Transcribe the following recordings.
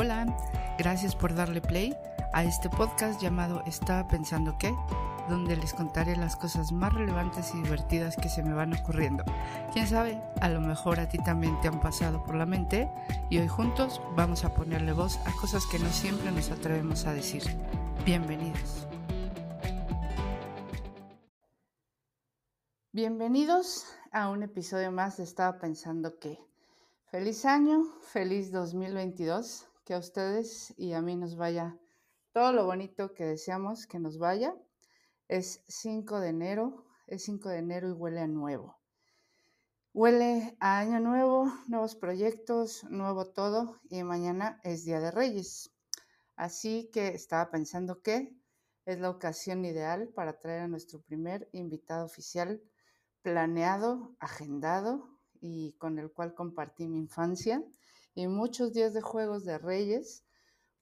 Hola, gracias por darle play a este podcast llamado Estaba pensando qué, donde les contaré las cosas más relevantes y divertidas que se me van ocurriendo. Quién sabe, a lo mejor a ti también te han pasado por la mente y hoy juntos vamos a ponerle voz a cosas que no siempre nos atrevemos a decir. Bienvenidos. Bienvenidos a un episodio más de Estaba pensando que. Feliz año, feliz 2022 que a ustedes y a mí nos vaya todo lo bonito que deseamos que nos vaya. Es 5 de enero, es 5 de enero y huele a nuevo. Huele a año nuevo, nuevos proyectos, nuevo todo y mañana es Día de Reyes. Así que estaba pensando que es la ocasión ideal para traer a nuestro primer invitado oficial planeado, agendado y con el cual compartí mi infancia y muchos días de juegos de Reyes,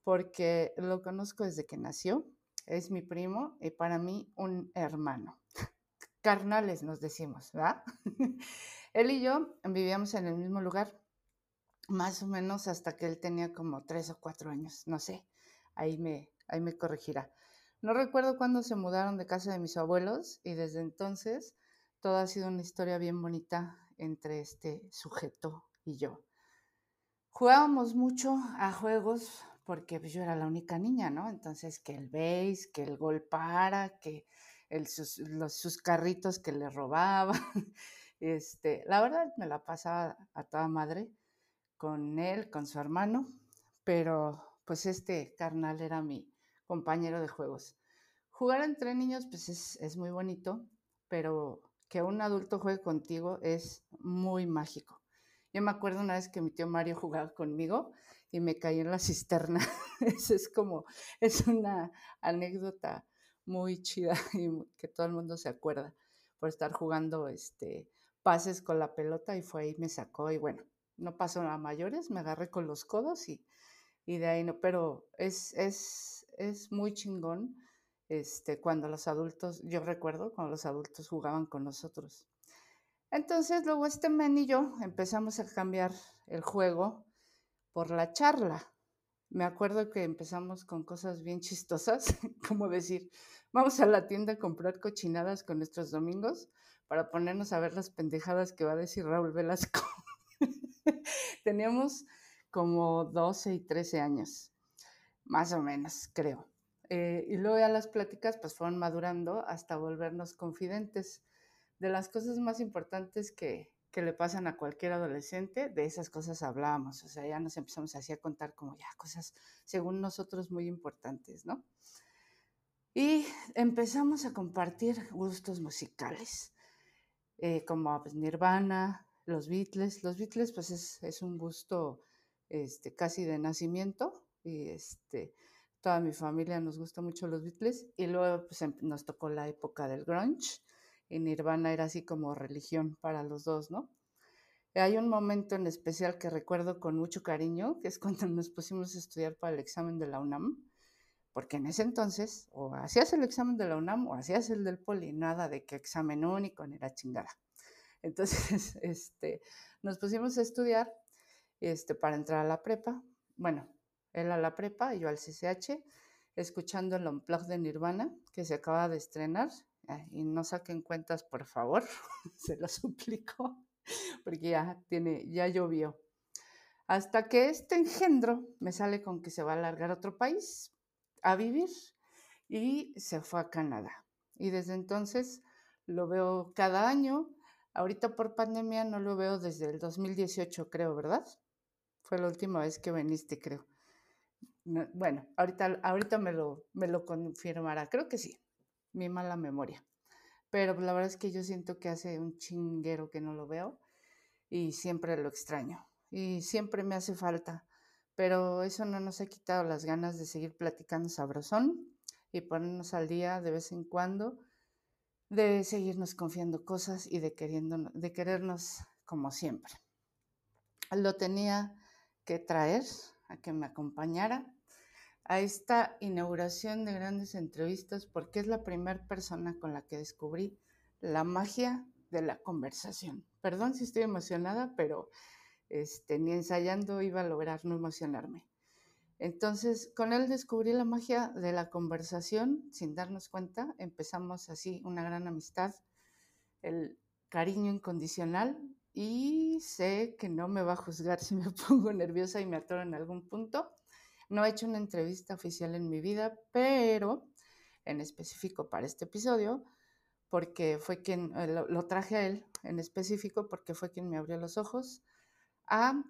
porque lo conozco desde que nació, es mi primo y para mí un hermano. Carnales nos decimos, ¿verdad? él y yo vivíamos en el mismo lugar, más o menos hasta que él tenía como tres o cuatro años, no sé, ahí me, ahí me corregirá. No recuerdo cuándo se mudaron de casa de mis abuelos y desde entonces todo ha sido una historia bien bonita entre este sujeto y yo. Jugábamos mucho a juegos porque pues, yo era la única niña, ¿no? Entonces, que el base, que el gol para, que el, sus, los, sus carritos que le robaban. Este, la verdad me la pasaba a toda madre con él, con su hermano, pero pues este carnal era mi compañero de juegos. Jugar entre niños pues es, es muy bonito, pero que un adulto juegue contigo es muy mágico. Yo me acuerdo una vez que mi tío Mario jugaba conmigo y me caí en la cisterna. Eso es como, es una anécdota muy chida y que todo el mundo se acuerda por estar jugando este, pases con la pelota y fue ahí, me sacó y bueno, no pasó a mayores, me agarré con los codos y, y de ahí no, pero es, es, es muy chingón este, cuando los adultos, yo recuerdo cuando los adultos jugaban con nosotros. Entonces luego este men y yo empezamos a cambiar el juego por la charla. Me acuerdo que empezamos con cosas bien chistosas, como decir, vamos a la tienda a comprar cochinadas con nuestros domingos para ponernos a ver las pendejadas que va a decir Raúl Velasco. Teníamos como 12 y 13 años, más o menos, creo. Eh, y luego ya las pláticas pues fueron madurando hasta volvernos confidentes de las cosas más importantes que, que le pasan a cualquier adolescente, de esas cosas hablábamos, o sea, ya nos empezamos así a contar como ya cosas, según nosotros, muy importantes, ¿no? Y empezamos a compartir gustos musicales, eh, como pues, Nirvana, los Beatles. Los Beatles, pues es, es un gusto este, casi de nacimiento, y este, toda mi familia nos gusta mucho los Beatles, y luego pues, em, nos tocó la época del grunge, y Nirvana era así como religión para los dos, ¿no? Hay un momento en especial que recuerdo con mucho cariño, que es cuando nos pusimos a estudiar para el examen de la UNAM, porque en ese entonces o hacías el examen de la UNAM o hacías el del Poli, nada de que examen único ni la chingada. Entonces, este, nos pusimos a estudiar este, para entrar a la prepa. Bueno, él a la prepa y yo al CCH, escuchando el Unplugged de Nirvana, que se acaba de estrenar y no saquen cuentas, por favor, se lo suplico, porque ya tiene, ya llovió. Hasta que este engendro me sale con que se va a largar a otro país a vivir y se fue a Canadá. Y desde entonces lo veo cada año. Ahorita por pandemia no lo veo desde el 2018, creo, ¿verdad? Fue la última vez que viniste, creo. bueno, ahorita, ahorita me, lo, me lo confirmará. Creo que sí mi mala memoria. Pero la verdad es que yo siento que hace un chinguero que no lo veo y siempre lo extraño y siempre me hace falta. Pero eso no nos ha quitado las ganas de seguir platicando sabrosón y ponernos al día de vez en cuando, de seguirnos confiando cosas y de, de querernos como siempre. Lo tenía que traer a que me acompañara a esta inauguración de grandes entrevistas porque es la primera persona con la que descubrí la magia de la conversación. Perdón si estoy emocionada, pero este, ni ensayando iba a lograr no emocionarme. Entonces, con él descubrí la magia de la conversación sin darnos cuenta. Empezamos así una gran amistad, el cariño incondicional y sé que no me va a juzgar si me pongo nerviosa y me atoro en algún punto. No he hecho una entrevista oficial en mi vida, pero en específico para este episodio, porque fue quien, eh, lo, lo traje a él en específico porque fue quien me abrió los ojos a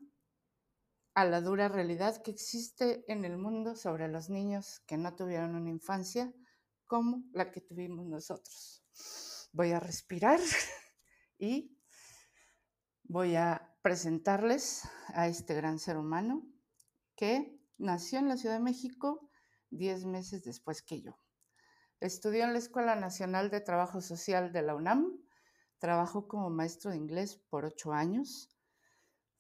a la dura realidad que existe en el mundo sobre los niños que no tuvieron una infancia como la que tuvimos nosotros. Voy a respirar y voy a presentarles a este gran ser humano que nació en la Ciudad de México 10 meses después que yo. Estudió en la Escuela Nacional de Trabajo Social de la UNAM, trabajó como maestro de inglés por ocho años,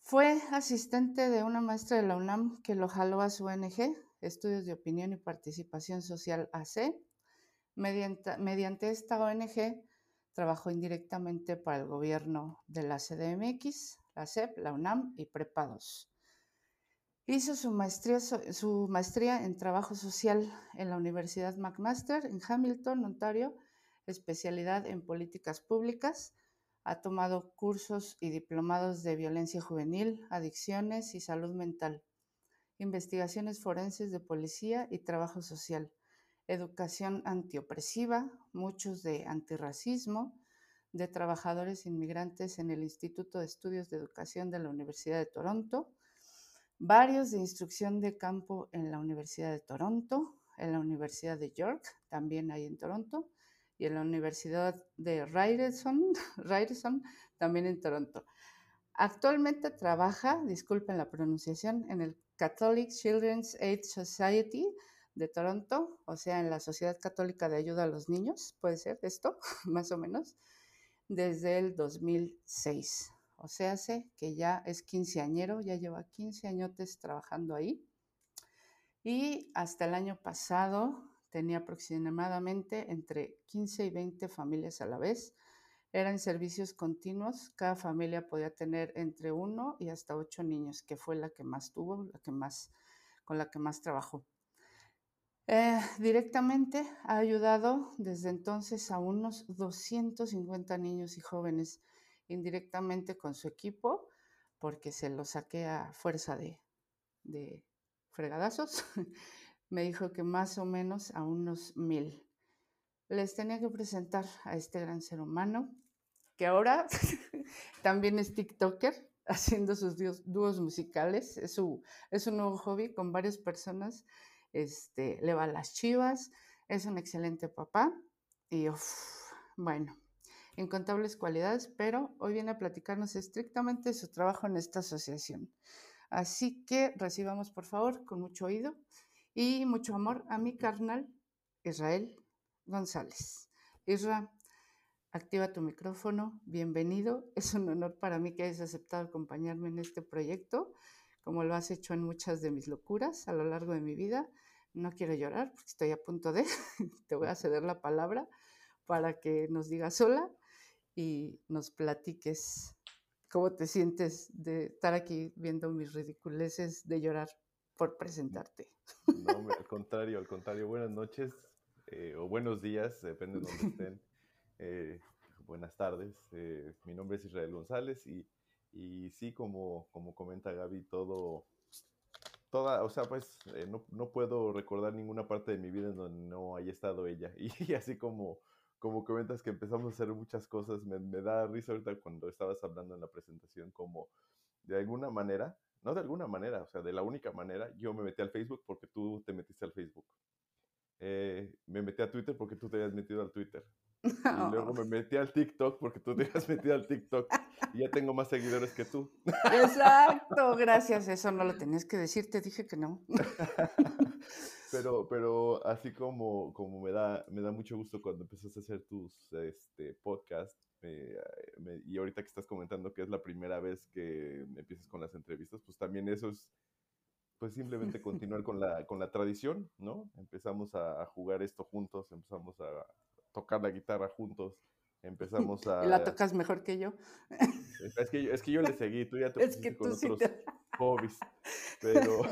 fue asistente de una maestra de la UNAM que lo jaló a su ONG, Estudios de Opinión y Participación Social AC. Mediante, mediante esta ONG trabajó indirectamente para el gobierno de la CDMX, la CEP, la UNAM y Prepa 2. Hizo su maestría, su maestría en trabajo social en la Universidad McMaster en Hamilton, Ontario, especialidad en políticas públicas. Ha tomado cursos y diplomados de violencia juvenil, adicciones y salud mental, investigaciones forenses de policía y trabajo social, educación antiopresiva, muchos de antirracismo, de trabajadores inmigrantes en el Instituto de Estudios de Educación de la Universidad de Toronto, varios de instrucción de campo en la Universidad de Toronto, en la Universidad de York, también hay en Toronto, y en la Universidad de Ryerson, Ryerson también en Toronto. Actualmente trabaja, disculpen la pronunciación, en el Catholic Children's Aid Society de Toronto, o sea, en la Sociedad Católica de Ayuda a los Niños, puede ser esto, más o menos, desde el 2006. O sea, hace que ya es quinceañero, ya lleva 15 añotes trabajando ahí. Y hasta el año pasado tenía aproximadamente entre 15 y 20 familias a la vez. Eran servicios continuos, cada familia podía tener entre uno y hasta ocho niños, que fue la que más tuvo, la que más, con la que más trabajó. Eh, directamente ha ayudado desde entonces a unos 250 niños y jóvenes, indirectamente con su equipo, porque se lo saqué a fuerza de, de fregadazos. me dijo que más o menos a unos mil. Les tenía que presentar a este gran ser humano, que ahora también es TikToker, haciendo sus dúos, musicales. Es su, es un nuevo hobby con varias personas. Este, le va a las chivas, es un excelente papá y bueno, incontables cualidades, pero hoy viene a platicarnos estrictamente su trabajo en esta asociación. Así que recibamos por favor con mucho oído y mucho amor a mi carnal Israel González. Isra, activa tu micrófono, bienvenido. Es un honor para mí que hayas aceptado acompañarme en este proyecto, como lo has hecho en muchas de mis locuras a lo largo de mi vida. No quiero llorar porque estoy a punto de, te voy a ceder la palabra para que nos digas sola y nos platiques cómo te sientes de estar aquí viendo mis ridiculeces de llorar por presentarte. No, al contrario, al contrario. Buenas noches eh, o buenos días, depende de dónde estén. Eh, buenas tardes. Eh, mi nombre es Israel González y, y sí, como, como comenta Gaby, todo, toda, o sea, pues no, no, puedo recordar ninguna parte de mi vida en donde no haya estado ella. Y, así como, como comentas que empezamos a hacer muchas cosas, me, me da risa ahorita cuando estabas hablando en la presentación, como de alguna manera no de alguna manera, o sea, de la única manera, yo me metí al Facebook porque tú te metiste al Facebook. Eh, me metí a Twitter porque tú te habías metido al Twitter. Y luego me metí al TikTok porque tú te habías metido al TikTok. Y ya tengo más seguidores que tú. Exacto, gracias. Eso no lo tenías que decir, te dije que no. Pero, pero así como, como me, da, me da mucho gusto cuando empezaste a hacer tus este, podcasts, y ahorita que estás comentando que es la primera vez que empiezas con las entrevistas, pues también eso es, pues simplemente continuar con la, con la tradición, ¿no? Empezamos a, jugar esto juntos, empezamos a tocar la guitarra juntos, empezamos a... La tocas mejor que yo. Es que, es que yo le seguí, tú ya te es que con otros hobbies, pero...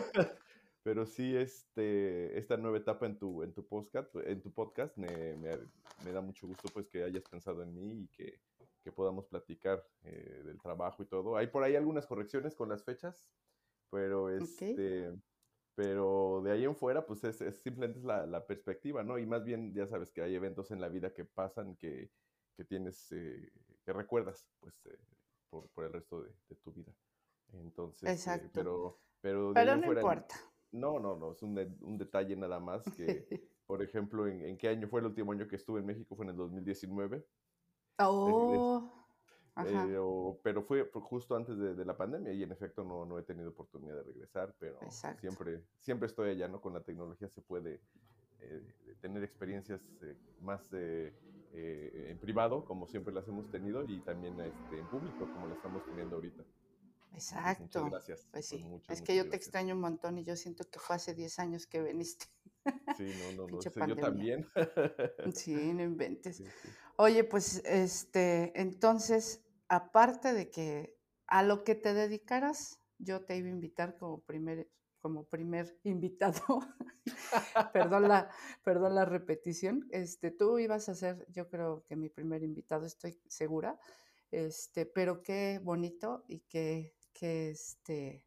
pero sí, este, esta nueva etapa en tu, en tu podcast, en tu podcast me, me, me da mucho gusto pues que hayas pensado en mí y que, que podamos platicar eh, del trabajo y todo. Hay por ahí algunas correcciones con las fechas, pero este, pero de ahí en fuera, pues es, es simplemente es la, la, perspectiva, ¿no? Y más bien, ya sabes que hay eventos en la vida que pasan que, que tienes, eh, que recuerdas, pues, eh, por, por, el resto de, de, tu vida. Entonces, Exacto. pero, pero, de pero no fuera, importa. No, no, no, es un, de, un detalle nada más que, por ejemplo, en, en, qué año fue el último año que estuve en México? Fue en el 2019. Oh. Eh, o, pero fue justo antes de, de, la pandemia y en efecto no, no he tenido oportunidad de regresar, pero siempre, siempre estoy allá, ¿no? Con la tecnología se puede eh, tener experiencias eh, más en privado, como siempre las hemos tenido, y también este, en público, como la estamos teniendo ahorita. Exacto. Muchas gracias. Pues sí. Muchas, es que yo gracias. te extraño un montón y yo siento que fue hace 10 años que viniste. Sí, no, no, no. Sí, yo también. Sí, no inventes. Sí, sí. Oye, pues, este, entonces, aparte de que a lo que te dedicaras, yo te iba a invitar como primer, como primer invitado. perdón, la, perdón la repetición. Este, tú ibas a ser, yo creo que mi primer invitado, estoy segura. Este, pero qué bonito y qué, qué, este,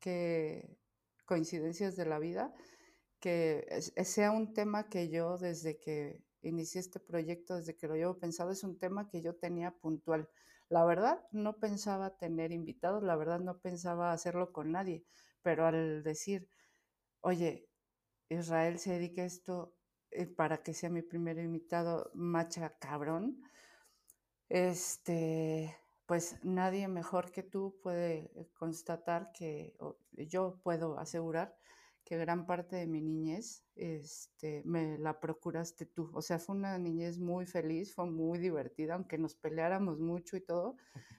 qué coincidencias de la vida que sea un tema que yo desde que inicié este proyecto, desde que lo llevo pensado, es un tema que yo tenía puntual. La verdad, no pensaba tener invitados, la verdad, no pensaba hacerlo con nadie, pero al decir, oye, Israel se dedica a esto eh, para que sea mi primer invitado, macha cabrón, este, pues nadie mejor que tú puede eh, constatar que, yo puedo asegurar que gran parte de mi niñez este, me la procuraste tú. O sea, fue una niñez muy feliz, fue muy divertida, aunque nos peleáramos mucho y todo.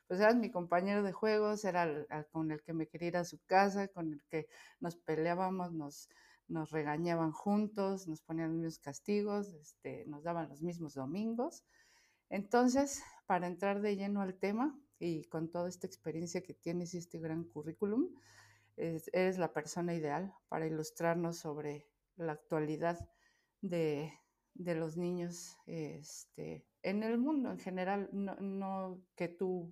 Pues eras mi compañero de juegos, era el, el, con el que me quería ir a su casa, con el que nos peleábamos, nos, nos regañaban juntos, nos ponían los mismos castigos, este, nos daban los mismos domingos. Entonces, para entrar de lleno al tema y con toda esta experiencia que tienes y este gran currículum, es, eres la persona ideal para ilustrarnos sobre la actualidad de, de los niños este, en el mundo en general, no, no, que tú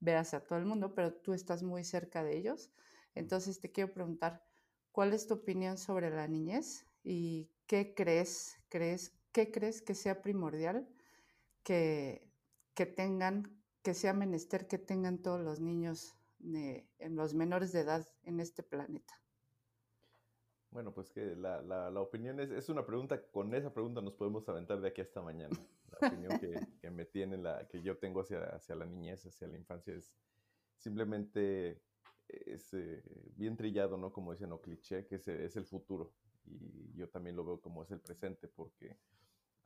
veas a todo el mundo, pero tú estás muy cerca de ellos. Entonces te quiero preguntar, ¿cuál es tu opinión sobre la niñez y qué crees, crees, qué crees que sea primordial que, que tengan, que sea menester que tengan todos los niños de, en los menores de edad en este planeta? Bueno, pues que la, la, la opinión es, es, una pregunta, con esa pregunta nos podemos aventar de aquí hasta mañana. La opinión que, que, me tiene, la que yo tengo hacia, hacia la niñez, hacia la infancia, es simplemente es eh, bien trillado, ¿no? Como dicen, o cliché, que es, es el futuro. Y yo también lo veo como es el presente, porque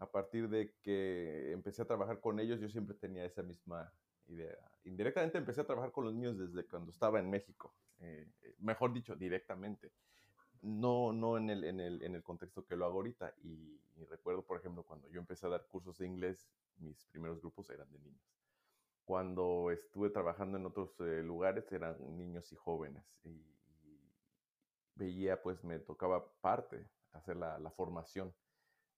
a partir de que empecé a trabajar con ellos, yo siempre tenía esa misma idea. Indirectamente empecé a trabajar con los niños desde cuando estaba en México, eh, mejor dicho, directamente. No, no en, el, en, el, en el contexto que lo hago ahorita. Y, y, recuerdo, por ejemplo, cuando yo empecé a dar cursos de inglés, mis primeros grupos eran de niños. Cuando estuve trabajando en otros eh, lugares eran niños y jóvenes. Y, y, veía, pues me tocaba parte, hacer la, la formación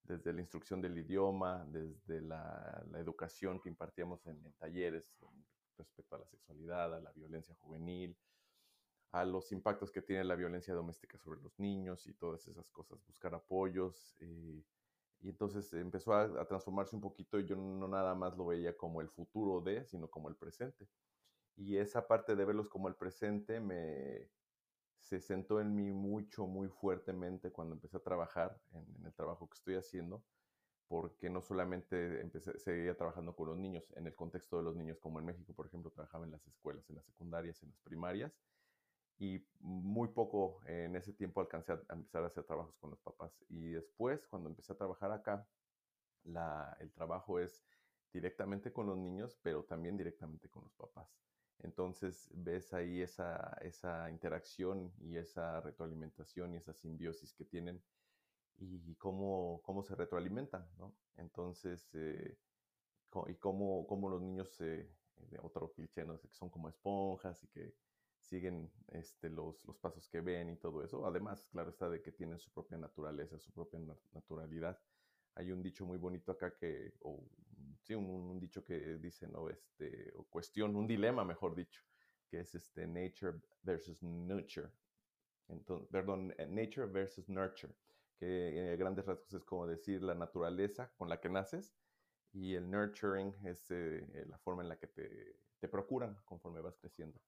desde la instrucción del idioma, desde la, la educación que impartíamos en, talleres respecto a la sexualidad, a la violencia juvenil, a los impactos que tiene la violencia doméstica sobre los niños y todas esas cosas, buscar apoyos. Eh, y entonces empezó a, a, transformarse un poquito y yo no nada más lo veía como el futuro de, sino como el presente. Y esa parte de verlos como el presente me, se sentó en mí mucho, muy fuertemente cuando empecé a trabajar en, el trabajo que estoy haciendo, porque no solamente empecé, seguía trabajando con los niños, en el contexto de los niños, como en México, por ejemplo, trabajaba en las escuelas, en las secundarias, en las primarias, y muy poco en ese tiempo alcancé a, a empezar a hacer trabajos con los papás. Y después, cuando empecé a trabajar acá, la, el trabajo es directamente con los niños, pero también directamente con los papás. Entonces ves ahí esa, esa interacción y esa retroalimentación y esa simbiosis que tienen y cómo, cómo se retroalimentan, ¿no? Entonces, eh, y cómo, cómo, los niños, eh, otro cliché, ¿no? que son como esponjas y que siguen este, los, los pasos que ven y todo eso. Además, claro está de que tienen su propia naturaleza, su propia naturalidad. Hay un dicho muy bonito acá que, o sí, un, dicho que dice, ¿no? Este, o cuestión, un dilema, mejor dicho, que es este nature versus nurture. Entonces, perdón, eh, nature versus nurture, que en grandes rasgos es como decir la naturaleza con la que naces y el nurturing es eh, la forma en la que te, te procuran conforme vas creciendo.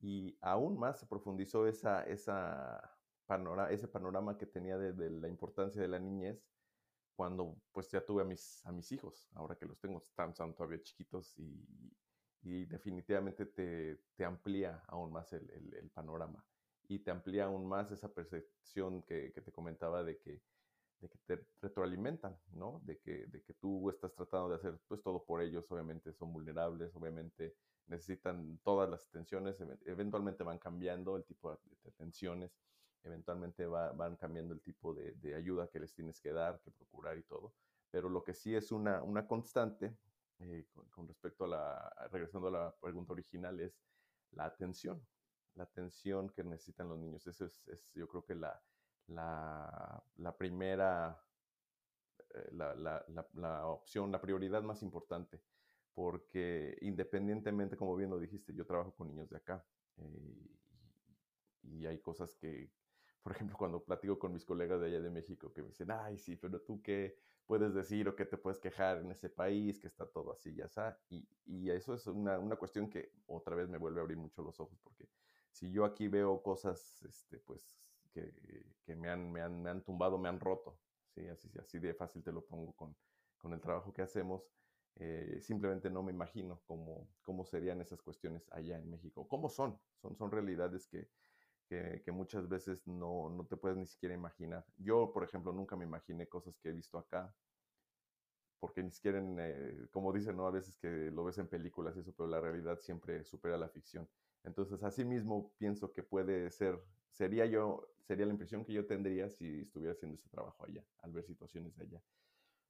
Y aún más se profundizó esa, esa panorama, ese panorama que tenía de, la importancia de la niñez cuando pues ya tuve a mis, a mis hijos, ahora que los tengo, están, todavía chiquitos y, y definitivamente te, te, amplía aún más el, el, panorama y te amplía aún más esa percepción que, que, te comentaba de que, de que te retroalimentan, ¿no? De que, de que tú estás tratando de hacer pues todo por ellos, obviamente son vulnerables, obviamente necesitan todas las tensiones, eventualmente van cambiando el tipo de tensiones, eventualmente van cambiando el tipo de, ayuda que les tienes que dar, que procurar y todo. Pero lo que sí es una, una constante eh, con, respecto a la, regresando a la pregunta original, es la atención, la atención que necesitan los niños. Eso es, yo creo que la, la, la primera, eh, la, la, la opción, la prioridad más importante porque independientemente, como bien lo dijiste, yo trabajo con niños de acá eh, y, hay cosas que, por ejemplo, cuando platico con mis colegas de allá de México, que me dicen, ay, sí, pero tú qué puedes decir o qué te puedes quejar en ese país, que está todo así, ya está. Y, y eso es una, una, cuestión que otra vez me vuelve a abrir mucho los ojos, porque si yo aquí veo cosas, este, pues, que, que me, han, me, han, me han tumbado, me han roto, ¿sí? así, así de fácil te lo pongo con, con el trabajo que hacemos eh, simplemente no me imagino cómo, cómo serían esas cuestiones allá en México. ¿Cómo son? Son, son realidades que, que, muchas veces no, no, te puedes ni siquiera imaginar. Yo, por ejemplo, nunca me imaginé cosas que he visto acá, porque ni siquiera, eh, como dicen, ¿no? A veces que lo ves en películas y eso, pero la realidad siempre supera la ficción. Entonces, así mismo pienso que puede ser, sería yo, sería la impresión que yo tendría si estuviera haciendo ese trabajo allá, al ver situaciones de allá.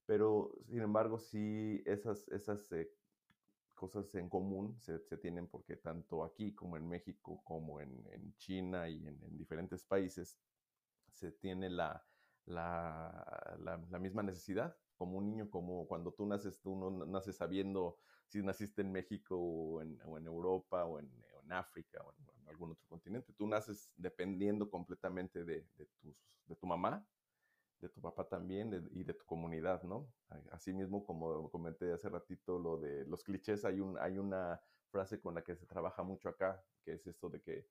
Pero, sin embargo, sí, esas, esas eh, cosas en común se, se, tienen porque tanto aquí como en México, como en, en China y en, en, diferentes países, se tiene la, la, la, misma necesidad. Como un niño, como cuando tú naces, tú no naces sabiendo si naciste en México o en, o en Europa o en, en África o en, algún otro continente. Tú naces dependiendo completamente de, de, tus, de tu mamá de tu papá también y de tu comunidad, ¿no? Asimismo, como comenté hace ratito, lo de los clichés, hay, un, hay una frase con la que se trabaja mucho acá, que es esto de que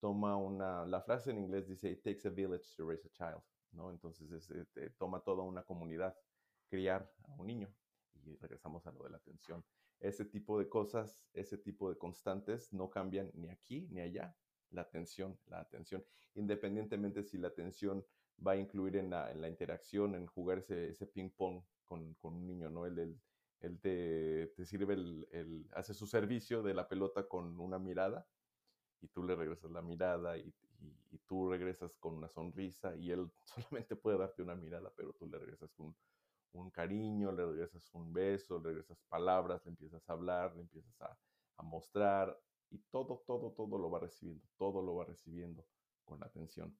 toma una, la frase en inglés dice, it takes a village to raise a child, ¿no? Entonces, es, este, toma toda una comunidad criar a un niño. Y regresamos a lo de la atención. Ese tipo de cosas, ese tipo de constantes no cambian ni aquí ni allá. La atención, la atención, independientemente si la atención va a incluir en la, en la interacción, en jugar ese, ese ping-pong con, con, un niño, ¿no? Él, él, te, te, sirve, el, el, hace su servicio de la pelota con una mirada y tú le regresas la mirada y, y, tú regresas con una sonrisa y él solamente puede darte una mirada, pero tú le regresas con un cariño, le regresas un beso, le regresas palabras, le empiezas a hablar, le empiezas a, a mostrar y todo, todo, todo lo va recibiendo, todo lo va recibiendo con atención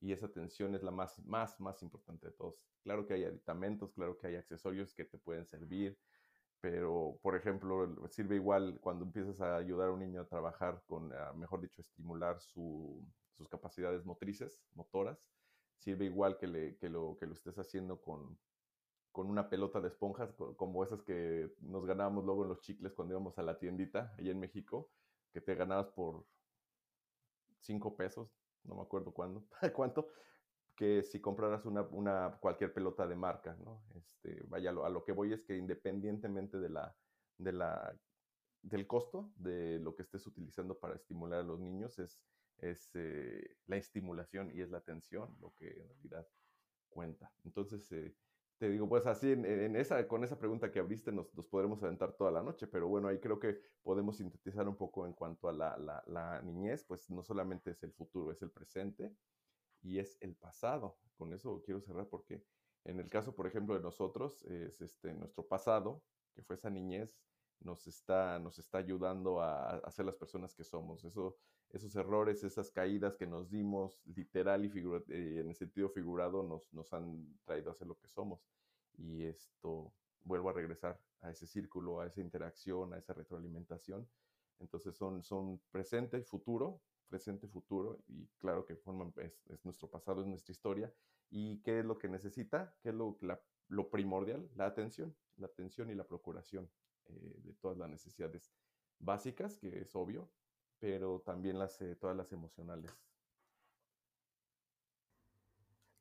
y esa atención es la más, más, más importante de todos. Claro que hay aditamentos, claro que hay accesorios que te pueden servir, pero, por ejemplo, sirve igual cuando empiezas a ayudar a un niño a trabajar con, ah, mejor dicho, estimular su, sus capacidades motrices, motoras, sirve igual que, le, que, lo, que lo estés haciendo con, con una pelota de esponjas, como esas que nos ganábamos luego en los chicles cuando íbamos a la tiendita, allá en México, que te ganabas por cinco pesos, no me acuerdo cuándo, cuánto, que si compraras una, una, cualquier pelota de marca, ¿no? Este, vaya, a lo que voy es que independientemente de la, de la, del costo de lo que estés utilizando para estimular a los niños, es, es eh, la estimulación y es la atención lo que en realidad cuenta. Entonces, eh, te digo, pues así, en, esa, con esa pregunta que abriste nos, podremos aventar toda la noche, pero bueno, ahí creo que podemos sintetizar un poco en cuanto a la, la, niñez, pues no solamente es el futuro, es el presente y es el pasado. Con eso quiero cerrar porque en el caso, por ejemplo, de nosotros, es este, nuestro pasado, que fue esa niñez, nos está, nos está ayudando a, a, ser las personas que somos. Eso, esos errores, esas caídas que nos dimos, literal y eh, en el sentido figurado, nos, nos han traído a ser lo que somos. Y esto, vuelvo a regresar a ese círculo, a esa interacción, a esa retroalimentación. Entonces son, son presente y futuro, presente, futuro, y claro que forman, es, es, nuestro pasado, es nuestra historia. ¿Y qué es lo que necesita? ¿Qué es lo, lo primordial? La atención, la atención y la procuración eh, de todas las necesidades básicas, que es obvio, pero también las, eh, todas las emocionales.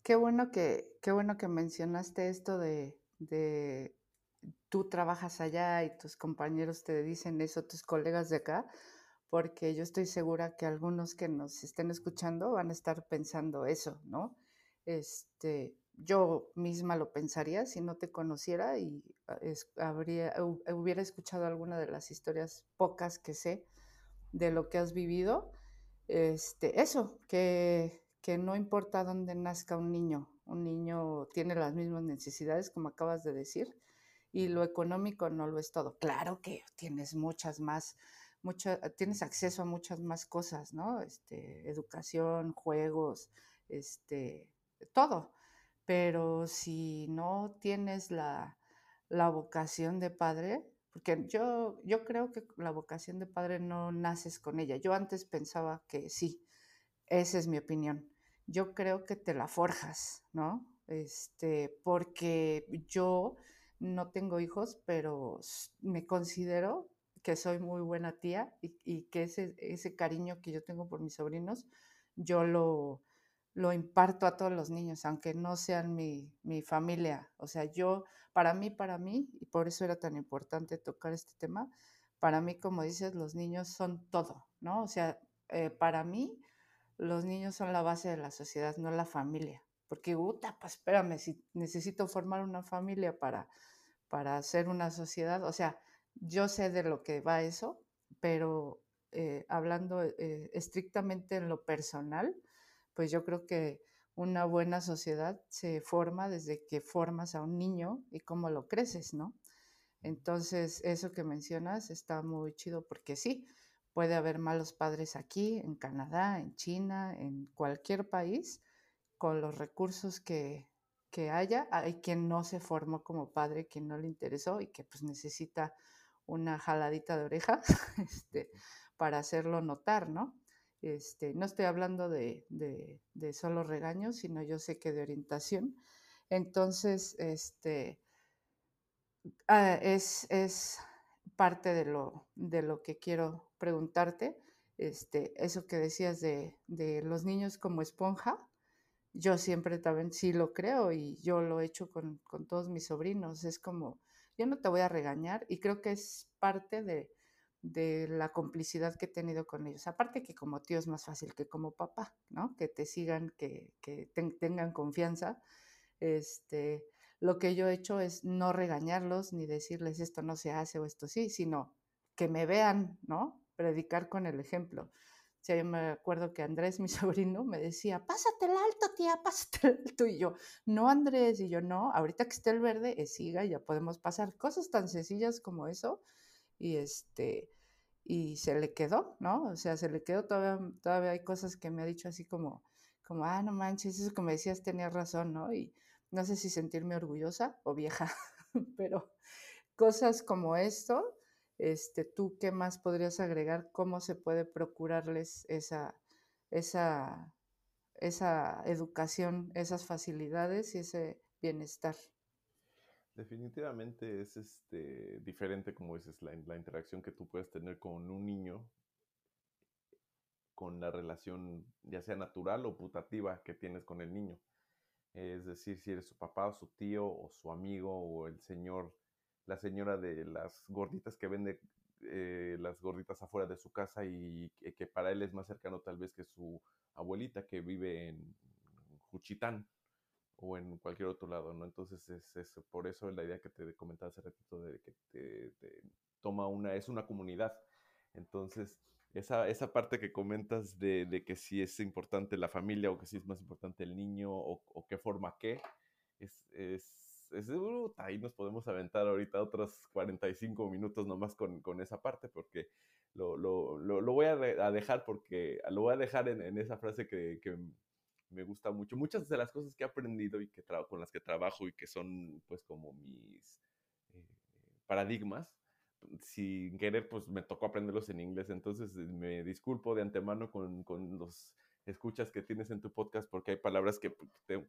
Qué bueno que, qué bueno que mencionaste esto de, de tú trabajas allá y tus compañeros te dicen eso, tus colegas de acá, porque yo estoy segura que algunos que nos estén escuchando van a estar pensando eso, ¿no? Este, yo misma lo pensaría si no te conociera y ah, habría, hubiera escuchado alguna de las historias pocas que sé de lo que has vivido. Este, eso, que, que no importa dónde nazca un niño, un niño tiene las mismas necesidades, como acabas de decir, y lo económico no lo es todo. Claro que tienes muchas más, mucha, tienes acceso a muchas más cosas, ¿no? Este, educación, juegos, este, todo. Pero si no tienes la, la vocación de padre, porque yo, yo creo que la vocación de padre no naces con ella. Yo antes pensaba que sí, esa es mi opinión. Yo creo que te la forjas, ¿no? Este, porque yo no tengo hijos, pero me considero que soy muy buena tía y, y que ese, ese cariño que yo tengo por mis sobrinos, yo lo, lo imparto a todos los niños, aunque no sean mi, mi, familia. O sea, yo, para mí, para mí, y por eso era tan importante tocar este tema, para mí, como dices, los niños son todo, ¿no? O sea, eh, para mí, los niños son la base de la sociedad, no la familia. Porque, puta, pues espérame, si necesito formar una familia para, para hacer una sociedad, o sea, yo sé de lo que va eso, pero eh, hablando eh, estrictamente en lo personal, pues yo creo que una buena sociedad se forma desde que formas a un niño y cómo lo creces, ¿no? Entonces, eso que mencionas está muy chido porque sí, puede haber malos padres aquí, en Canadá, en China, en cualquier país, con los recursos que, que haya. Hay quien no se formó como padre, quien no le interesó y que pues necesita una jaladita de oreja este, para hacerlo notar, ¿no? Este, no estoy hablando de, solo regaños, sino yo sé que de orientación. Entonces, este, ah, es, parte de lo, que quiero preguntarte. Este, eso que decías de, los niños como esponja, yo siempre también sí lo creo y yo lo he hecho con todos mis sobrinos. Es como, yo no te voy a regañar y creo que es parte de, de la complicidad que he tenido con ellos. Aparte que como tío es más fácil que como papá, ¿no? Que te sigan, que, tengan confianza. Este, lo que yo he hecho es no regañarlos ni decirles esto no se hace o esto sí, sino que me vean, ¿no? Predicar con el ejemplo. O yo me acuerdo que Andrés, mi sobrino, me decía, pásate el alto, tía, pásate el alto. Y yo, no, Andrés, y yo, no, ahorita que esté el verde, es siga, ya podemos pasar. Cosas tan sencillas como eso. Y este, y se le quedó, ¿no? O sea, se le quedó, todavía, todavía hay cosas que me ha dicho así como, como, ah, no manches, eso que me decías tenía razón, ¿no? Y no sé si sentirme orgullosa o vieja, pero cosas como esto, este, ¿tú qué más podrías agregar? ¿Cómo se puede procurarles esa, esa, esa educación, esas facilidades y ese bienestar? Definitivamente es este, diferente, como dices, la, interacción que tú puedes tener con un niño, con la relación ya sea natural o putativa que tienes con el niño. Es decir, si eres su papá o su tío o su amigo o el señor, la señora de las gorditas que vende eh, las gorditas afuera de su casa y que para él es más cercano tal vez que su abuelita que vive en Juchitán o en cualquier otro lado, ¿no? Entonces es, es, por eso la idea que te comentaba hace ratito de que te, toma una, es una comunidad. Entonces, esa, esa parte que comentas de, de, que si es importante la familia o que si es más importante el niño o, o qué forma qué, es, es, es, ahí nos podemos aventar ahorita otros 45 minutos nomás con, con esa parte, porque lo, lo, lo, voy a, dejar porque lo voy a dejar en, en esa frase que, que, me gusta mucho. Muchas de las cosas que he aprendido y que con las que trabajo y que son pues como mis eh, paradigmas, sin querer pues me tocó aprenderlos en inglés, entonces me disculpo de antemano con, con los escuchas que tienes en tu podcast porque hay palabras que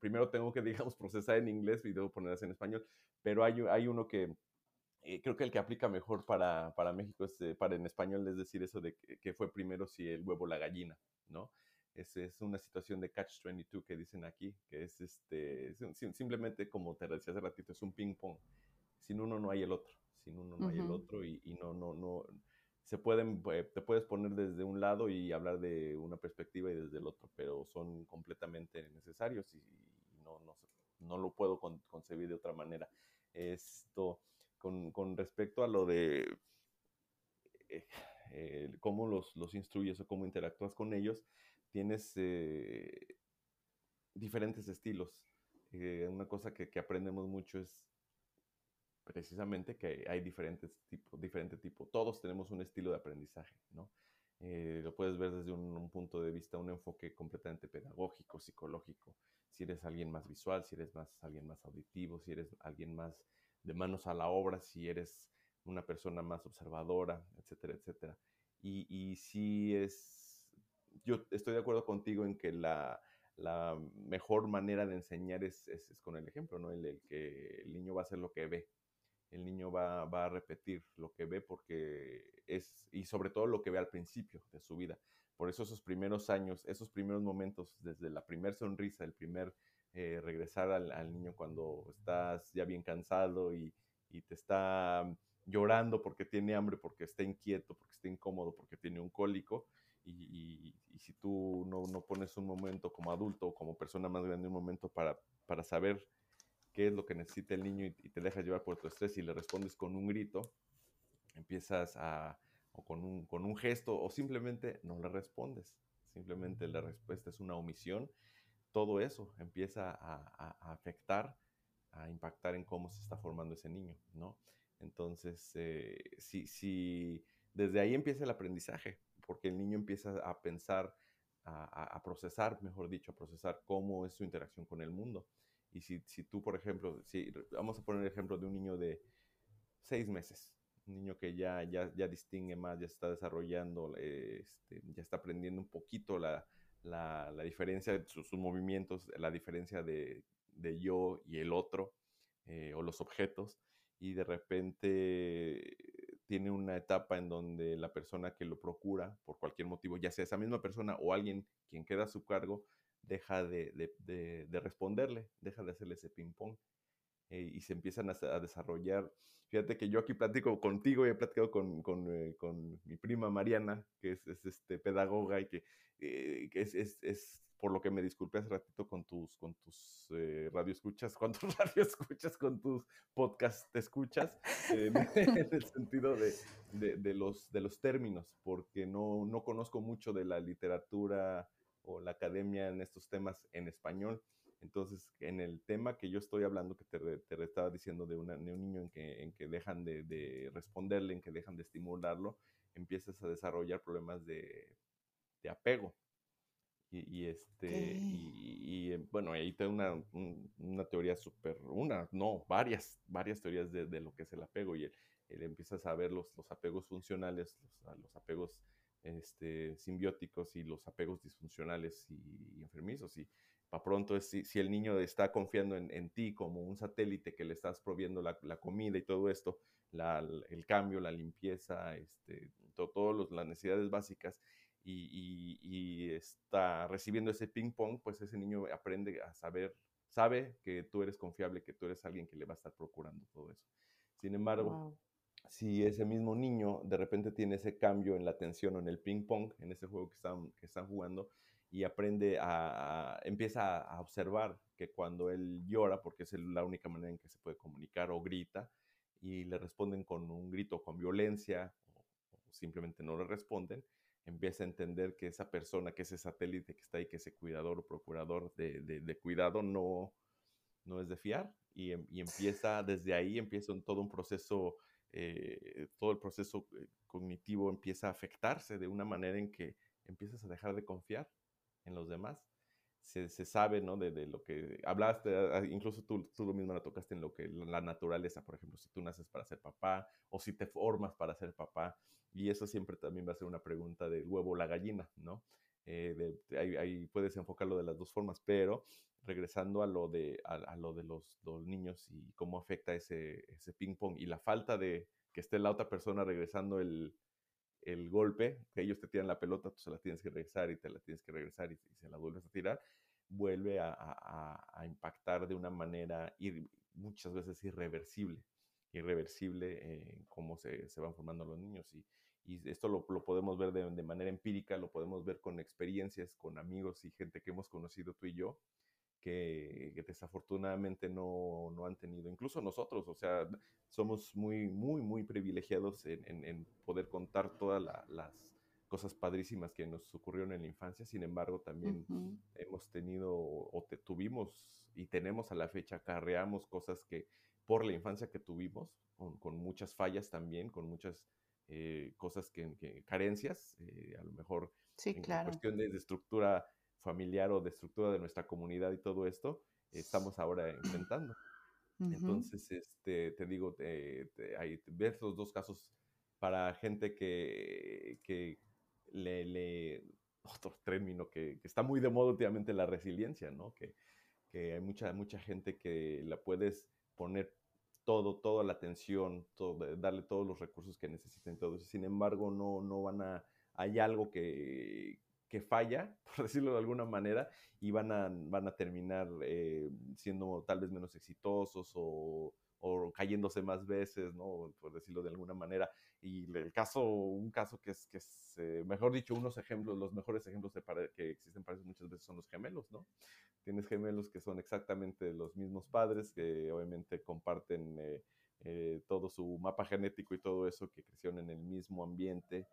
primero tengo que, digamos, procesar en inglés y debo ponerlas en español, pero hay, hay uno que eh, creo que el que aplica mejor para, para México es eh, para en español, es decir, eso de que, fue primero si el huevo la gallina, ¿no? Es, es una situación de catch-22 que dicen aquí, que es este, simplemente como te decía hace ratito, es un ping-pong. Sin uno no hay el otro, sin uno no hay el otro y, y no, no, no, se pueden, eh, te puedes poner desde un lado y hablar de una perspectiva y desde el otro, pero son completamente necesarios y, no, no, no, lo puedo concebir de otra manera. Esto, con, con respecto a lo de eh, eh, cómo los, los, instruyes o cómo interactúas con ellos, tienes diferentes estilos. una cosa que, que aprendemos mucho es precisamente que hay diferentes tipos, diferente tipo. Todos tenemos un estilo de aprendizaje, ¿no? Eh, lo puedes ver desde un, punto de vista, un enfoque completamente pedagógico, psicológico. Si eres alguien más visual, si eres más alguien más auditivo, si eres alguien más de manos a la obra, si eres una persona más observadora, etcétera, etcétera. Y, y si es, yo estoy de acuerdo contigo en que la, la mejor manera de enseñar es, es, con el ejemplo, ¿no? El, el, que el niño va a hacer lo que ve, el niño va, a repetir lo que ve porque es, y sobre todo lo que ve al principio de su vida. Por eso esos primeros años, esos primeros momentos, desde la primera sonrisa, el primer eh, regresar al, niño cuando estás ya bien cansado y, te está llorando porque tiene hambre, porque está inquieto, porque está incómodo, porque tiene un cólico. Y, si tú no, no, pones un momento como adulto o como persona más grande, un momento para, para saber qué es lo que necesita el niño y, te dejas llevar por tu estrés y le respondes con un grito, empiezas a, o con un, con un gesto, o simplemente no le respondes. Simplemente la respuesta es una omisión. Todo eso empieza a, afectar, a impactar en cómo se está formando ese niño, ¿no? Entonces, eh, si, si desde ahí empieza el aprendizaje, porque el niño empieza a pensar, a, procesar, mejor dicho, a procesar cómo es su interacción con el mundo. Y si, si tú, por ejemplo, si, vamos a poner el ejemplo de un niño de seis meses, un niño que ya, ya, ya distingue más, ya está desarrollando, este, ya está aprendiendo un poquito la, la, la diferencia de sus, movimientos, la diferencia de, de, yo y el otro, eh, o los objetos, y de repente tiene una etapa en donde la persona que lo procura, por cualquier motivo, ya sea esa misma persona o alguien quien queda a su cargo, deja de, responderle, deja de hacerle ese ping-pong. Eh, y se empiezan a, desarrollar. Fíjate que yo aquí platico contigo y he platicado con, con, eh, mi prima Mariana, que es, este, pedagoga y que, eh, es, es, es, por lo que me disculpé hace ratito con tus, con tus radioescuchas, con tus radioescuchas, con tus podcast escuchas, en el sentido de, de, de, los, de los términos, porque no, no conozco mucho de la literatura o la academia en estos temas en español. Entonces, en el tema que yo estoy hablando, que te, te estaba diciendo de, un niño en que, en que dejan de, responderle, en que dejan de estimularlo, empiezas a desarrollar problemas de, de apego. Y, este, y, eh, bueno, ahí tengo una, una teoría súper, una, no, varias, varias teorías de, de, lo que es el apego. Y él, empiezas a ver los, los apegos funcionales, los, los apegos este, simbióticos y los apegos disfuncionales y, enfermizos. Y para pronto, es, si, si, el niño está confiando en, en, ti como un satélite que le estás proviendo la, la comida y todo esto, la, el cambio, la limpieza, este, todas las necesidades básicas, y, y, está recibiendo ese ping-pong, pues ese niño aprende a saber, sabe que tú eres confiable, que tú eres alguien que le va a estar procurando todo eso. Sin embargo, si ese mismo niño de repente tiene ese cambio en la atención o en el ping pong, en ese juego que están, que están jugando, y aprende a, empieza a observar que cuando él llora, porque es la única manera en que se puede comunicar o grita, y le responden con un grito con violencia o, simplemente no le responden, empieza a entender que esa persona, que ese satélite que está ahí, que ese cuidador o procurador de, de, cuidado no, no es de fiar y, em, empieza desde ahí, empieza todo un proceso, eh, todo el proceso eh, cognitivo empieza a afectarse de una manera en que empiezas a dejar de confiar en los demás. Se, sabe, ¿no? De, lo que hablaste, incluso tú, tú mismo la tocaste en lo que la naturaleza, por ejemplo, si tú naces para ser papá o si te formas para ser papá. Y eso siempre también va a ser una pregunta del huevo o la gallina, ¿no? Eh, ahí, puedes enfocarlo de las dos formas, pero regresando a lo de, a, lo de los, niños y cómo afecta ese, ese ping-pong y la falta de que esté la otra persona regresando el, el golpe, que ellos te tiran la pelota, tú se la tienes que regresar y te la tienes que regresar y, se la vuelves a tirar, vuelve a, impactar de una manera y muchas veces irreversible, irreversible cómo se, se, van formando los niños. Y, y esto lo, podemos ver de, manera empírica, lo podemos ver con experiencias, con amigos y gente que hemos conocido tú y yo, que, desafortunadamente no, no, han tenido, incluso nosotros, o sea, somos muy, muy, muy privilegiados en, en, poder contar todas las cosas padrísimas que nos ocurrieron en la infancia, sin embargo, también hemos tenido o te, tuvimos y tenemos a la fecha, carreamos cosas que por la infancia que tuvimos, con, con muchas fallas también, con muchas eh, cosas que, carencias, eh, a lo mejor sí, en claro. cuestión de, estructura familiar o de estructura de nuestra comunidad y todo esto, estamos ahora enfrentando. Entonces, este, te digo, te, ves los dos casos para gente que, que le, le, otro término que, que, está muy de moda últimamente, la resiliencia, ¿no? Que, que hay mucha, mucha gente que la puedes poner todo, toda la atención, todo, darle todos los recursos que necesiten, todo Sin embargo, no, no van a, hay algo que, falla, por decirlo de alguna manera, y van a, van a terminar eh, siendo tal vez menos exitosos o, cayéndose más veces, ¿no? Por decirlo de alguna manera. Y el caso, un caso que es, que eh, mejor dicho, unos ejemplos, los mejores ejemplos de que existen para eso muchas veces son los gemelos, ¿no? Tienes gemelos que son exactamente los mismos padres, que obviamente comparten eh, todo su mapa genético y todo eso, que crecieron en el mismo ambiente.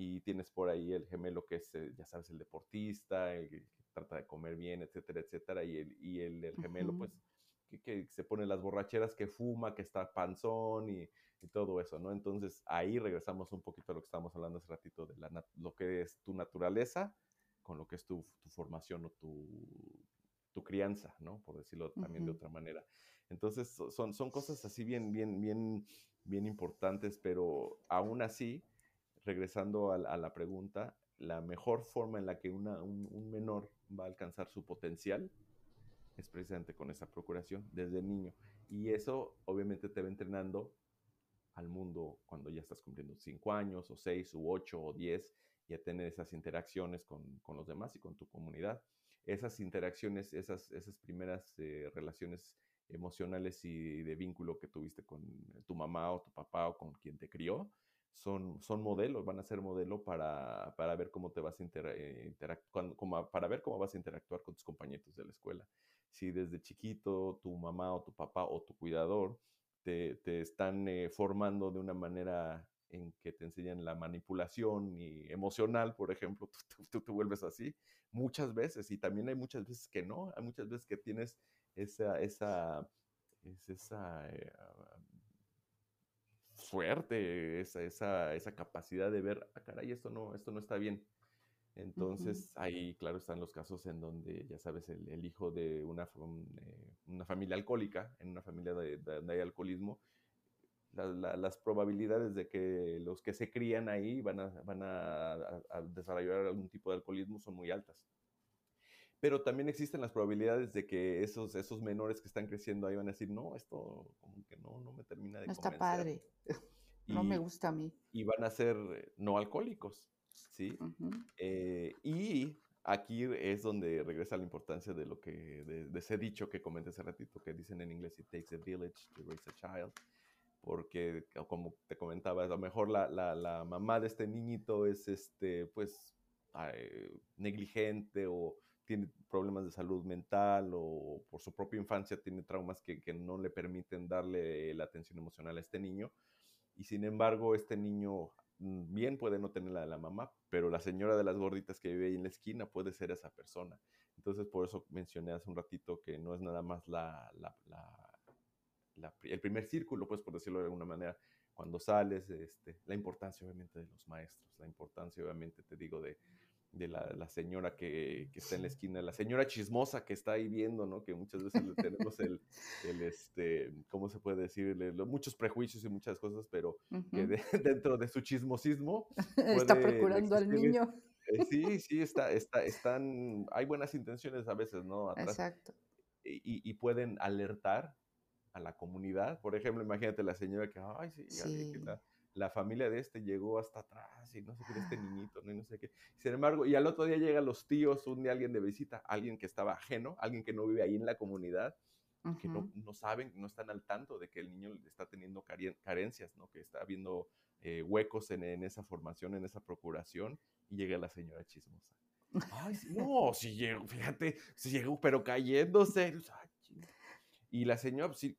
Y tienes por ahí el gemelo que es, ya sabes, el deportista, el que trata de comer bien, etcétera, etcétera. Y el, y el, gemelo, pues, que, se pone las borracheras, que fuma, que está panzón y, y, todo eso, ¿no? Entonces ahí regresamos un poquito a lo que estábamos hablando hace ratito de la, lo que es tu naturaleza con lo que es tu, tu formación o tu, tu, crianza, ¿no? Por decirlo también de otra manera. Entonces son, son cosas así bien, bien, bien, bien importantes, pero aún así, regresando a, la pregunta, la mejor forma en la que una, un, un menor va a alcanzar su potencial es precisamente con esa procuración desde niño. Y eso obviamente te va entrenando al mundo cuando ya estás cumpliendo 5 años o 6 u 8 o 10 y a tener esas interacciones con, con, los demás y con tu comunidad. Esas interacciones, esas, esas primeras eh, relaciones emocionales y de vínculo que tuviste con tu mamá o tu papá o con quien te crió, son, son modelos, van a ser modelo para, para ver cómo te vas a eh, interactuar, para ver cómo vas a interactuar con tus compañeros de la escuela. Si desde chiquito tu mamá o tu papá o tu cuidador te, te están eh, formando de una manera en que te enseñan la manipulación y emocional, por ejemplo, tú, tú, vuelves así muchas veces y también hay muchas veces que no, hay muchas veces que tienes esa, esa, esa eh, suerte, esa, esa, esa, capacidad de ver, ah, caray, esto no, esto no está bien. Entonces, ahí, claro, están los casos en donde, ya sabes, el, hijo de una, eh, una, familia alcohólica, en una familia de, donde hay alcoholismo, las probabilidades de que los que se crían ahí van, a, van a, desarrollar algún tipo de alcoholismo son muy altas. Pero también existen las probabilidades de que esos, esos menores que están creciendo ahí van a decir, no, esto como que no, no me termina de No está padre. no me gusta a mí. Y van a ser no alcohólicos. ¿sí? Eh, y aquí es donde regresa la importancia de lo que, de, ese dicho que comenté hace ratito, que dicen en inglés, it takes a village to raise a child, porque como te comentaba, a lo mejor la, la, la mamá de este niñito es, este, pues, negligente o tiene problemas de salud mental o por su propia infancia tiene traumas que, que no le permiten darle la atención emocional a este niño. Y sin embargo, este niño mm, bien puede no tener la de la mamá, pero la señora de las gorditas que vive ahí en la esquina puede ser esa persona. Entonces, por eso mencioné hace un ratito que no es nada más la, el primer círculo, pues por decirlo de alguna manera, cuando sales, este, la importancia obviamente de los maestros, la importancia obviamente, te digo, de, de la, señora que, está en la esquina, la señora chismosa que está ahí viendo, ¿no? Que muchas veces le tenemos el, el, este, ¿cómo se puede decir? muchos prejuicios y muchas cosas, pero que dentro de su chismosismo... está procurando al niño. Eh, sí, sí, está, está, están, hay buenas intenciones a veces, ¿no? Exacto. Y, y, pueden alertar a la comunidad. Por ejemplo, imagínate la señora que, ay, sí, sí. la, la, familia de este llegó hasta atrás y no sé qué de este niñito, no, no sé qué. Sin embargo, y al otro día llegan los tíos, un día alguien de visita, alguien que estaba ajeno, alguien que no vive ahí en la comunidad, que no, no, saben, no están al tanto de que el niño está teniendo carencias, ¿no? Que está habiendo eh, huecos en, en, esa formación, en esa procuración, y llega la señora chismosa. Ay, no, si llegó, fíjate, si llegó, pero cayéndose. Y la señora, pues, sí,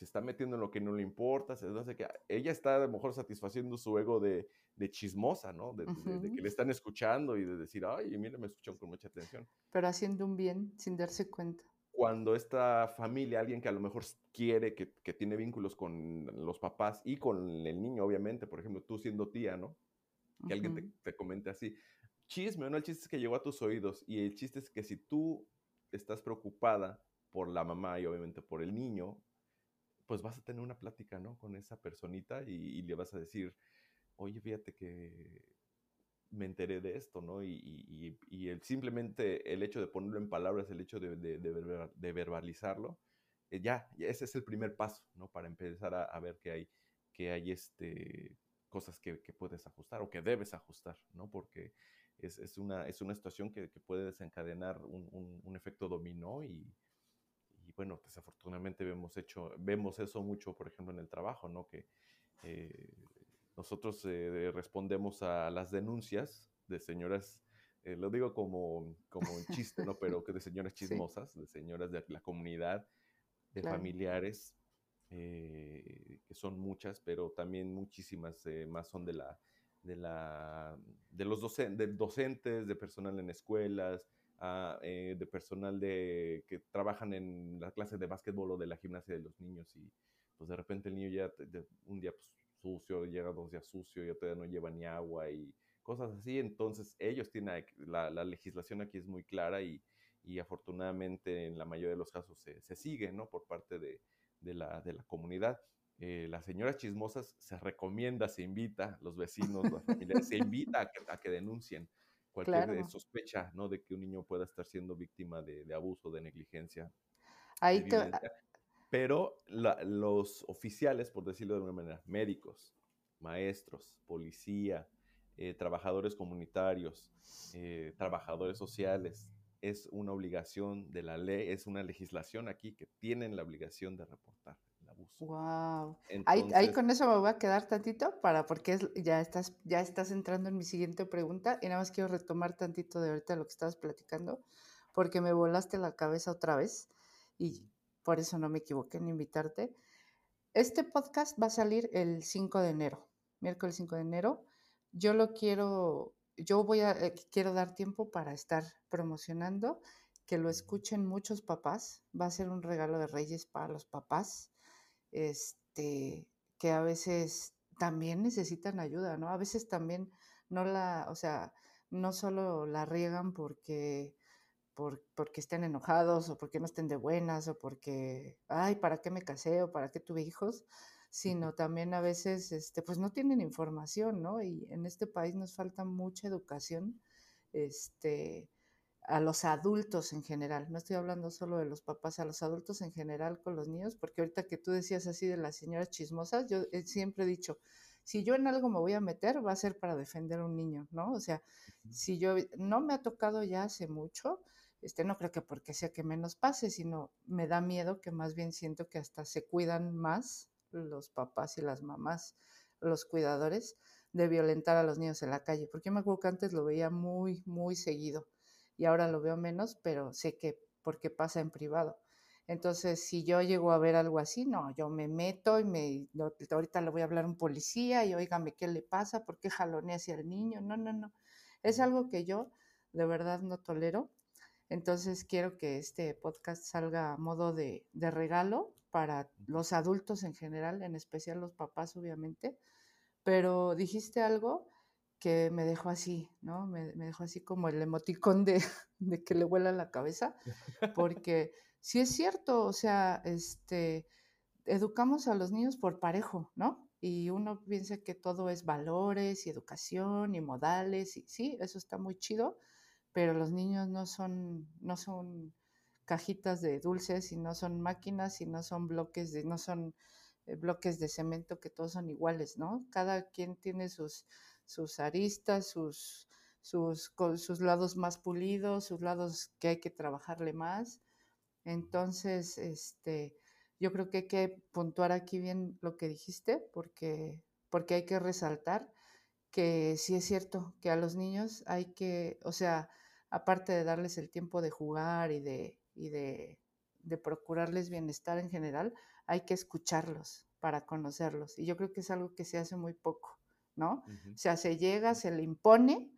se está metiendo en lo que no le importa, se, no sé qué. Ella está a lo mejor satisfaciendo su ego de, de chismosa, ¿no? De, que le están escuchando y de decir, ay, mire, me escuchan con mucha atención. Pero haciendo un bien sin darse cuenta. Cuando esta familia, alguien que a lo mejor quiere, que, que tiene vínculos con los papás y con el niño, obviamente, por ejemplo, tú siendo tía, ¿no? Que alguien te, te comente así, chisme, ¿no? El chiste es que llegó a tus oídos y el chiste es que si tú estás preocupada por la mamá y obviamente por el niño, pues vas a tener una plática, ¿no? Con esa personita y, le vas a decir, oye, fíjate que me enteré de esto, ¿no? Y, el, simplemente el hecho de ponerlo en palabras, el hecho de, verbalizarlo, eh, ya, ese es el primer paso, ¿no? Para empezar a, ver que hay, que hay este, cosas que, puedes ajustar o que debes ajustar, ¿no? Porque es, una, es una situación que, puede desencadenar un efecto dominó y, y bueno, desafortunadamente vemos, hecho, vemos eso mucho, por ejemplo, en el trabajo, ¿no? Que eh, nosotros eh, respondemos a las denuncias de señoras, eh, lo digo como, como un chiste, ¿no? Pero que de señoras chismosas, de señoras de la comunidad, de familiares, que son muchas, pero también muchísimas más son de la de la de los de docentes, de personal en escuelas, eh, de personal de, que trabajan en la clase de básquetbol o de la gimnasia de los niños y pues de repente el niño ya un día pues, sucio, llega dos días sucio, ya todavía no lleva ni agua y cosas así. Entonces ellos tienen, la, la legislación aquí es muy clara y, y, afortunadamente en la mayoría de los casos se, se sigue, ¿no? Por parte de, de, la, de la comunidad. Eh, las señoras chismosas se recomienda, se invita, los vecinos, las familias, se invita a que, a que denuncien cualquier sospecha, ¿no? De que un niño pueda estar siendo víctima de, de abuso, de negligencia. Ahí te... Pero los oficiales, por decirlo de alguna manera, médicos, maestros, policía, eh, trabajadores comunitarios, eh, trabajadores sociales, es una obligación de la ley, es una legislación aquí que tienen la obligación de reportar. Wow. ahí, con eso me voy a quedar tantito para porque ya estás ya estás entrando en mi siguiente pregunta y nada más quiero retomar tantito de ahorita lo que estabas platicando porque me volaste la cabeza otra vez y por eso no me equivoqué en invitarte. Este podcast va a salir el 5 de enero, miércoles 5 de enero. Yo lo quiero, yo voy a, eh, quiero dar tiempo para estar promocionando, que lo escuchen muchos papás. Va a ser un regalo de Reyes para los papás este, que a veces también necesitan ayuda, ¿no? A veces también no la, o sea, no solo la riegan porque, por, porque estén enojados o porque no estén de buenas o porque, ay, ¿para qué me casé o para qué tuve hijos? sino también a veces, este, pues no tienen información, ¿no? Y en este país nos falta mucha educación, este, a los adultos en general, no estoy hablando solo de los papás, a los adultos en general con los niños, porque ahorita que tú decías así de las señoras chismosas, yo siempre he dicho, si yo en algo me voy a meter, va a ser para defender a un niño, ¿no? O sea, si yo no me ha tocado ya hace mucho, este, no creo que porque sea que menos pase, sino me da miedo que más bien siento que hasta se cuidan más los papás y las mamás, los cuidadores, de violentar a los niños en la calle, porque yo me acuerdo que antes lo veía muy, muy seguido y ahora lo veo menos, pero sé que porque pasa en privado. Entonces, si yo llego a ver algo así, no, yo me meto y me, ahorita le voy a hablar a un policía y oígame qué le pasa, por qué jalonea hacia el niño, no, no, no. Es algo que yo de verdad no tolero. Entonces quiero que este podcast salga a modo de, de regalo para los adultos en general, en especial los papás, obviamente. Pero dijiste algo que me dejó así, ¿no? Me, dejó así como el emoticón de, de, que le vuela la cabeza, porque sí es cierto, o sea, este, educamos a los niños por parejo, ¿no? Y uno piensa que todo es valores y educación y modales, y sí, eso está muy chido, pero los niños no son, no son cajitas de dulces y no son máquinas y no son bloques de, no son eh, bloques de cemento que todos son iguales, ¿no? Cada quien tiene sus, sus aristas, sus, sus, sus lados más pulidos, sus lados que hay que trabajarle más. Entonces, este, yo creo que hay que puntuar aquí bien lo que dijiste, porque, porque hay que resaltar que sí es cierto que a los niños hay que, o sea, aparte de darles el tiempo de jugar y de, y de, procurarles bienestar en general, hay que escucharlos para conocerlos. Y yo creo que es algo que se hace muy poco, ¿no? O sea, se llega, se le impone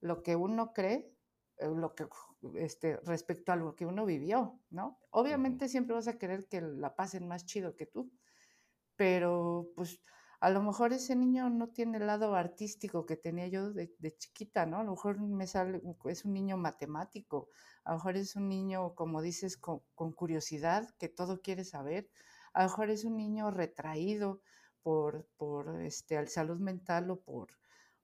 lo que uno cree, eh, lo que este, respecto a lo que uno vivió, ¿no? Obviamente siempre vas a querer que la pasen más chido que tú, pero pues a lo mejor ese niño no tiene el lado artístico que tenía yo de, chiquita, ¿no? A lo mejor me sale, es un niño matemático, a lo mejor es un niño, como dices, con, curiosidad, que todo quiere saber, a lo mejor es un niño retraído por, por este, salud mental o por,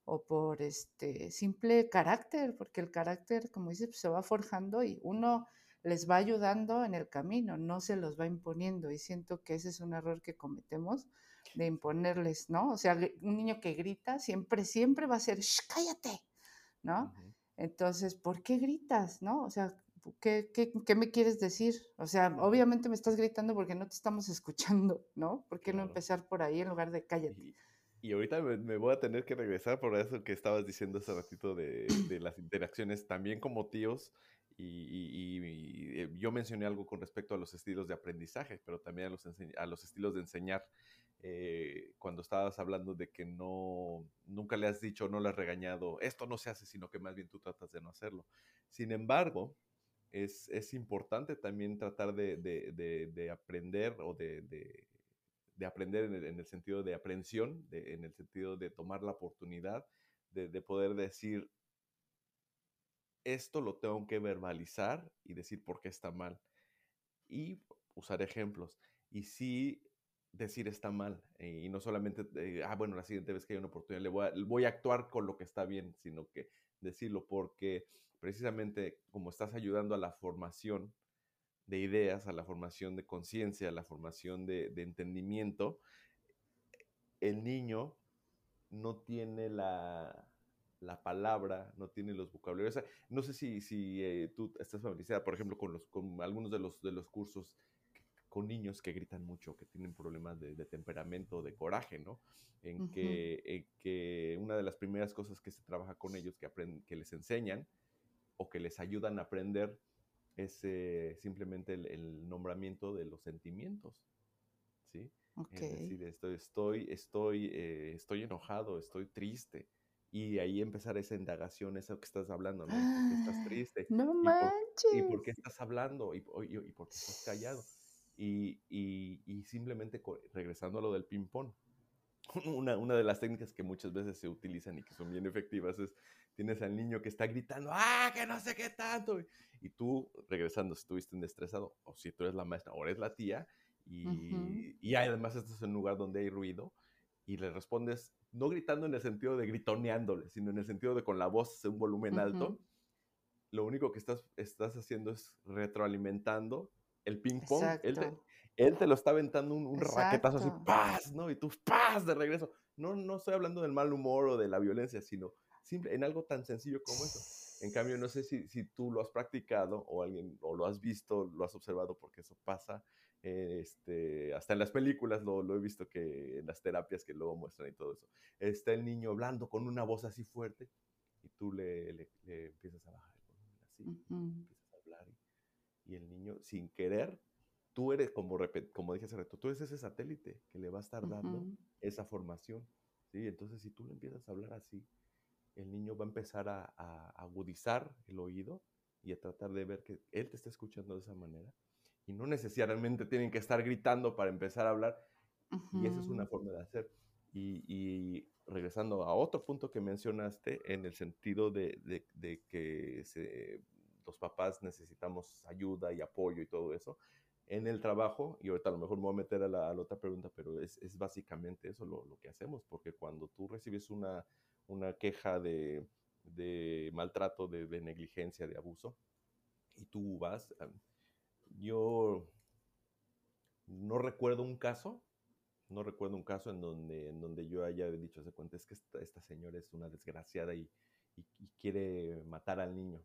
o por este simple carácter, porque el carácter, como dices, pues, se va forjando y uno les va ayudando en el camino, no se los va imponiendo. Y siento que ese es un error que cometemos de imponerles, ¿no? O sea, un niño que grita siempre, siempre va a ser, cállate, ¿no? Entonces, ¿por qué gritas, no? O sea, ¿qué, qué, qué me quieres decir? O sea, obviamente me estás gritando porque no te estamos escuchando, ¿no? ¿Por qué no empezar por ahí en lugar de cállate? Y, ahorita me, voy a tener que regresar por eso que estabas diciendo hace ratito de, de las interacciones, también como tíos, y, y, eh, yo mencioné algo con respecto a los estilos de aprendizaje, pero también a los, a los estilos de enseñar. Eh, cuando estabas hablando de que no, nunca le has dicho, no le has regañado, esto no se hace, sino que más bien tú tratas de no hacerlo. Sin embargo, es, es importante también tratar de, de, de, aprender o de, aprender en el, en el, sentido de aprensión, en el sentido de tomar la oportunidad de, poder decir, esto lo tengo que verbalizar y decir por qué está mal. Y usar ejemplos. Y si decir está mal eh, y no solamente, ah, bueno, la siguiente vez que haya una oportunidad le voy a actuar con lo que está bien, sino que decirlo porque precisamente como estás ayudando a la formación de ideas, a la formación de conciencia, a la formación de, entendimiento, el niño no tiene la, la palabra, no tiene los vocabularios. no sé si, si eh, tú estás familiarizada, por ejemplo, con, los, con algunos de los, de los cursos con niños que gritan mucho, que tienen problemas de, temperamento, de coraje, ¿no? En, que, que, una de las primeras cosas que se trabaja con ellos, que, aprenden, que les enseñan o que les ayudan a aprender, es eh, simplemente el, nombramiento de los sentimientos, ¿sí? Es decir, estoy, estoy, estoy, eh, estoy enojado, estoy triste. Y ahí empezar esa indagación, eso que estás hablando, ¿no? ¿Por qué estás triste? No ¿Y manches. ¿Y por qué estás hablando? ¿Y, y, y por qué estás callado? Y, y, simplemente regresando a lo del ping-pong, una, una, de las técnicas que muchas veces se utilizan y que son bien efectivas es, tienes al niño que está gritando, ¡ah, que no sé qué tanto! Y tú, regresando, si estuviste en estresado, o si tú eres la maestra o eres la tía, y, y además estás en un lugar donde hay ruido, y le respondes, no gritando en el sentido de gritoneándole, sino en el sentido de con la voz en un volumen alto, lo único que estás, estás haciendo es retroalimentando el ping pong, él te, él te, lo está aventando un, raquetazo así, ¡paz! ¿no? Y tú, ¡paz! de regreso. No, no estoy hablando del mal humor o de la violencia, sino simple, en algo tan sencillo como eso. En cambio, no sé si, si tú lo has practicado o alguien, o lo has visto, lo has observado, porque eso pasa. este, hasta en las películas lo, lo, he visto que en las terapias que luego muestran y todo eso. Está el niño hablando con una voz así fuerte y tú le, le, empiezas a bajar el volumen así, empiezas a hablar y y el niño sin querer tú eres, como, como dije hace rato, tú eres ese satélite que le va a estar dando esa formación. ¿sí? Entonces, si tú le empiezas a hablar así, el niño va a empezar a, agudizar el oído y a tratar de ver que él te está escuchando de esa manera. Y no necesariamente tienen que estar gritando para empezar a hablar. Y esa es una forma de hacer. Y, regresando a otro punto que mencionaste, en el sentido de, que los papás necesitamos ayuda y apoyo y todo eso, en el trabajo, y ahorita a lo mejor me voy a meter a la, otra pregunta, pero es, básicamente eso lo, que hacemos, porque cuando tú recibes una, queja de, maltrato, de, negligencia, de abuso, y tú vas, yo no recuerdo un caso, no recuerdo un caso en donde, en donde yo haya dicho, se cuenta, es que esta, señora es una desgraciada y, quiere matar al niño.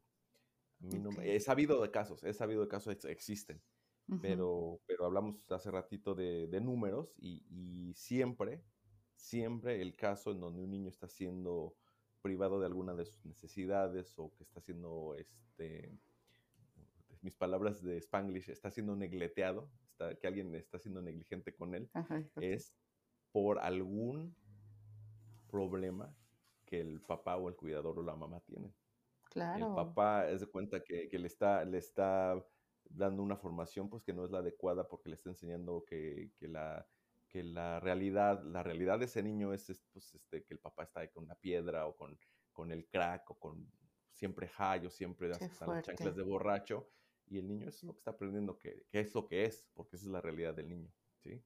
A mí no, he sabido de casos, he sabido de casos, existen pero, pero hablamos hace ratito de, números y, siempre, siempre el caso en donde un niño está siendo privado de alguna de sus necesidades o que está siendo, este, mis palabras de Spanglish, está siendo negleteado, está, que alguien está siendo negligente con él, es por algún problema que el papá o el cuidador o la mamá tienen. Claro. El papá es de cuenta que, que le, está, le está dando una formación pues que no es la adecuada porque le está enseñando que, la, que la realidad, la realidad de ese niño es, pues, este, que el papá está ahí con una piedra o con, con el crack o con siempre high o siempre hasta las chanclas de borracho y el niño es lo que está aprendiendo que, es lo que es, porque esa es la realidad del niño, ¿sí?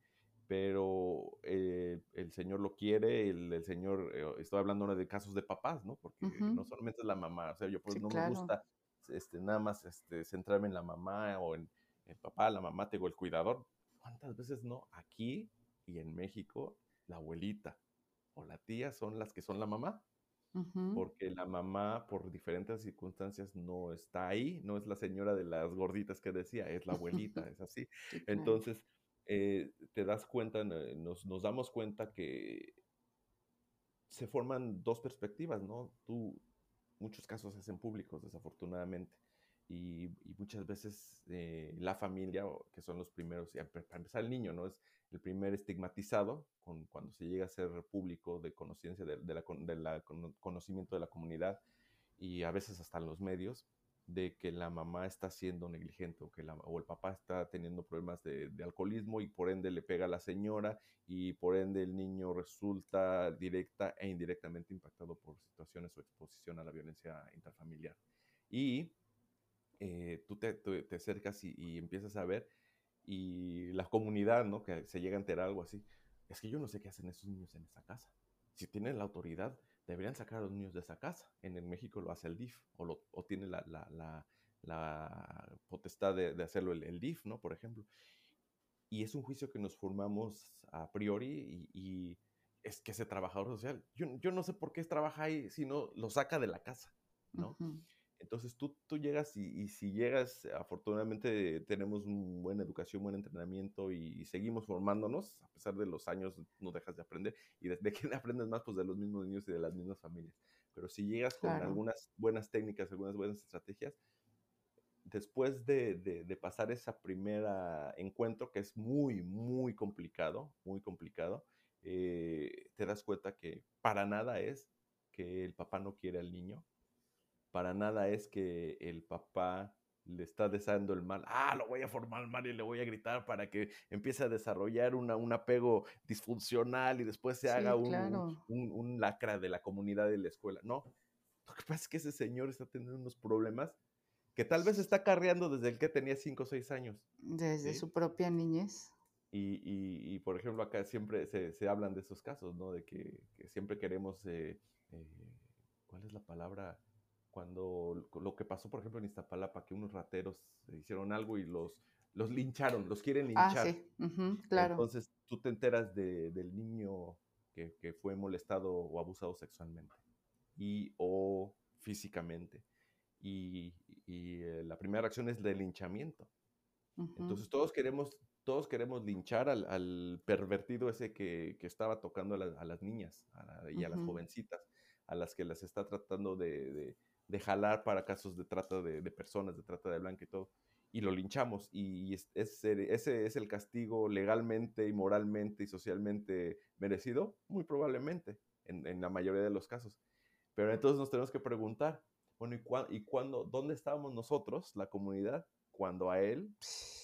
Pero eh, el Señor lo quiere, el, Señor, eh, estoy hablando de casos de papás, ¿no? Porque no solamente es la mamá, o sea, yo pues no me gusta este, nada más este, centrarme en la mamá o en el papá, la mamá, tengo el cuidador. ¿Cuántas veces no? Aquí y en México, la abuelita o la tía son las que son la mamá. Porque la mamá, por diferentes circunstancias, no está ahí, no es la señora de las gorditas que decía, es la abuelita, es así. Entonces, eh, te das cuenta, nos, nos damos cuenta que se forman dos perspectivas, ¿no? Tú, muchos casos se hacen públicos, desafortunadamente. Y, muchas veces eh, la familia, que son los primeros, para empezar el niño, ¿no? Es el primer estigmatizado con, cuando se llega a ser público de conciencia de, de, la, conocimiento de la comunidad y a veces hasta en los medios, de que la mamá está siendo negligente o que la, o el papá está teniendo problemas de, de, alcoholismo y por ende le pega a la señora y por ende el niño resulta directa e indirectamente impactado por situaciones o exposición a la violencia intrafamiliar. Y eh, tú te, te, acercas y, empiezas a ver y la comunidad, ¿no? Que se llega a enterar algo así. Es que yo no sé qué hacen esos niños en esa casa. Si tienen la autoridad, deberían sacar a los niños de esa casa. En el México lo hace el DIF o, o tiene la, la, la, potestad de, hacerlo el, DIF, ¿no? Por ejemplo. Y es un juicio que nos formamos a priori y, es que ese trabajador social, yo, yo, no sé por qué trabaja ahí, sino lo saca de la casa, ¿no? Entonces tú, tú llegas y, si llegas, afortunadamente tenemos buena educación, buen entrenamiento y, seguimos formándonos, a pesar de los años no dejas de aprender y de, quién aprendes más, pues de los mismos niños y de las mismas familias. Pero si llegas con algunas buenas técnicas, algunas buenas estrategias, después de, de, pasar esa primera encuentro, que es muy, muy complicado, muy complicado, eh, te das cuenta que para nada es que el papá no quiere al niño, para nada es que el papá le está deseando el mal, ah, lo voy a formar mal y le voy a gritar para que empiece a desarrollar una, un apego disfuncional y después se haga un, un, lacra de la comunidad de la escuela. No, lo que pasa es que ese señor está teniendo unos problemas que tal vez está carreando desde el que tenía 5 o 6 años. Desde su propia niñez. Y, y, por ejemplo, acá siempre se, se, hablan de esos casos, ¿no? De que, siempre queremos, eh, eh, ¿cuál es la palabra? Cuando lo que pasó, por ejemplo, en Iztapalapa, que unos rateros hicieron algo y los, los lincharon, los quieren ah, linchar. Ah, sí, claro. Entonces tú te enteras de, del niño que, que, fue molestado o abusado sexualmente y o físicamente. Y, y eh, la primera reacción es el linchamiento. Entonces todos queremos, todos queremos linchar al, al pervertido ese que, que estaba tocando a, las niñas y a las jovencitas, a las que las está tratando de, de de jalar para casos de trata de, personas, de trata de blanca y todo. y lo linchamos. Y ese es el castigo legalmente y moralmente y socialmente merecido, muy probablemente, en, la mayoría de los casos. Pero entonces nos tenemos que preguntar, bueno, ¿y, y cuándo, dónde estábamos nosotros, la comunidad, cuando a él,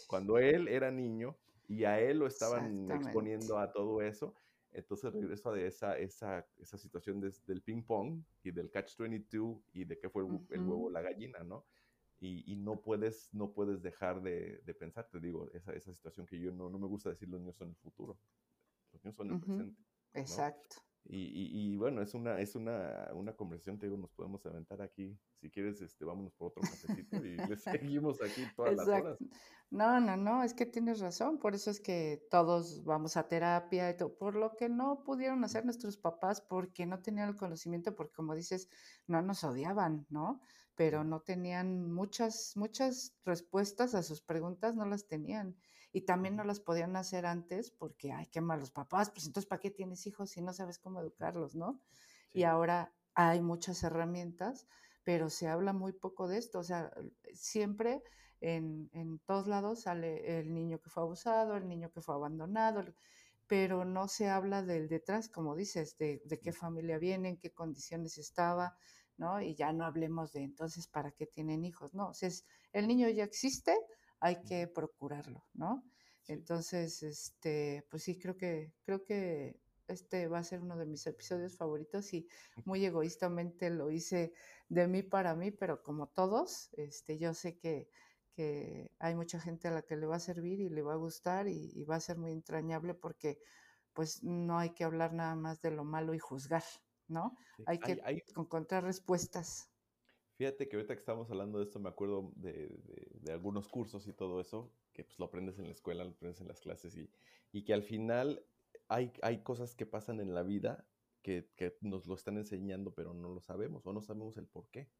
cuando él era niño y a él lo estaban exponiendo a todo eso? Entonces regreso a esa, esa, esa situación del ping pong y del catch 22 y de qué fue el, el huevo la gallina, ¿no? y, no, puedes, no puedes dejar de, pensar, te digo, esa, esa situación que yo no, no me gusta decir los niños son el futuro, los niños son el presente. Exacto. Y, y, bueno, es una, es una, una conversación, te digo, nos podemos aventar aquí. Si quieres, este, vámonos por otro cafecito y le seguimos aquí todas las horas. No, no, no, es que tienes razón. Por eso es que todos vamos a terapia y todo. Por lo que no pudieron hacer nuestros papás porque no tenían el conocimiento, porque como dices, no nos odiaban, ¿no? Pero no tenían muchas, muchas respuestas a sus preguntas, no las tenían y también no las podían hacer antes porque, ay, qué malos papás, pues entonces, ¿para qué tienes hijos si no sabes cómo educarlos, no? Y ahora hay muchas herramientas, pero se habla muy poco de esto, o sea, siempre en, en todos lados sale el niño que fue abusado, el niño que fue abandonado, pero no se habla del detrás, como dices, de, de qué familia viene, en qué condiciones estaba, ¿no? Y ya no hablemos de entonces para qué tienen hijos, no, o sea, el niño ya existe, hay que procurarlo, ¿no? Entonces, este, pues sí, creo que, creo que este va a ser uno de mis episodios favoritos y muy egoístamente lo hice de mí para mí, pero como todos, este, yo sé que, que hay mucha gente a la que le va a servir y le va a gustar y, va a ser muy entrañable porque pues no hay que hablar nada más de lo malo y juzgar, ¿no? hay que encontrar respuestas. Fíjate que ahorita que estamos hablando de esto, me acuerdo de, algunos cursos y todo eso, que pues lo aprendes en la escuela, lo aprendes en las clases y, y que al final hay, hay cosas que pasan en la vida que, que, nos lo están enseñando, pero no lo sabemos o no sabemos el por qué.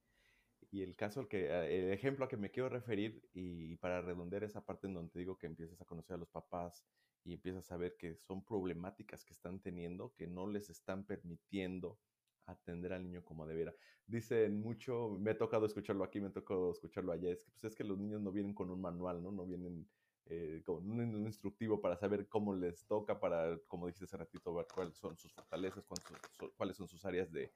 Y el caso, el, que, el ejemplo a que me quiero referir, y para redondear esa parte en donde te digo que empiezas a conocer a los papás y empiezas a ver que son problemáticas que están teniendo, que no les están permitiendo atender al niño como debiera. Dicen mucho, me ha tocado escucharlo aquí, me ha tocado escucharlo allá, es que, pues es que los niños no vienen con un manual, ¿no? No vienen eh, con un, instructivo para saber cómo les toca, para, como dijiste hace ratito, ver cuáles son sus fortalezas, cuáles son sus áreas de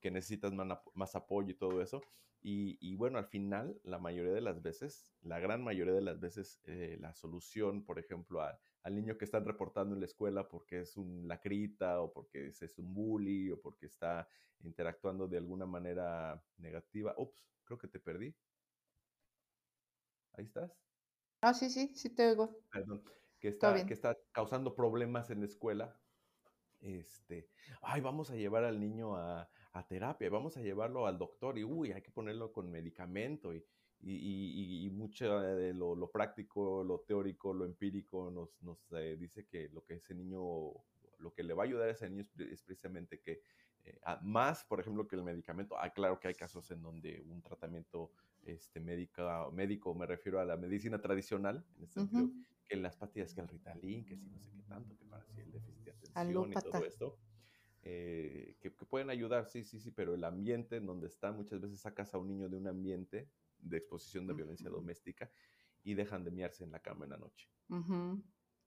que necesitas más, apoyo y todo eso. Y, bueno, al final, la mayoría de las veces, la gran mayoría de las veces, eh, la solución, por ejemplo, a, al niño que están reportando en la escuela porque es un lacrita o porque es, un bully o porque está interactuando de alguna manera negativa. Ups, creo que te perdí. ¿Ahí estás? Ah, sí, sí, sí te oigo. Perdón. Que está, que está causando problemas en la escuela. Este, ay, vamos a llevar al niño a, a terapia, vamos a llevarlo al doctor y, uy, hay que ponerlo con medicamento y, y, y, mucho de lo, práctico, lo teórico, lo empírico nos, nos eh, dice que lo que ese niño, lo que le va a ayudar a ese niño es, precisamente que eh, más, por ejemplo, que el medicamento. Ah, claro que hay casos en donde un tratamiento este, médica, médico, me refiero a la medicina tradicional, en este sentido, que las pastillas, que el Ritalin, que si no sé qué tanto, que para si el déficit de atención y todo esto. Eh, que, que, pueden ayudar, sí, sí, sí, pero el ambiente en donde está, muchas veces sacas a un niño de un ambiente de exposición de violencia doméstica y dejan de miarse en la cama en la noche.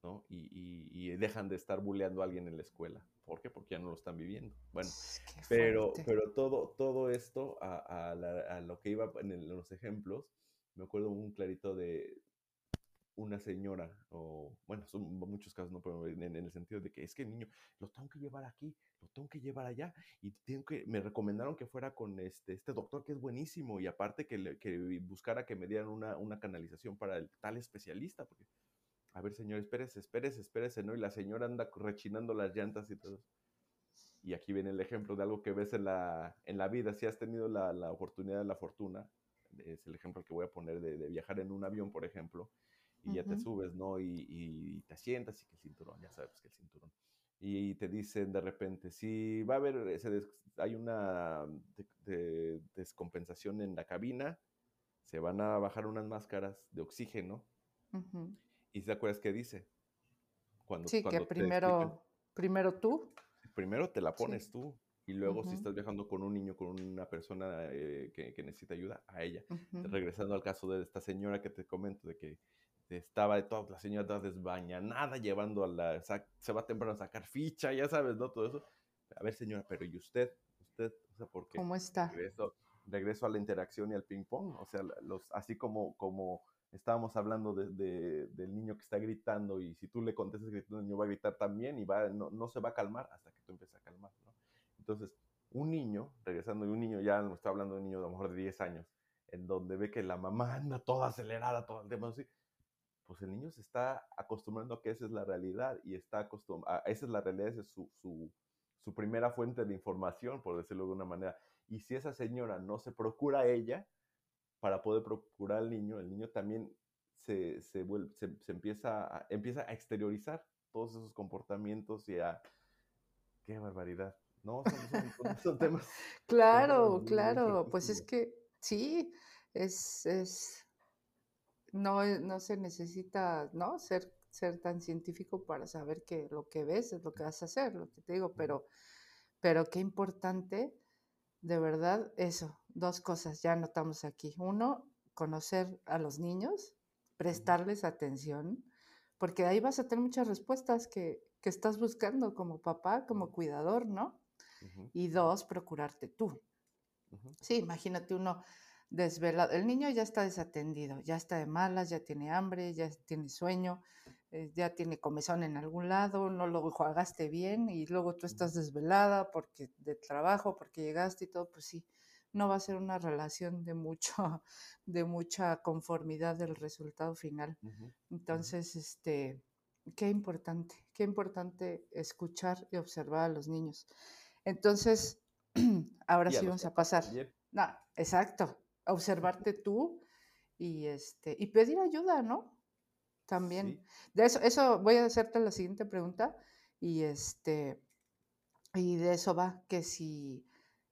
¿no? Y, dejan de estar bulleando a alguien en la escuela. ¿Por qué? Porque ya no lo están viviendo. Bueno, pero, pero todo, todo esto, a, lo que iba en, los ejemplos, me acuerdo un clarito de una señora, o bueno, son muchos casos, ¿no? pero en, el sentido de que es que el niño lo tengo que llevar aquí, lo tengo que llevar allá, y tengo que, me recomendaron que fuera con este, este doctor que es buenísimo, y aparte que, que buscara que me dieran una, una canalización para el tal especialista, porque, a ver, señor, espérese, espérese, espérese, ¿no? Y la señora anda rechinando las llantas y todo. Y aquí viene el ejemplo de algo que ves en la, en la vida. Si has tenido la, la oportunidad, la fortuna, es el ejemplo que voy a poner de, de viajar en un avión, por ejemplo, y ya te subes, ¿no? Y, y, te sientas y que el cinturón, ya sabes que el cinturón. Y te dicen de repente, si va a haber, hay una descompensación en la cabina, se van a bajar unas máscaras de oxígeno. ¿Y te acuerdas qué dice? Cuando, sí, que primero, primero tú. Primero te la pones tú. Y luego, si estás viajando con un niño, con una persona eh, que, necesita ayuda, a ella. Regresando al caso de esta señora que te comento, de que estaba de toda la señora toda desbañanada, llevando a la. Se va temprano a sacar ficha, ya sabes, ¿no? Todo eso. A ver, señora, pero ¿y usted? ¿Usted? O sea, ¿por qué? ¿Cómo está? Regreso, regreso a la interacción y al ping-pong. O sea, los, así como, como estábamos hablando de, del niño que está gritando y si tú le contestas gritando, el niño va a gritar también y va, no, no se va a calmar hasta que tú empieces a calmar, ¿no? Entonces, un niño, regresando de un niño, ya no estoy hablando de un niño de a lo mejor de 10 años, en donde ve que la mamá anda toda acelerada, todo el tema así, pues el niño se está acostumbrando a que esa es la realidad y está acostumbrado, esa es la realidad, esa es su, su, su, primera fuente de información, por decirlo de alguna manera. Y si esa señora no se procura a ella para poder procurar al niño, el niño también se, se, vuelve, se, empieza, a, empieza a exteriorizar todos esos comportamientos y a... ¡Qué barbaridad! No, son, temas. claro, claro, pues es que sí, es, es no, no se necesita, ¿no? Ser, ser tan científico para saber que lo que ves es lo que vas a hacer, lo que te digo, pero, pero qué importante, de verdad, eso, dos cosas ya notamos aquí. Uno, conocer a los niños, prestarles atención, porque ahí vas a tener muchas respuestas que, que estás buscando como papá, como cuidador, ¿no? Y dos, procurarte tú. Sí, imagínate uno desvelado. El niño ya está desatendido, ya está de malas, ya tiene hambre, ya tiene sueño, eh, ya tiene comezón en algún lado, no lo jugaste bien y luego tú estás desvelada porque de trabajo, porque llegaste y todo, pues sí, no va a ser una relación de mucho, de mucha conformidad del resultado final. Entonces, este, qué importante, qué importante escuchar y observar a los niños. Entonces, ahora sí vamos a pasar. No, exacto. Observarte tú y este y pedir ayuda, ¿no? También. De eso, eso voy a hacerte la siguiente pregunta y este y de eso va que si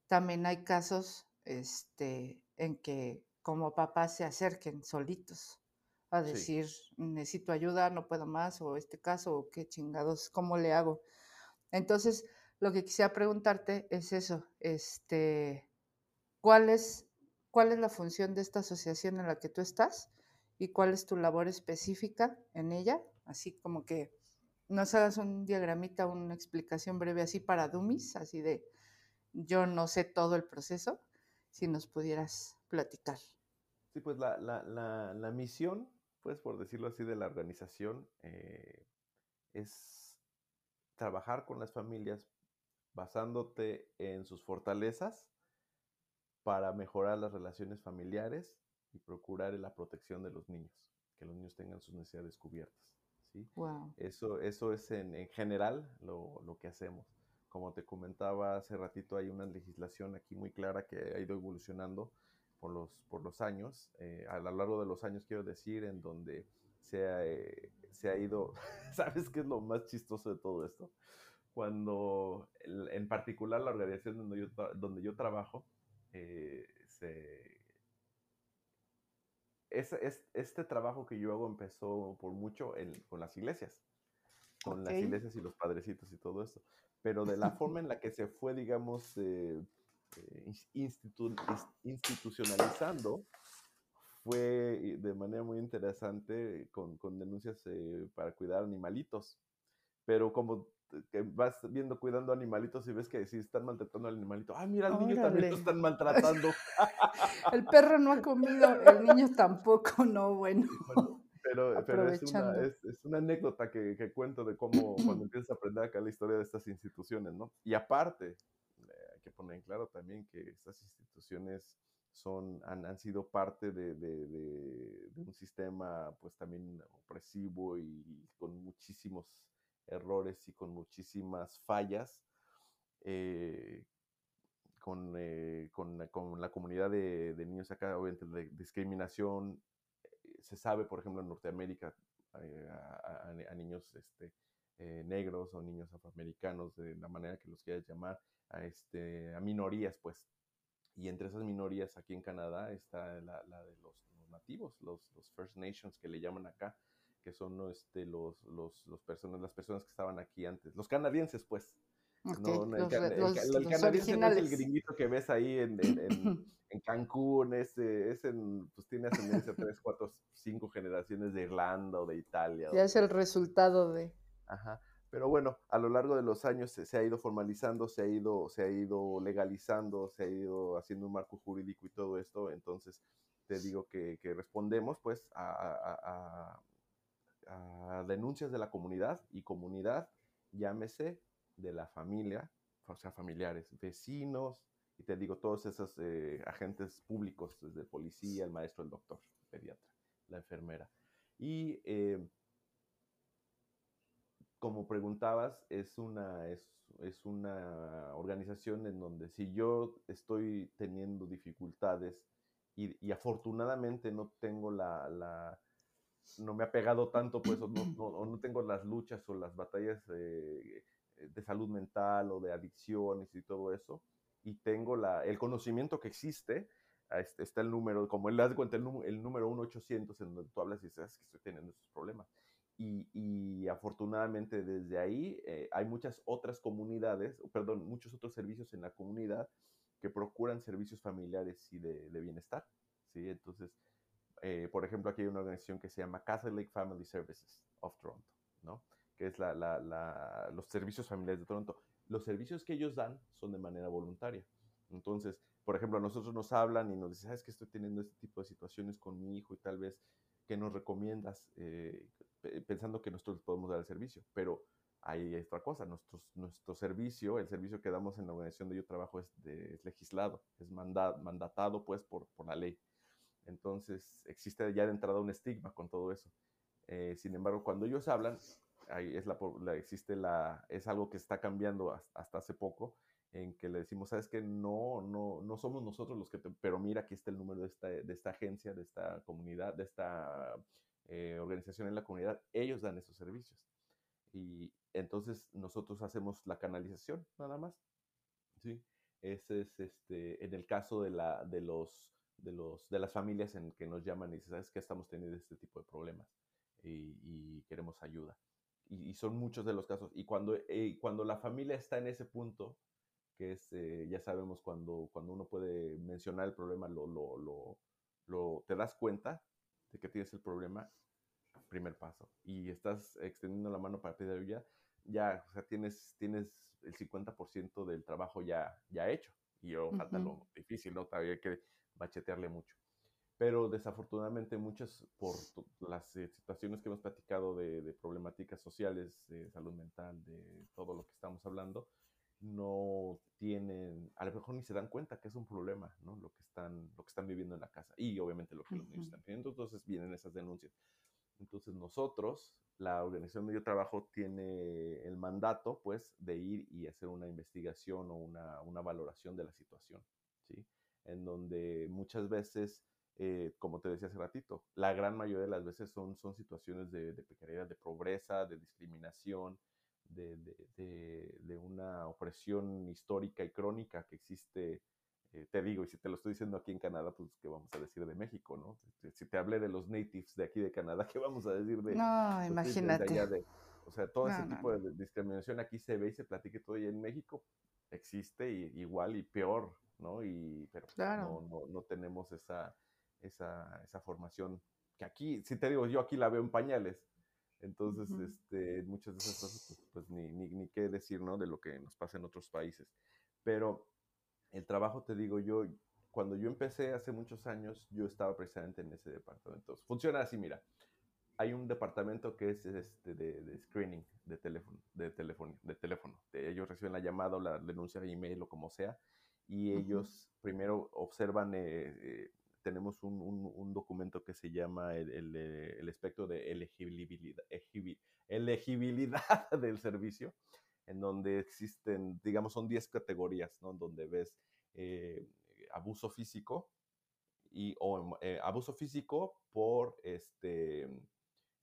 también hay casos este en que como papás se acerquen solitos a decir necesito ayuda, no puedo más o este caso o qué chingados, ¿cómo le hago? Entonces, lo que quisiera preguntarte es eso, este, ¿cuál es, ¿cuál es la función de esta asociación en la que tú estás y cuál es tu labor específica en ella? Así como que nos hagas un diagramita, una explicación breve así para dummies, así de yo no sé todo el proceso, si nos pudieras platicar. Sí, pues la, la, la, la misión, pues por decirlo así, de la organización eh, es trabajar con las familias basándote en sus fortalezas para mejorar las relaciones familiares y procurar la protección de los niños, que los niños tengan sus necesidades cubiertas. ¿sí? Eso, eso es en, en general lo, lo, que hacemos. Como te comentaba hace ratito, hay una legislación aquí muy clara que ha ido evolucionando por los, por los años, eh, a lo largo de los años quiero decir, en donde se ha, eh, se ha ido, ¿sabes qué es lo más chistoso de todo esto? cuando en particular la organización donde yo, donde yo trabajo, eh, es, este trabajo que yo hago empezó por mucho con las iglesias, con las iglesias y los padrecitos y todo eso, pero de la forma en la que se fue, digamos, eh, eh, institucionalizando, fue de manera muy interesante con, con denuncias para cuidar animalitos. Pero como que vas viendo cuidando animalitos y ves que si están maltratando al animalito, ah, mira, al niño también lo están maltratando. el perro no ha comido, el niño tampoco, no, bueno. pero, pero es, una, es, es, una, anécdota que, que, cuento de cómo cuando empiezas a aprender acá la historia de estas instituciones, ¿no? Y aparte, eh, hay que poner en claro también que estas instituciones son, han, han sido parte de, de, de, de un sistema pues también opresivo y con muchísimos errores y con muchísimas fallas eh, con, eh, con, con, la comunidad de, de, niños acá, obviamente la discriminación, eh, se sabe, por ejemplo, en Norteamérica, a, a, niños este, negros o niños afroamericanos, de la manera que los quieras llamar, a, este, a minorías, pues. Y entre esas minorías aquí en Canadá está la, la de los, los nativos, los, los First Nations que le llaman acá, que son este, los, los, los personas, las personas que estaban aquí antes, los canadienses, pues, No, el, canadiense no es el gringuito que ves ahí en, en, Cancún, es, es en, pues tiene ascendencia tres, cuatro, cinco generaciones de Irlanda o de Italia. Ya es el resultado de... Ajá. Pero bueno, a lo largo de los años se, ha ido formalizando, se ha ido, se ha ido legalizando, se ha ido haciendo un marco jurídico y todo esto. Entonces, te digo que, respondemos pues a, denuncias de la comunidad y comunidad, llámese de la familia, o sea, familiares, vecinos, y te digo, todos esos eh, agentes públicos, desde policía, el maestro, el doctor, el pediatra, la enfermera. Y eh, como preguntabas, es una, es, una organización en donde si yo estoy teniendo dificultades y, afortunadamente no tengo la, no me ha pegado tanto, pues, o no, no, tengo las luchas o las batallas de salud mental o de adicciones y todo eso, y tengo la, el conocimiento que existe, este, está el número, como él das cuenta, el, el número 1-800 en donde tú hablas y dices que estoy teniendo esos problemas. Y, afortunadamente desde ahí eh, hay muchas otras comunidades, perdón, muchos otros servicios en la comunidad que procuran servicios familiares y de, bienestar, ¿sí? Entonces, eh, por ejemplo, aquí hay una organización que se llama Catholic Family Services of Toronto, ¿no? Que es la, la, los servicios familiares de Toronto. Los servicios que ellos dan son de manera voluntaria. Entonces, por ejemplo, a nosotros nos hablan y nos dicen, ¿sabes que estoy teniendo este tipo de situaciones con mi hijo y tal vez que nos recomiendas eh, pensando que nosotros podemos dar el servicio? Pero hay otra cosa, nuestro, servicio, el servicio que damos en la organización donde yo trabajo es, legislado, es mandatado pues por, por, la ley. Entonces existe ya de entrada un estigma con todo eso. Eh, sin embargo, cuando ellos hablan, ahí es, la, existe la, es algo que está cambiando hasta hace poco, en que le decimos, sabes que no, no, no somos nosotros los que, pero mira, aquí está el número de esta, de esta agencia, de esta comunidad, de esta eh, organización en la comunidad, ellos dan esos servicios. Y entonces nosotros hacemos la canalización, nada más. ¿sí? Ese es este, en el caso de, la, de, los, de, los, de las familias en que nos llaman y dicen, sabes que estamos teniendo este tipo de problemas y, y queremos ayuda. Y, y, son muchos de los casos. Y cuando, eh, cuando la familia está en ese punto, que es, eh, ya sabemos, cuando, cuando uno puede mencionar el problema, lo, lo, lo, lo, te das cuenta de que tienes el problema, primer paso. Y estás extendiendo la mano para pedir ayuda, ya, o sea, tienes, tienes el 50% del trabajo ya, ya hecho. Y yo, falta lo difícil, ¿no? Todavía hay que bachetearle mucho. Pero desafortunadamente muchas, por las eh, situaciones que hemos platicado de, de problemáticas sociales, de salud mental, de todo lo que estamos hablando, no tienen, a lo mejor ni se dan cuenta que es un problema, ¿no? Lo que están, lo que están viviendo en la casa y obviamente lo que los niños están teniendo. Entonces vienen esas denuncias. Entonces nosotros, la organización donde yo trabajo, tiene el mandato, pues, de ir y hacer una investigación o una, una valoración de la situación, ¿sí? En donde muchas veces, eh, como te decía hace ratito, la gran mayoría de las veces son, son situaciones de, de precariedad, de pobreza, de discriminación, de, de, una opresión histórica y crónica que existe, eh, te digo, y si te lo estoy diciendo aquí en Canadá, pues qué vamos a decir de México, ¿no? Si te hablé de los natives de aquí de Canadá, ¿qué vamos a decir de... No, imagínate. o sea, todo ese tipo de discriminación aquí se ve y se platica todo y en México existe y, igual y peor, ¿no? Y, pero no, no, no tenemos esa, esa, esa formación que aquí, si te digo, yo aquí la veo en pañales, entonces, este, muchas de esas cosas, pues, pues ni, ni, ni, qué decir, ¿no? De lo que nos pasa en otros países. Pero el trabajo, te digo yo, cuando yo empecé hace muchos años, yo estaba precisamente en ese departamento. Funciona así, mira. Hay un departamento que es este de, screening de teléfono, de teléfono, de teléfono. ellos reciben la llamada o la denuncia de email o como sea, y ellos primero observan eh, eh, tenemos un, un, documento que se llama el, el, eh, el espectro de elegibilidad, elegibilidad del servicio, en donde existen, digamos, son 10 categorías, ¿no? Donde ves eh, abuso físico y o, eh, abuso físico por este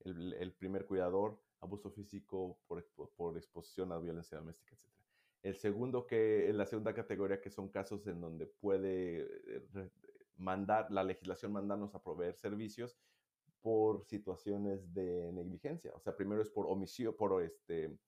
el, el, primer cuidador, abuso físico por, por exposición a violencia doméstica, etc. El segundo que, en la segunda categoría, que son casos en donde puede mandar, la legislación mandarnos a proveer servicios por situaciones de negligencia. O sea, primero es por omisión, por este,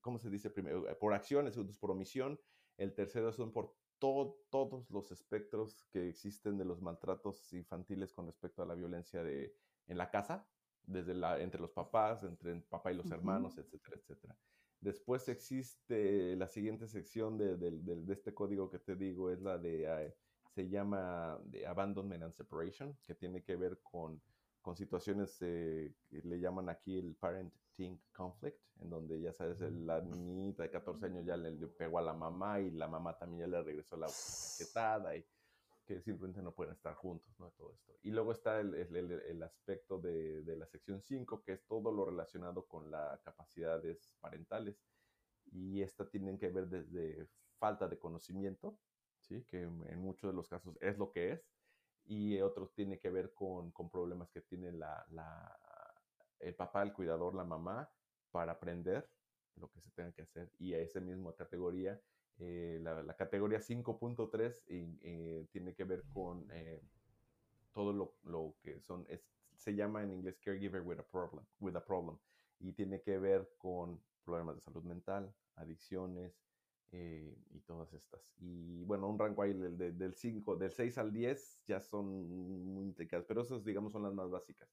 ¿cómo se dice primero? Por acción, el segundo es por omisión, el tercero son por todos los espectros que existen de los maltratos infantiles con respecto a la violencia de, en la casa, desde la, entre los papás, entre el papá y los hermanos, etcétera, etcétera. Después existe la siguiente sección de, de, este código que te digo, es la de, eh, se llama de Abandonment and Separation, que tiene que ver con, con situaciones eh, que le llaman aquí el Parent-Teen Conflict, en donde ya sabes, la niñita de 14 años ya le, pegó a la mamá y la mamá también ya le regresó la cachetada y que simplemente no pueden estar juntos, ¿no? Todo esto. Y luego está el, aspecto de, la sección 5, que es todo lo relacionado con las capacidades parentales. Y esta tienen que ver desde falta de conocimiento, ¿sí? Que en muchos de los casos es lo que es, y otros tiene que ver con, problemas que tiene el papá, el cuidador, la mamá, para aprender lo que se tenga que hacer. Y a esa misma categoría eh, la, categoría 5.3 eh, tiene que ver con eh, todo lo, lo, que son, se llama en inglés caregiver with a problem, with a problem, y tiene que ver con problemas de salud mental, adicciones y todas estas. Y bueno, un rango ahí del, del 5, del 6 al 10 ya son muy intricadas, pero esas digamos son las más básicas.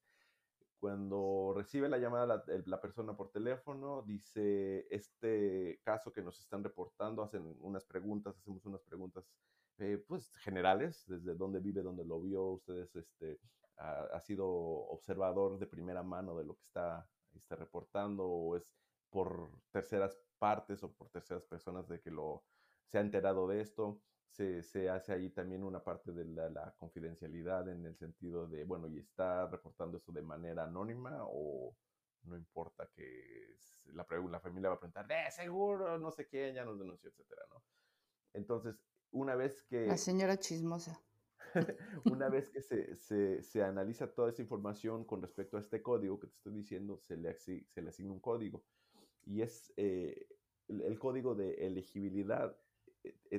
Cuando recibe la llamada la, persona por teléfono, dice, este caso que nos están reportando, hacen unas preguntas, hacemos unas preguntas eh, pues generales, desde dónde vive, dónde lo vio, ustedes este, ha, sido observador de primera mano de lo que está, está reportando o es por terceras partes o por terceras personas de que lo se ha enterado de esto se, hace ahí también una parte de la, confidencialidad en el sentido de, bueno, ¿y está reportando eso de manera anónima o no importa que la, la familia va a preguntar, de seguro, no sé quién, ya nos denunció, etcétera, ¿no? Entonces, una vez que... La señora chismosa. una vez que se, se, analiza toda esa información con respecto a este código que te estoy diciendo, se le, se le asigna un código. Y es eh, el, código de elegibilidad eh, eh,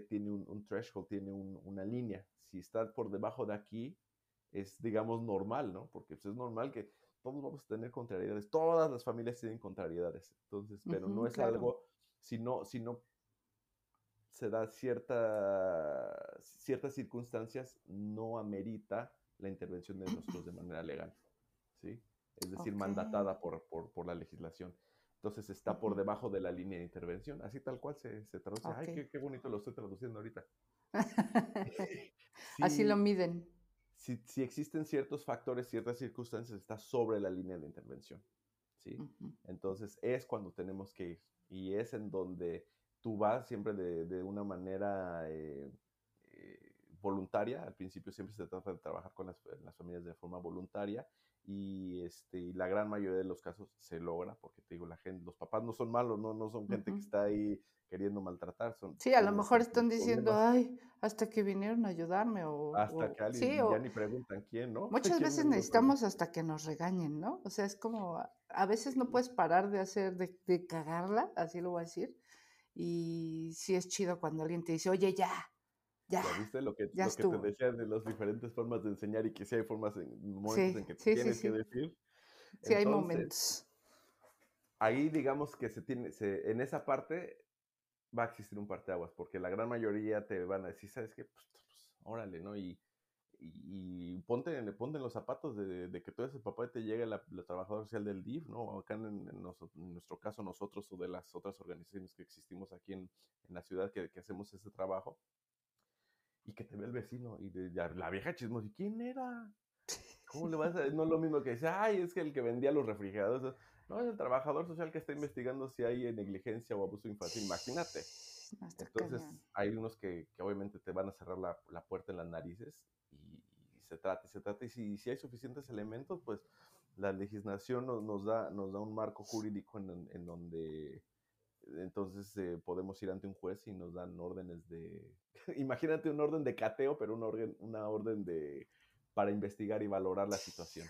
tiene un, threshold, tiene una línea. Si está por debajo de aquí, es, digamos, normal, ¿no? Porque pues, es normal que todos vamos a tener contrariedades. Todas las familias tienen contrariedades. Entonces, pero no es algo, si no, si no se da cierta, ciertas circunstancias, no amerita la intervención de nosotros de manera legal, ¿sí? Es decir, mandatada por, por, por la legislación. Entonces está por debajo de la línea de intervención, así tal cual se, se traduce. Ay, qué, bonito lo estoy traduciendo ahorita. así lo miden. Si, si, existen ciertos factores, ciertas circunstancias, está sobre la línea de intervención. ¿sí? Entonces es cuando tenemos que ir. Y es en donde tú vas siempre de, de una manera eh, eh, voluntaria. Al principio siempre se trata de trabajar con las, las familias de forma voluntaria y este la gran mayoría de los casos se logra porque te digo la gente los papás no son malos no no son gente que está ahí queriendo maltratar son sí a lo mejor están diciendo ay hasta que vinieron a ayudarme o hasta que alguien ya ni preguntan quién no muchas veces necesitamos hasta que nos regañen no o sea es como a veces no puedes parar de hacer de, de cagarla así lo voy a decir y sí es chido cuando alguien te dice oye ya ya, viste lo que, lo que te decía de las diferentes formas de enseñar y que sí hay formas, en momentos en que tienes que decir? Sí, hay momentos. Ahí digamos que se tiene, se, en esa parte va a existir un parteaguas, porque la gran mayoría te van a decir, ¿sabes qué? Pues, pues órale, ¿no? Y, y, ponte, ponte en los zapatos de, de, que tú eres el papá y te llega la, la trabajadora social del DIF, ¿no? Acá en, en, nuestro caso nosotros o de las otras organizaciones que existimos aquí en, en la ciudad que, que hacemos ese trabajo, y que te ve el vecino y de, la vieja chismosa, ¿y quién era? ¿Cómo le vas a No es lo mismo que dice, ay, es que el que vendía los refrigeradores. No, es el trabajador social que está investigando si hay negligencia o abuso infantil. Imagínate. Entonces, hay unos que, que, obviamente te van a cerrar la, la puerta en las narices y, se trata y se trata. Y si, si, hay suficientes elementos, pues la legislación nos, nos, da, nos da un marco jurídico en, en donde entonces eh, podemos ir ante un juez y nos dan órdenes de, imagínate un orden de cateo, pero una orden, una orden de, para investigar y valorar la situación.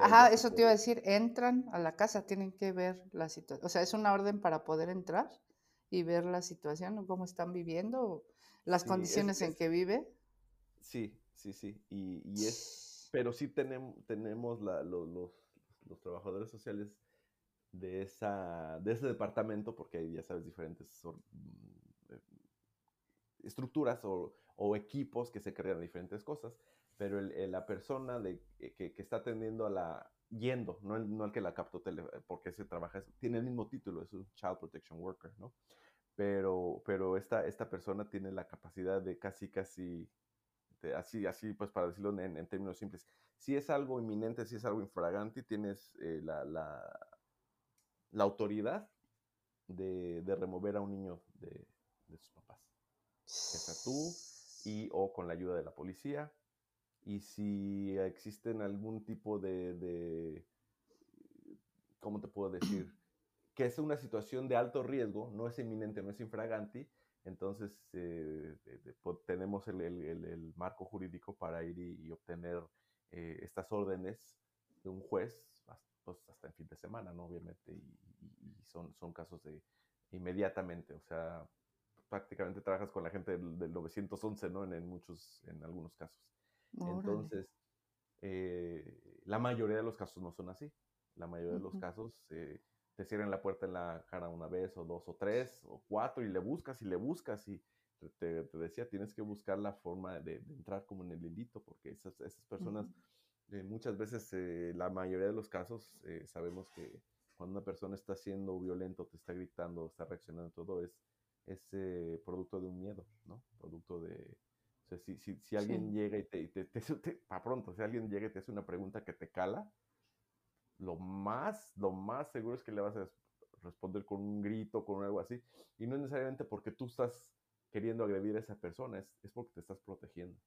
Ajá, eso te iba a decir, entran a la casa, tienen que ver la situación, o sea, es una orden para poder entrar y ver la situación, cómo están viviendo, las condiciones en que vive. Sí, sí, sí, y, y es, pero sí tenemos, tenemos la, los, los, los trabajadores sociales de, esa, de ese departamento, porque hay, ya sabes, diferentes mm, eh, estructuras o, equipos que se crean diferentes cosas, pero la persona de, que, que, está atendiendo a la, yendo, no el, no el que la captó, porque ese trabaja, tiene el mismo título, es un Child Protection Worker, ¿no? Pero, pero esta, esta persona tiene la capacidad de casi, casi, así, así, pues para decirlo en, términos simples, si es algo inminente, si es algo infragante, tienes eh, la, la, la, autoridad de, de, remover a un niño de, de sus papás. Que sea tú y o con la ayuda de la policía y si existen algún tipo de, de, ¿cómo te puedo decir? que es una situación de alto riesgo, no es inminente, no es infraganti, entonces eh, tenemos el, el, el, marco jurídico para ir y, obtener eh, estas órdenes de un juez pues, hasta en fin de semana, ¿no? Obviamente, y, y, son, son casos de inmediatamente, o sea, prácticamente trabajas con la gente del, del 911, ¿no? En, en, muchos, en algunos casos. Entonces, eh, la mayoría de los casos no son así. La mayoría de los casos eh, te cierran la puerta en la cara una vez o dos o tres o cuatro y le buscas y le buscas y te, decía, tienes que buscar la forma de, entrar como en el hilito porque esas, esas personas, eh, muchas veces, la mayoría de los casos, sabemos que cuando una persona está siendo violento, te está gritando, está reaccionando, todo es, es producto de un miedo, ¿no? Producto de, o sea, si, si, si alguien llega y te, y te, para pronto, si alguien llega y te hace una pregunta que te cala, lo más, lo más seguro es que le vas a responder con un grito, con algo así. Y no es necesariamente porque tú estás queriendo agredir a esa persona, es, es porque te estás protegiendo.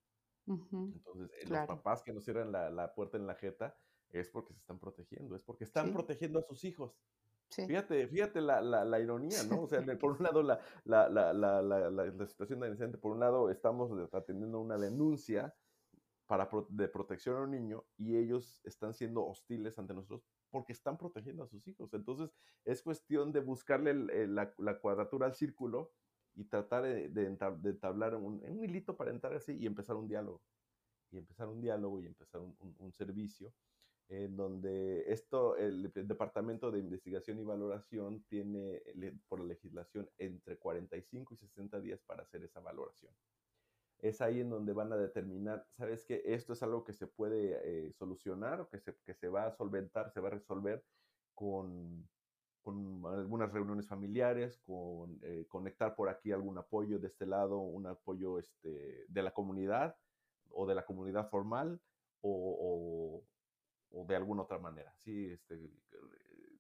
Entonces, eh, los papás que nos cierran la, la, puerta en la jeta es porque se están protegiendo, es porque están protegiendo a sus hijos. Fíjate, fíjate la, la, la, ironía, ¿no? O sea, por un lado la, la, situación de inocente, por un lado estamos atendiendo una denuncia para de protección a un niño y ellos están siendo hostiles ante nosotros porque están protegiendo a sus hijos. Entonces es cuestión de buscarle la, cuadratura al círculo y tratar de, de, entablar un, un, hilito para entrar así y empezar un diálogo. Y empezar un diálogo y empezar un, un servicio en donde esto, el, Departamento de Investigación y Valoración tiene por la legislación entre 45 y 60 días para hacer esa valoración. Es ahí en donde van a determinar, ¿sabes que Esto es algo que se puede eh, solucionar o que se, que se va a solventar, se va a resolver con, con algunas reuniones familiares, con eh, conectar por aquí algún apoyo de este lado, un apoyo este, de la comunidad o de la comunidad formal o, o de alguna otra manera, ¿sí? Este, eh,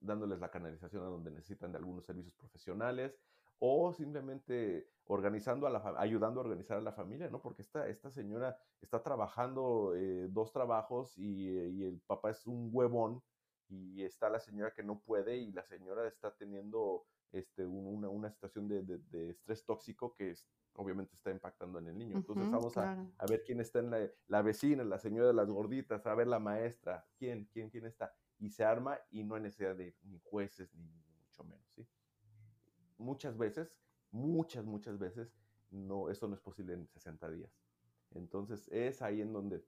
dándoles la canalización a donde necesitan de algunos servicios profesionales o simplemente organizando a la ayudando a organizar a la familia, ¿no? Porque esta, esta señora está trabajando eh, dos trabajos y, eh, y, el papá es un huevón y está la señora que no puede y la señora está teniendo este, una, una situación de, de, estrés tóxico que es, obviamente está impactando en el niño. Entonces vamos a, a, ver quién está en la, la, vecina, la señora de las gorditas, a ver la maestra, quién, quién, quién está. Y se arma y no hay necesidad de ni jueces ni, mucho menos, ¿sí? Muchas veces, muchas, muchas veces, no, esto no es posible en 60 días. Entonces es ahí en donde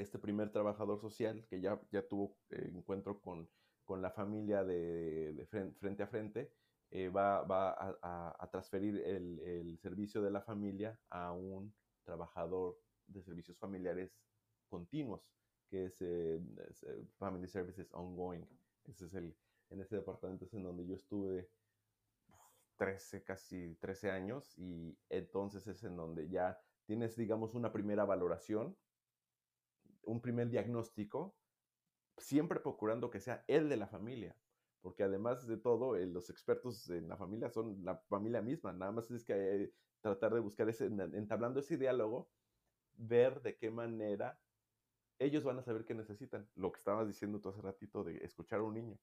este primer trabajador social que ya, ya tuvo eh, encuentro con, con la familia de, de frente a frente, eh, va, va a, transferir el, el, servicio de la familia a un trabajador de servicios familiares continuos, que es, eh, Family Services Ongoing. Ese es el, en ese departamento es en donde yo estuve 13, casi 13 años y entonces es en donde ya tienes, digamos, una primera valoración, un primer diagnóstico, siempre procurando que sea el de la familia, porque además de todo, eh, los expertos en la familia son la familia misma, nada más es que eh, tratar de buscar ese, entablando ese diálogo, ver de qué manera ellos van a saber qué necesitan, lo que estabas diciendo tú hace ratito de escuchar a un niño.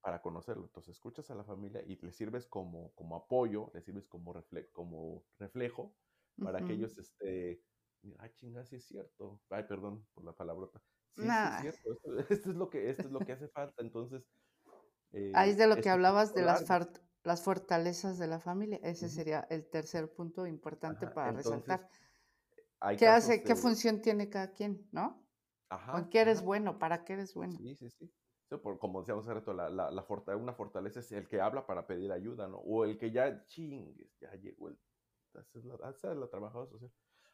Para conocerlo. Entonces, escuchas a la familia y le sirves como, como apoyo, le sirves como, refle como reflejo para que ellos, este, ay, chinga, sí es cierto. Ay, perdón por la palabrota. Sí, es cierto. Esto, es lo que, esto es lo que hace falta. Entonces. Eh, Ahí es de lo que hablabas de las, las fortalezas de la familia. Ese sería el tercer punto importante para resaltar. ¿Qué hace, qué función tiene cada quien, no? Ajá. ¿Con qué eres bueno? ¿Para qué eres bueno? Sí, sí, sí. Por, como decíamos hace rato, la, la, una fortaleza es el que habla para pedir ayuda, ¿no? O el que ya chingues, ya llegó el. Esa es la, esa es la trabajadora social.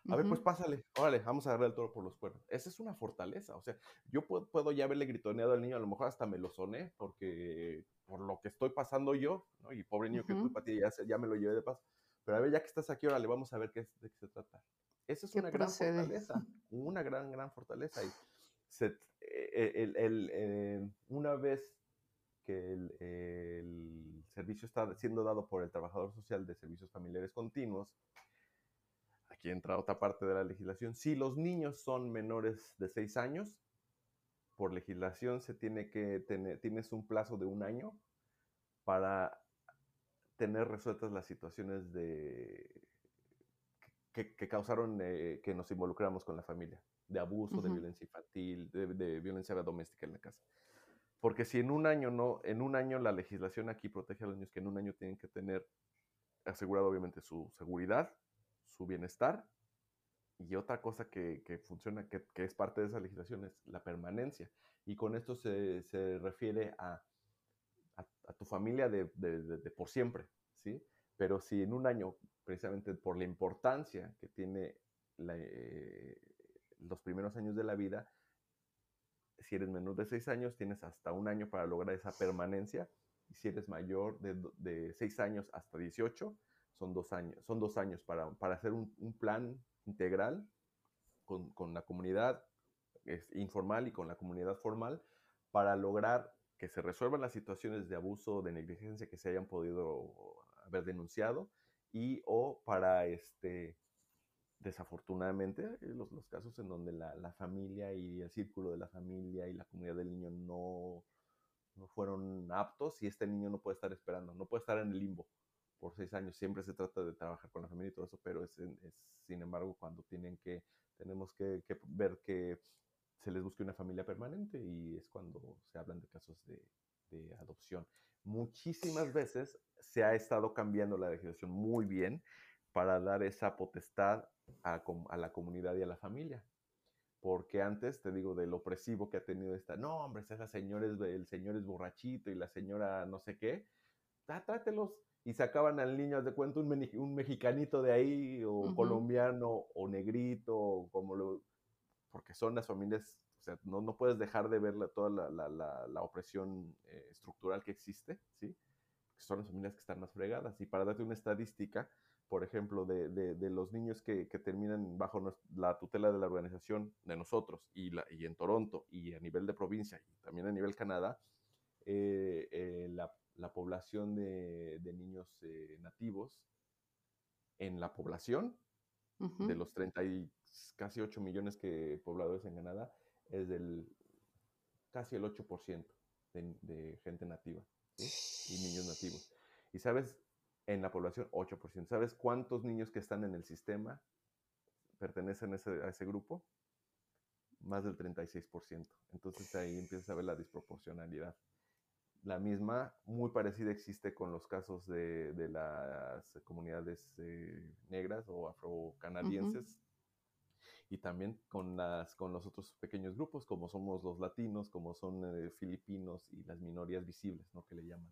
A ver, pues pásale, órale, vamos a agarrar el toro por los cuernos. Esa es una fortaleza. O sea, yo puedo, puedo, ya haberle gritoneado al niño, a lo mejor hasta me lo soné, porque por lo que estoy pasando yo, ¿no? Y pobre niño que tú, para ti, ya, ya me lo llevé de paso. Pero a ver, ya que estás aquí, órale, vamos a ver qué es, de qué se trata. Esa es una gran fortaleza, una gran, gran fortaleza. Y e, el, el, eh, una vez que el, servicio está siendo dado por el trabajador social de servicios familiares continuos, aquí entra otra parte de la legislación, si los niños son menores de 6 años, por legislación se tiene que tener, tienes un plazo de un año para tener resueltas las situaciones de que, causaron eh, que nos involucramos con la familia, de abuso, de violencia infantil, de, violencia doméstica en la casa. Porque si en un año no, en un año la legislación aquí protege a los niños que en un año tienen que tener asegurado obviamente su seguridad, su bienestar y otra cosa que, funciona, que, es parte de esa legislación, es la permanencia. Y con esto se, se refiere a, a, tu familia de, de, de, por siempre, ¿sí? Pero si en un año, precisamente por la importancia que tiene eh, los primeros años de la vida, si eres menor de 6 años, tienes hasta un año para lograr esa permanencia. Y si eres mayor de, de 6 años hasta 18, son dos años, son dos años para, para hacer un, un, plan integral con, con la comunidad informal y con la comunidad formal para lograr que se resuelvan las situaciones de abuso de negligencia que se hayan podido haber denunciado y o para este desafortunadamente los, los casos en donde la, la, familia y el círculo de la familia y la comunidad del niño no, no fueron aptos y este niño no puede estar esperando, no puede estar en el limbo por seis años. Siempre se trata de trabajar con la familia y todo eso, pero es, es sin embargo cuando tienen que, tenemos que, que ver que se les busque una familia permanente y es cuando se hablan de casos de, de adopción. Muchísimas veces se ha estado cambiando la legislación muy bien para dar esa potestad a, a, la comunidad y a la familia. Porque antes, te digo, del opresivo que ha tenido esta, no, hombre, esa señor es, el señor es borrachito y la señora no sé qué, trátelos. Y sacaban al niño, de cuenta, un, un, mexicanito de ahí, o colombiano, o negrito, como lo, porque son las familias, o sea, no, no puedes dejar de ver toda la, la, la, opresión eh, estructural que existe, ¿sí? Son las familias que están más fregadas. Y para darte una estadística, por ejemplo, de, de, de los niños que, que, terminan bajo la tutela de la organización de nosotros y, la, y en Toronto y a nivel de provincia y también a nivel Canadá, eh, eh, la, la, población de, de niños nativos en la población de los 30 y casi 8 millones que pobladores en Canadá, es del casi el 8% de, de, gente nativa y niños nativos. Y sabes, en la población, 8%. ¿Sabes cuántos niños que están en el sistema pertenecen a ese, a ese grupo? Más del 36%. Entonces ahí empiezas a ver la desproporcionalidad. La misma, muy parecida existe con los casos de, de las comunidades eh, negras o afrocanadienses, y también con, las, con los otros pequeños grupos, como somos los latinos, como son eh, filipinos y las minorías visibles, ¿no? Que le llaman.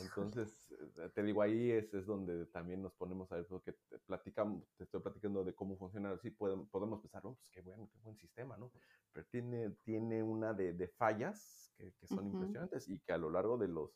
Entonces, eh, te digo, ahí es, es donde también nos ponemos a ver, porque te, platicamos, te estoy platicando de cómo funciona, así podemos, podemos pensar, oh, pues qué bueno, qué buen sistema, ¿no? Pero tiene, tiene una de, de fallas que, que son uh -huh. impresionantes y que a lo largo de los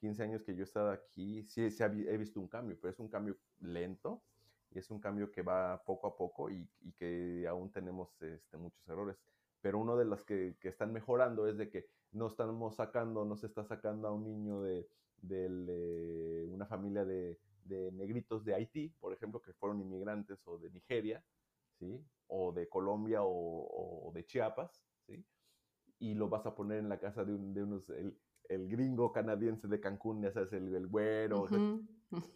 15 años que yo he estado aquí, sí, sí he visto un cambio, pero es un cambio lento, y es un cambio que va poco a poco y, y que aún tenemos este, muchos errores. Pero uno de los que, que, están mejorando es de que no estamos sacando, no se está sacando a un niño de, de, una familia de, de, negritos de Haití, por ejemplo, que fueron inmigrantes, o de Nigeria, ¿sí? O de Colombia o, o de Chiapas, ¿sí? Y lo vas a poner en la casa de, un, de unos, el, el, gringo canadiense de Cancún, ya sabes, el, el güero, uh -huh.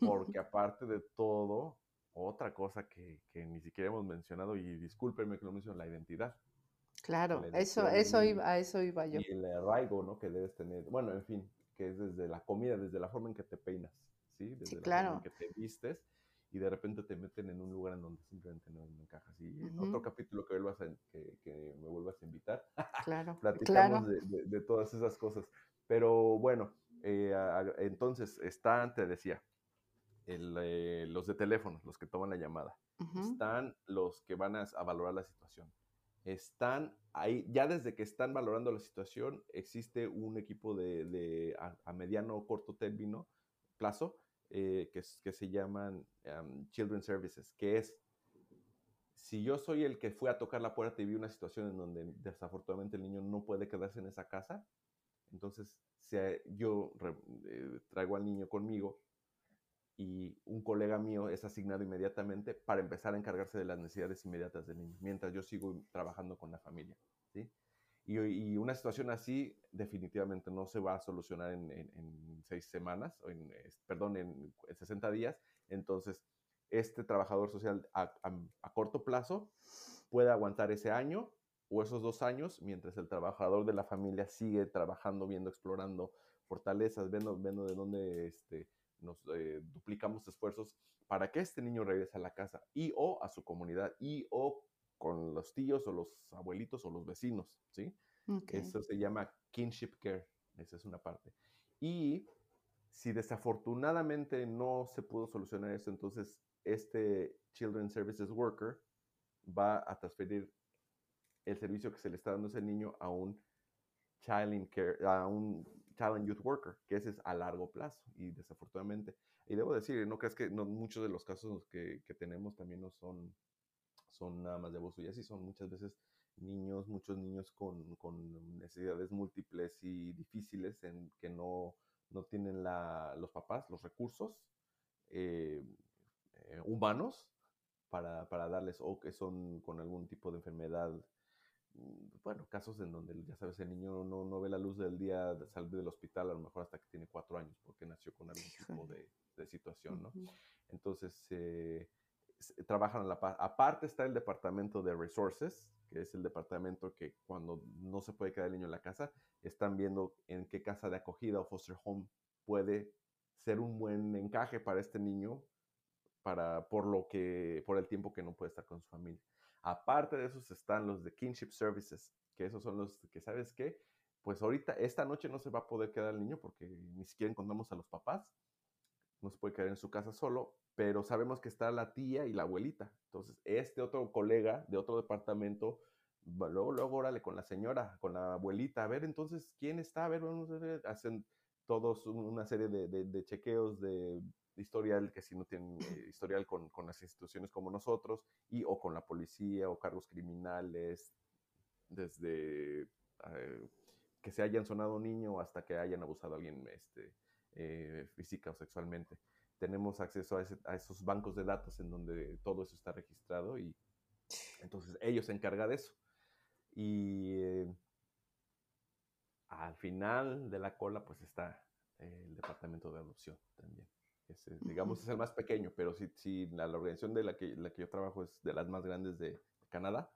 porque aparte de todo, otra cosa que, que, ni siquiera hemos mencionado, y discúlpenme que lo menciono, la identidad. Claro, la identidad eso, eso iba, a eso iba yo. Y el arraigo, ¿no? Que debes tener, bueno, en fin, que es desde la comida, desde la forma en que te peinas, ¿sí? Desde sí, la claro. forma en que te vistes y de repente te meten en un lugar en donde simplemente no, encajas. Y en otro capítulo que, vuelvas que, me vuelvas a invitar, claro, platicamos De, todas esas cosas. Pero bueno, eh, entonces están, te decía, eh, los de teléfono, los que toman la llamada. Están los que van a, valorar la situación. Están ahí, ya desde que están valorando la situación, existe un equipo de, a, mediano o corto término, plazo, eh, que, que, se llaman um, Children Services, que es, si yo soy el que fue a tocar la puerta y vi una situación en donde desafortunadamente el niño no puede quedarse en esa casa, entonces yo eh, traigo al niño conmigo y un colega mío es asignado inmediatamente para empezar a encargarse de las necesidades inmediatas del niño, mientras yo sigo trabajando con la familia. ¿sí? Y, una situación así definitivamente no se va a solucionar en, seis semanas, o en, perdón, en, 60 días. Entonces, este trabajador social a, corto plazo puede aguantar ese año o esos dos años mientras el trabajador de la familia sigue trabajando, viendo, explorando fortalezas, viendo, viendo de dónde este, nos eh, duplicamos esfuerzos para que este niño regrese a la casa y o a su comunidad y o con los tíos o los abuelitos o los vecinos, ¿sí? Eso se llama kinship care, esa es una parte. Y si desafortunadamente no se pudo solucionar eso, entonces este Children Services Worker va a transferir el servicio que se le está dando a ese niño a un child care, a un child youth worker, que ese es a largo plazo y desafortunadamente, y debo decir, no crees que no, muchos de los casos que, que tenemos también no son son nada más de abuso y así son muchas veces niños, muchos niños con, con necesidades múltiples y difíciles en que no, no tienen la, los papás los recursos eh, eh, humanos para, para, darles o que son con algún tipo de enfermedad. Mm, bueno, casos en donde ya sabes, el niño no, no ve la luz del día salir del hospital, a lo mejor hasta que tiene cuatro años, porque nació con algún tipo de, de situación, ¿no? Entonces, eh, trabajan a la paz. Aparte está el departamento de resources, que es el departamento que cuando no se puede quedar el niño en la casa, están viendo en qué casa de acogida o foster home puede ser un buen encaje para este niño para por lo que por el tiempo que no puede estar con su familia. Aparte de esos están los de kinship services, que esos son los que sabes qué, pues ahorita esta noche no se va a poder quedar el niño porque ni siquiera encontramos a los papás no se puede quedar en su casa solo, pero sabemos que está la tía y la abuelita. Entonces, este otro colega de otro departamento, luego, luego, órale, con la señora, con la abuelita, a ver, entonces, ¿quién está? A ver, vamos a ver, hacen todos una serie de, chequeos de, historial, que si no tienen eh, historial con, las instituciones como nosotros, y o con la policía o cargos criminales, desde eh, que se hayan sonado niño hasta que hayan abusado a alguien este, eh, física o sexualmente. Tenemos acceso a, esos bancos de datos en donde todo eso está registrado y entonces ellos se encargan de eso. Y eh, al final de la cola pues está el departamento de adopción también. digamos, es el más pequeño, pero si, si la, organización de la que, la que yo trabajo es de las más grandes de Canadá,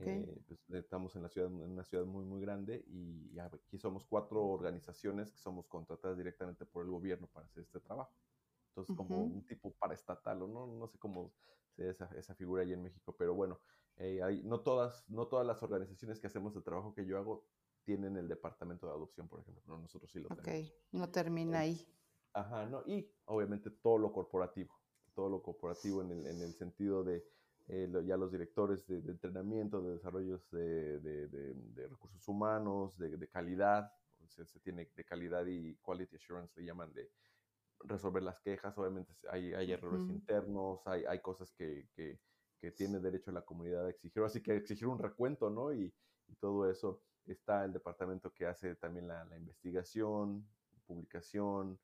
eh, pues, estamos en, la ciudad, en una ciudad muy, muy grande y aquí somos cuatro organizaciones que somos contratadas directamente por el gobierno para hacer este trabajo. Entonces, como un tipo paraestatal, o no, no sé cómo sea esa, esa figura ahí en México, pero bueno, eh, hay, no, todas, no todas las organizaciones que hacemos el trabajo que yo hago tienen el departamento de adopción, por ejemplo, no, nosotros sí lo tenemos. Ok, no termina ahí. Ajá, no, y obviamente todo lo corporativo, todo lo corporativo en el, en el sentido de eh, ya los directores de, entrenamiento, de desarrollos de, de, recursos humanos, de, calidad, se, se, tiene de calidad y quality assurance, le llaman de resolver las quejas, obviamente hay, hay errores internos, hay, hay cosas que, que, que, tiene derecho la comunidad a exigir, así que exigir un recuento, ¿no? Y, y todo eso. Está el departamento que hace también la, la investigación, publicación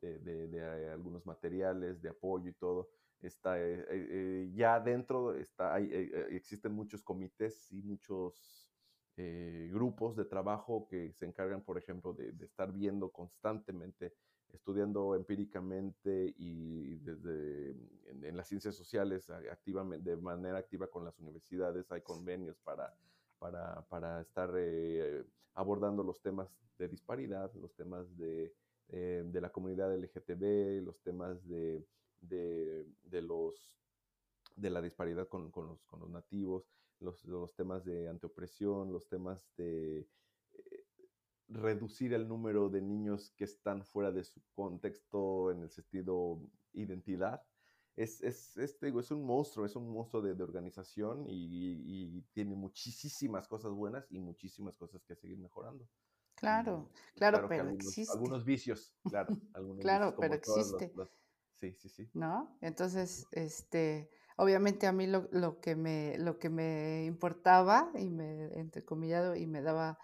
de, de, algunos materiales, de apoyo y todo está eh, eh, eh, ya dentro está hay, existen muchos comités y muchos grupos de trabajo que se encargan por ejemplo de, estar viendo constantemente estudiando empíricamente y desde en, las ciencias sociales activamente de manera activa con las universidades hay convenios para para, para estar abordando los temas de disparidad los temas de, de la comunidad LGTB los temas de de, los, de la disparidad con, los, con los, nativos, los, los, temas de antiopresión, los temas de eh, reducir el número de niños que están fuera de su contexto en el sentido identidad. Es, es, es, es un monstruo, es un monstruo de, organización y, tiene muchísimas cosas buenas y muchísimas cosas que seguir mejorando. Claro, claro, pero existe. Algunos vicios, claro. Algunos claro, pero existe. sí, sí, sí. ¿No? Entonces, este, obviamente a mí lo, lo, que me, lo que me importaba y me, entrecomillado, y me daba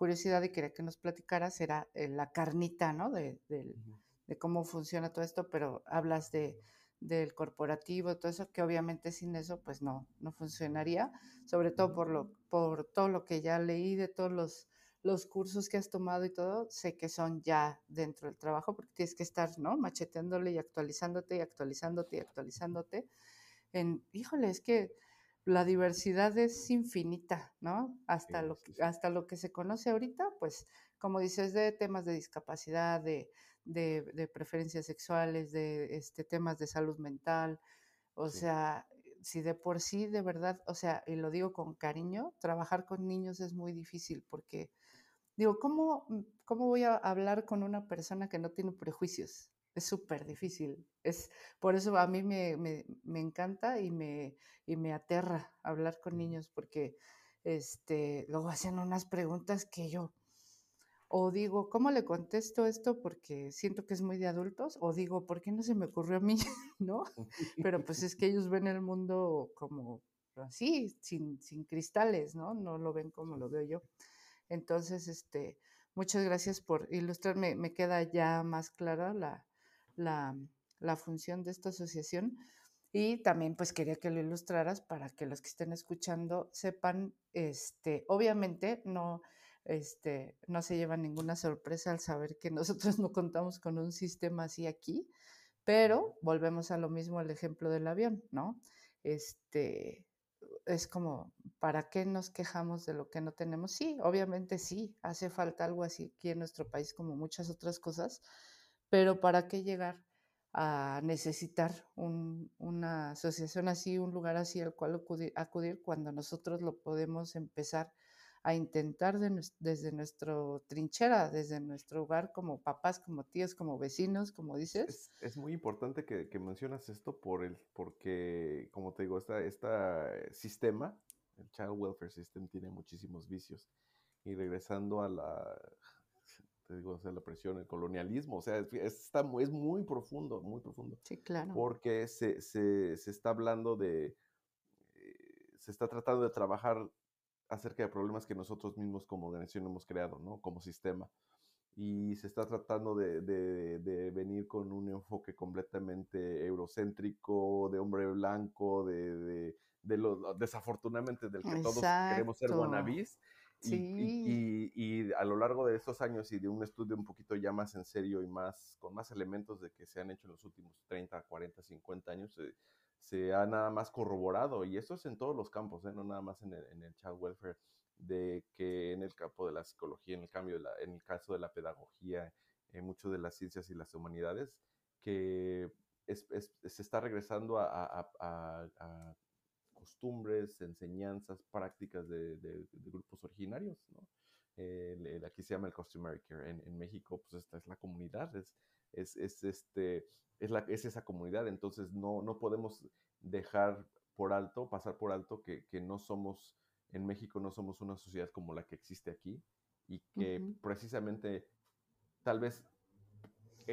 curiosidad y quería que nos platicaras era eh, la carnita, ¿no? De, de cómo funciona todo esto, pero hablas de del corporativo, todo eso, que obviamente sin eso pues no, no funcionaría, sobre todo por, lo, por todo lo que ya leí, de todos los, los cursos que has tomado y todo, sé que son ya dentro del trabajo, porque tienes que estar, ¿no? Macheteándole y actualizándote y actualizándote y actualizándote. En, híjole, es que la diversidad es infinita, ¿no? Hasta, lo, hasta lo que se conoce ahorita, pues, como dices, de temas de discapacidad, de, de, preferencias sexuales, de este, temas de salud mental. O sea, si de por sí, de verdad, o sea, y lo digo con cariño, trabajar con niños es muy difícil porque, digo, ¿cómo, mm, cómo voy a hablar con una persona que no tiene prejuicios? Es súper difícil. Es, por eso a mí me, me, me, encanta y me, y me aterra hablar con niños porque este, luego hacen unas preguntas que yo, o digo, ¿cómo le contesto esto? Porque siento que es muy de adultos. O digo, ¿por qué no se me ocurrió a mí? ¿No? Pero pues es que ellos ven el mundo como así, sin, sin cristales, ¿no? No lo ven como lo veo yo. Entonces, este, muchas gracias por ilustrarme. Me queda ya más clara la, la, función de esta asociación. Y también pues quería que lo ilustraras para que los que estén escuchando sepan, este, obviamente no este, no se lleva ninguna sorpresa al saber que nosotros no contamos con un sistema así aquí, pero volvemos a lo mismo el ejemplo del avión, ¿no? Este, es como, ¿para qué nos quejamos de lo que no tenemos? Sí, obviamente sí, hace falta algo así aquí en nuestro país como muchas otras cosas, pero ¿para qué llegar a necesitar una asociación así, un lugar así al cual acudir cuando nosotros lo podemos empezar a intentar desde nuestro trinchera, desde nuestro hogar, como papás, como tíos, como vecinos, como dices. Es, muy importante que, mencionas esto por el, porque, como te digo, este sistema, el Child Welfare System, tiene muchísimos vicios. Y regresando a la, te digo, o la presión, el colonialismo, o sea, es, está, es muy profundo, muy profundo. Sí, claro. Porque se, se, se está hablando de, eh, se está tratando de trabajar acerca de problemas que nosotros mismos como organización hemos creado, ¿no? Como sistema. Y se está tratando de, de, venir con un enfoque completamente eurocéntrico, de hombre blanco, de, de, lo, desafortunadamente del que todos queremos ser wannabes. Sí. Y, y, a lo largo de estos años y de un estudio un poquito ya más en serio y más con más elementos de que se han hecho en los últimos 30, 40, 50 años, eh, se ha nada más corroborado, y eso es en todos los campos, ¿eh? no nada más en el, en el, child welfare, de que en el campo de la psicología, en el cambio de la, en el caso de la pedagogía, en mucho de las ciencias y las humanidades, que se está regresando a, a, costumbres, enseñanzas, prácticas de, de, grupos originarios, ¿no? aquí se llama el customary care. En, en, México, pues esta es la comunidad, es, es, es este, es, la, es esa comunidad. Entonces no, no podemos dejar por alto, pasar por alto que, que, no somos, en México no somos una sociedad como la que existe aquí y que precisamente tal vez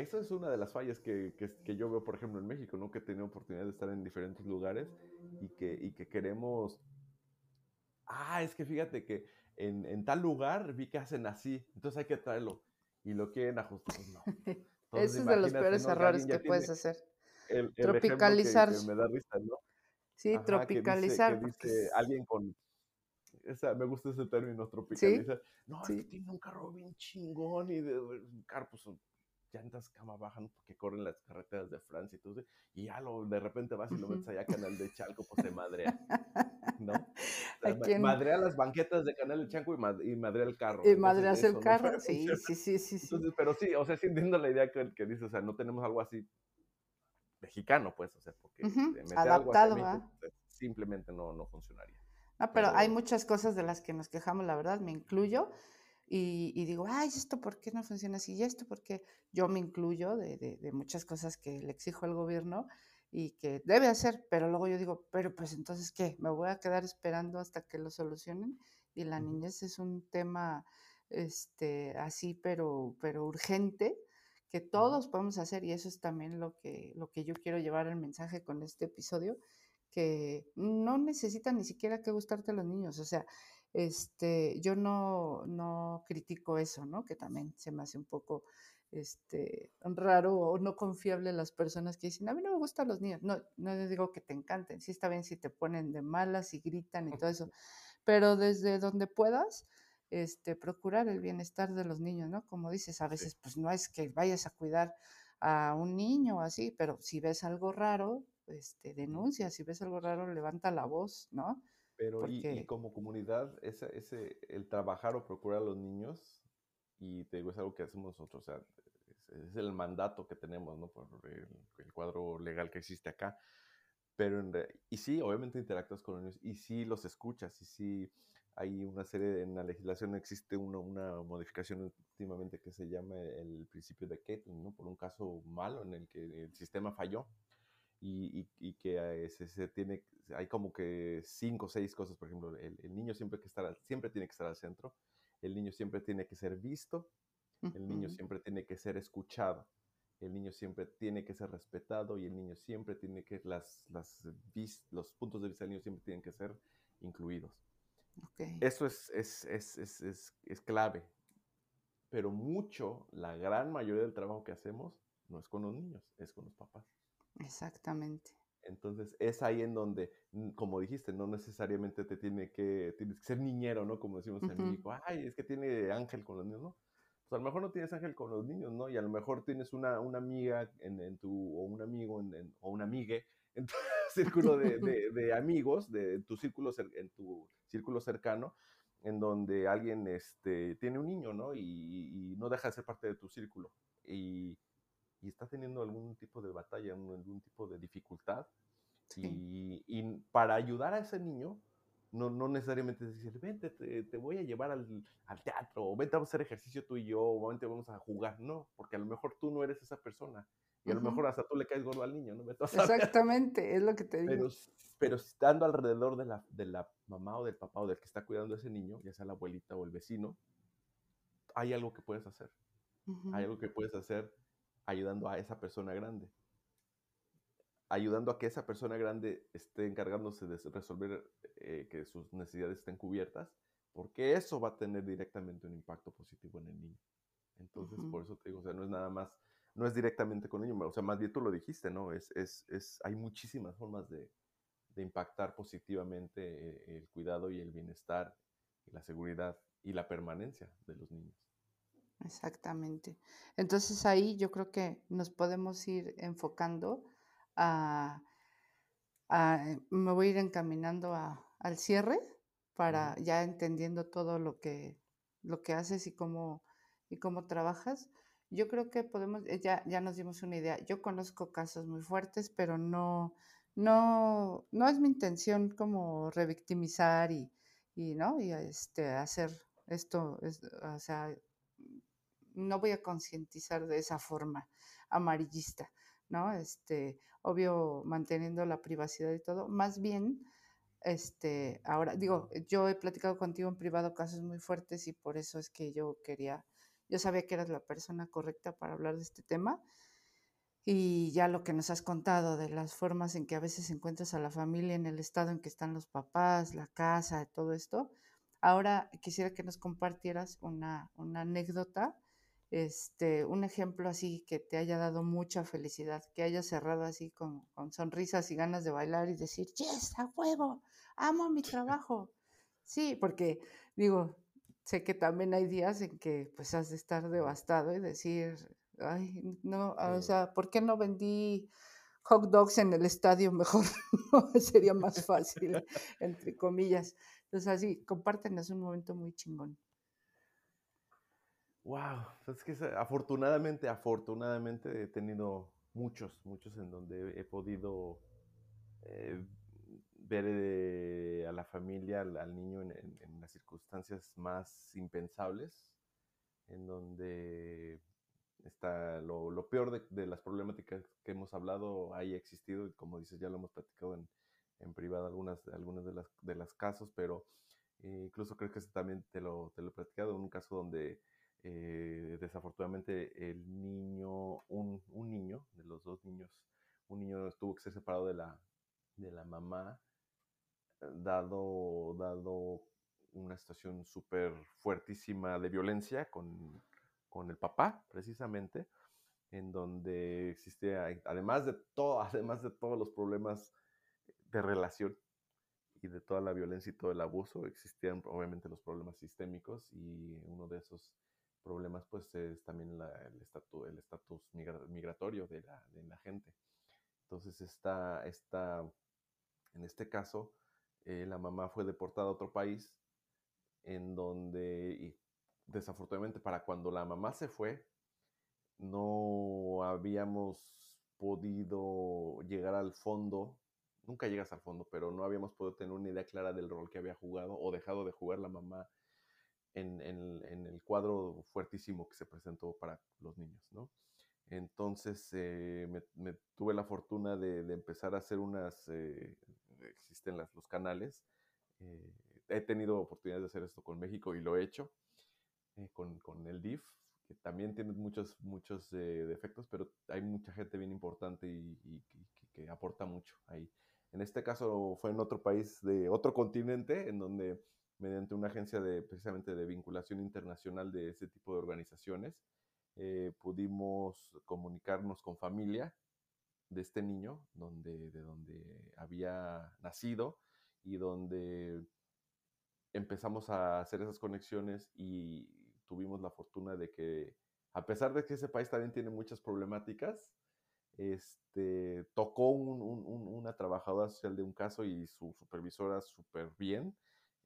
esa es una de las fallas que, que, yo veo, por ejemplo, en México, ¿no? Que he tenido oportunidad de estar en diferentes lugares y que, y que queremos... Ah, es que fíjate que en, en, tal lugar vi que hacen así, entonces hay que traerlo. Y lo quieren ajustar. No. Ese es de los peores errores que puedes hacer. tropicalizar. me da risa, ¿no? Sí, tropicalizar. Que dice, alguien con. Esa, me gusta ese término, tropicalizar. No, es que tiene un carro bien chingón y de, un carro, pues llantas cama bajan porque corren las carreteras de Francia y todo y ya lo, de repente vas y lo metes allá a Canal de Chalco, pues se madrea, ¿no? Madrea las banquetas de Canal de Chalco y, madrea el carro. Y madreas el carro, sí, sí, sí, sí, pero sí, o sea, sí entiendo la idea que, que dices, o sea, no tenemos algo así mexicano, pues, o sea, porque adaptado, pues, simplemente no, no funcionaría. No, pero, hay muchas cosas de las que nos quejamos, la verdad, me incluyo, y, digo, ay, ¿esto por qué no funciona así? ¿Y esto porque yo me incluyo de, de, muchas cosas que le exijo al gobierno y que debe hacer, pero luego yo digo, pero pues entonces, ¿qué? ¿Me voy a quedar esperando hasta que lo solucionen? Y la niñez es un tema este, así, pero, pero urgente, que todos podemos hacer, y eso es también lo que, lo que yo quiero llevar el mensaje con este episodio, que no necesitan ni siquiera que gustarte los niños, o sea, este, yo no, no critico eso, ¿no? Que también se me hace un poco este, raro o no confiable las personas que dicen, a mí no me gustan los niños. No, no les digo que te encanten, sí está bien si te ponen de malas y gritan y todo eso, pero desde donde puedas, este, procurar el bienestar de los niños, ¿no? Como dices, a veces pues no es que vayas a cuidar a un niño o así, pero si ves algo raro, este, denuncia, si ves algo raro, levanta la voz, ¿no? Pero y, como comunidad, ese, ese, el trabajar o procurar a los niños, y te digo, es algo que hacemos nosotros, o sea, es, el mandato que tenemos, ¿no? Por el, el, cuadro legal que existe acá. Pero, en, y sí, obviamente interactúas con los niños, y sí los escuchas, y sí hay una serie, en la legislación existe una, una modificación últimamente que se llama el principio de Kettling, ¿no? Por un caso malo en el que el sistema falló y, y, que eh, se, se, tiene, hay como que cinco o seis cosas, por ejemplo, el, el, niño siempre, que estar, siempre tiene que estar al centro, el niño siempre tiene que ser visto, el niño siempre tiene que ser escuchado, el niño siempre tiene que ser respetado y el niño siempre tiene que, las, las, los puntos de vista del niño siempre tienen que ser incluidos. Eso es, es, es, es, clave. Pero mucho, la gran mayoría del trabajo que hacemos no es con los niños, es con los papás. Exactamente. Entonces es ahí en donde, como dijiste, no necesariamente te tiene que, tienes que ser niñero, ¿no? Como decimos en México, ay, es que tiene ángel con los niños, ¿no? Pues a lo mejor no tienes ángel con los niños, ¿no? Y a lo mejor tienes una, una amiga en, en, tu, o un amigo en, o una amigue en tu círculo de, de, amigos, de tu círculo, en tu círculo cercano, en donde alguien este, tiene un niño, ¿no? Y, no deja de ser parte de tu círculo. Y, y está teniendo algún tipo de batalla, algún tipo de dificultad. Y, y, para ayudar a ese niño, no, no necesariamente decir, vente, te, te voy a llevar al, al, teatro, o vente, vamos a hacer ejercicio tú y yo, o vente, vamos a jugar. No, porque a lo mejor tú no eres esa persona. Y a lo mejor hasta tú le caes gordo al niño, ¿no? Exactamente, es lo que te digo. Pero, pero estando alrededor de la, de la mamá o del papá o del que está cuidando a ese niño, ya sea la abuelita o el vecino, hay algo que puedes hacer. Hay algo que puedes hacer ayudando a esa persona grande. Ayudando a que esa persona grande esté encargándose de resolver eh, que sus necesidades estén cubiertas, porque eso va a tener directamente un impacto positivo en el niño. Entonces, por eso te digo, o sea, no es nada más no es directamente con niños, o sea, más bien tú lo dijiste, ¿no? Es, es, es hay muchísimas formas de, de impactar positivamente eh, el cuidado y el bienestar y la seguridad y la permanencia de los niños. Exactamente. Entonces ahí yo creo que nos podemos ir enfocando a, a me voy a ir encaminando a, al cierre para ya entendiendo todo lo que, lo que haces y cómo, y cómo trabajas. Yo creo que podemos, eh, ya, ya nos dimos una idea. Yo conozco casos muy fuertes, pero no, no, no es mi intención como revictimizar y, y ¿no? Y este, hacer esto, o sea, no voy a concientizar de esa forma amarillista, ¿no? Este, obvio, manteniendo la privacidad y todo. Más bien, este, ahora, digo, yo he platicado contigo en privado casos muy fuertes y por eso es que yo quería yo sabía que eras la persona correcta para hablar de este tema. Y ya lo que nos has contado de las formas en que a veces encuentras a la familia en el estado en que están los papás, la casa, todo esto. Ahora quisiera que nos compartieras una, una anécdota, este, un ejemplo así que te haya dado mucha felicidad, que haya cerrado así con, con sonrisas y ganas de bailar y decir, yes, a huevo, amo mi trabajo. Sí, porque digo, sé que también hay días en que pues has de estar devastado y decir, ay, no, o sea, ¿por qué no vendí hot dogs en el estadio mejor? Sería más fácil, entre comillas. Entonces así, compártenos un momento muy chingón. Wow, es que afortunadamente, afortunadamente he tenido muchos, muchos en donde he podido eh, ver eh, a la familia, al, niño en, las circunstancias más impensables, en donde está lo, peor de, las problemáticas que hemos hablado, haya existido, y como dices, ya lo hemos platicado en, privado algunas, algunas de las, de las casos, pero eh, incluso creo que también te lo, te lo he platicado, en un caso donde eh, desafortunadamente el niño, un, un, niño, de los dos niños, un niño tuvo que ser separado de la, de la mamá, dado, dado una situación súper fuertísima de violencia con, con, el papá, precisamente, en donde existe, además de, todo, además de todos los problemas de relación y de toda la violencia y todo el abuso, existían obviamente los problemas sistémicos y uno de esos problemas pues es también el estatus el estatus migratorio de la, de la gente. Entonces esta, esta, en este caso, eh, la mamá fue deportada a otro país en donde, y desafortunadamente para cuando la mamá se fue, no habíamos podido llegar al fondo, nunca llegas al fondo, pero no habíamos podido tener una idea clara del rol que había jugado o dejado de jugar la mamá en, el cuadro fuertísimo que se presentó para los niños, ¿no? Entonces eh, me, tuve la fortuna de, empezar a hacer unas, eh, existen las, los canales, eh, he tenido oportunidad de hacer esto con México y lo he hecho con, con, el DIF, que también tiene muchos, muchos defectos, pero hay mucha gente bien importante y, que aporta mucho ahí. En este caso fue en otro país de otro continente, en donde mediante una agencia de precisamente de vinculación internacional de ese tipo de organizaciones, eh, pudimos comunicarnos con familia de este niño, donde, de donde había nacido y donde empezamos a hacer esas conexiones y tuvimos la fortuna de que, a pesar de que ese país también tiene muchas problemáticas, este, tocó una trabajadora social de un caso y su supervisora súper bien,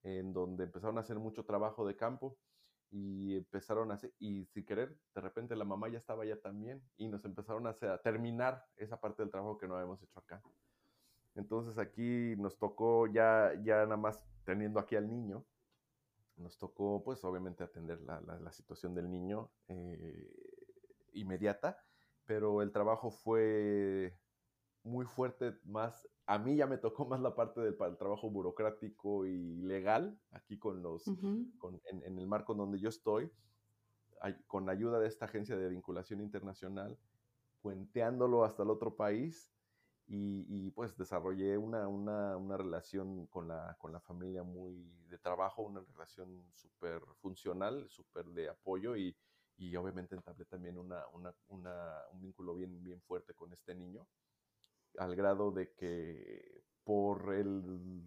en donde empezaron a hacer mucho trabajo de campo y empezaron a hacer, y sin querer, de repente la mamá ya estaba ya también y nos empezaron a, hacer, terminar esa parte del trabajo que no habíamos hecho acá. Entonces aquí nos tocó ya, ya nada más teniendo aquí al niño, nos tocó pues obviamente atender la, la, situación del niño eh, inmediata, pero el trabajo fue muy fuerte, más, a mí ya me tocó más la parte del trabajo burocrático y legal, aquí con los, en, el marco donde yo estoy, con ayuda de esta agencia de vinculación internacional, puenteándolo hasta el otro país y, pues desarrollé una, una, una relación con la, con la, familia muy de trabajo, una relación súper funcional, súper de apoyo y, y obviamente entablé también una, un vínculo bien, bien fuerte con este niño al grado de que por el,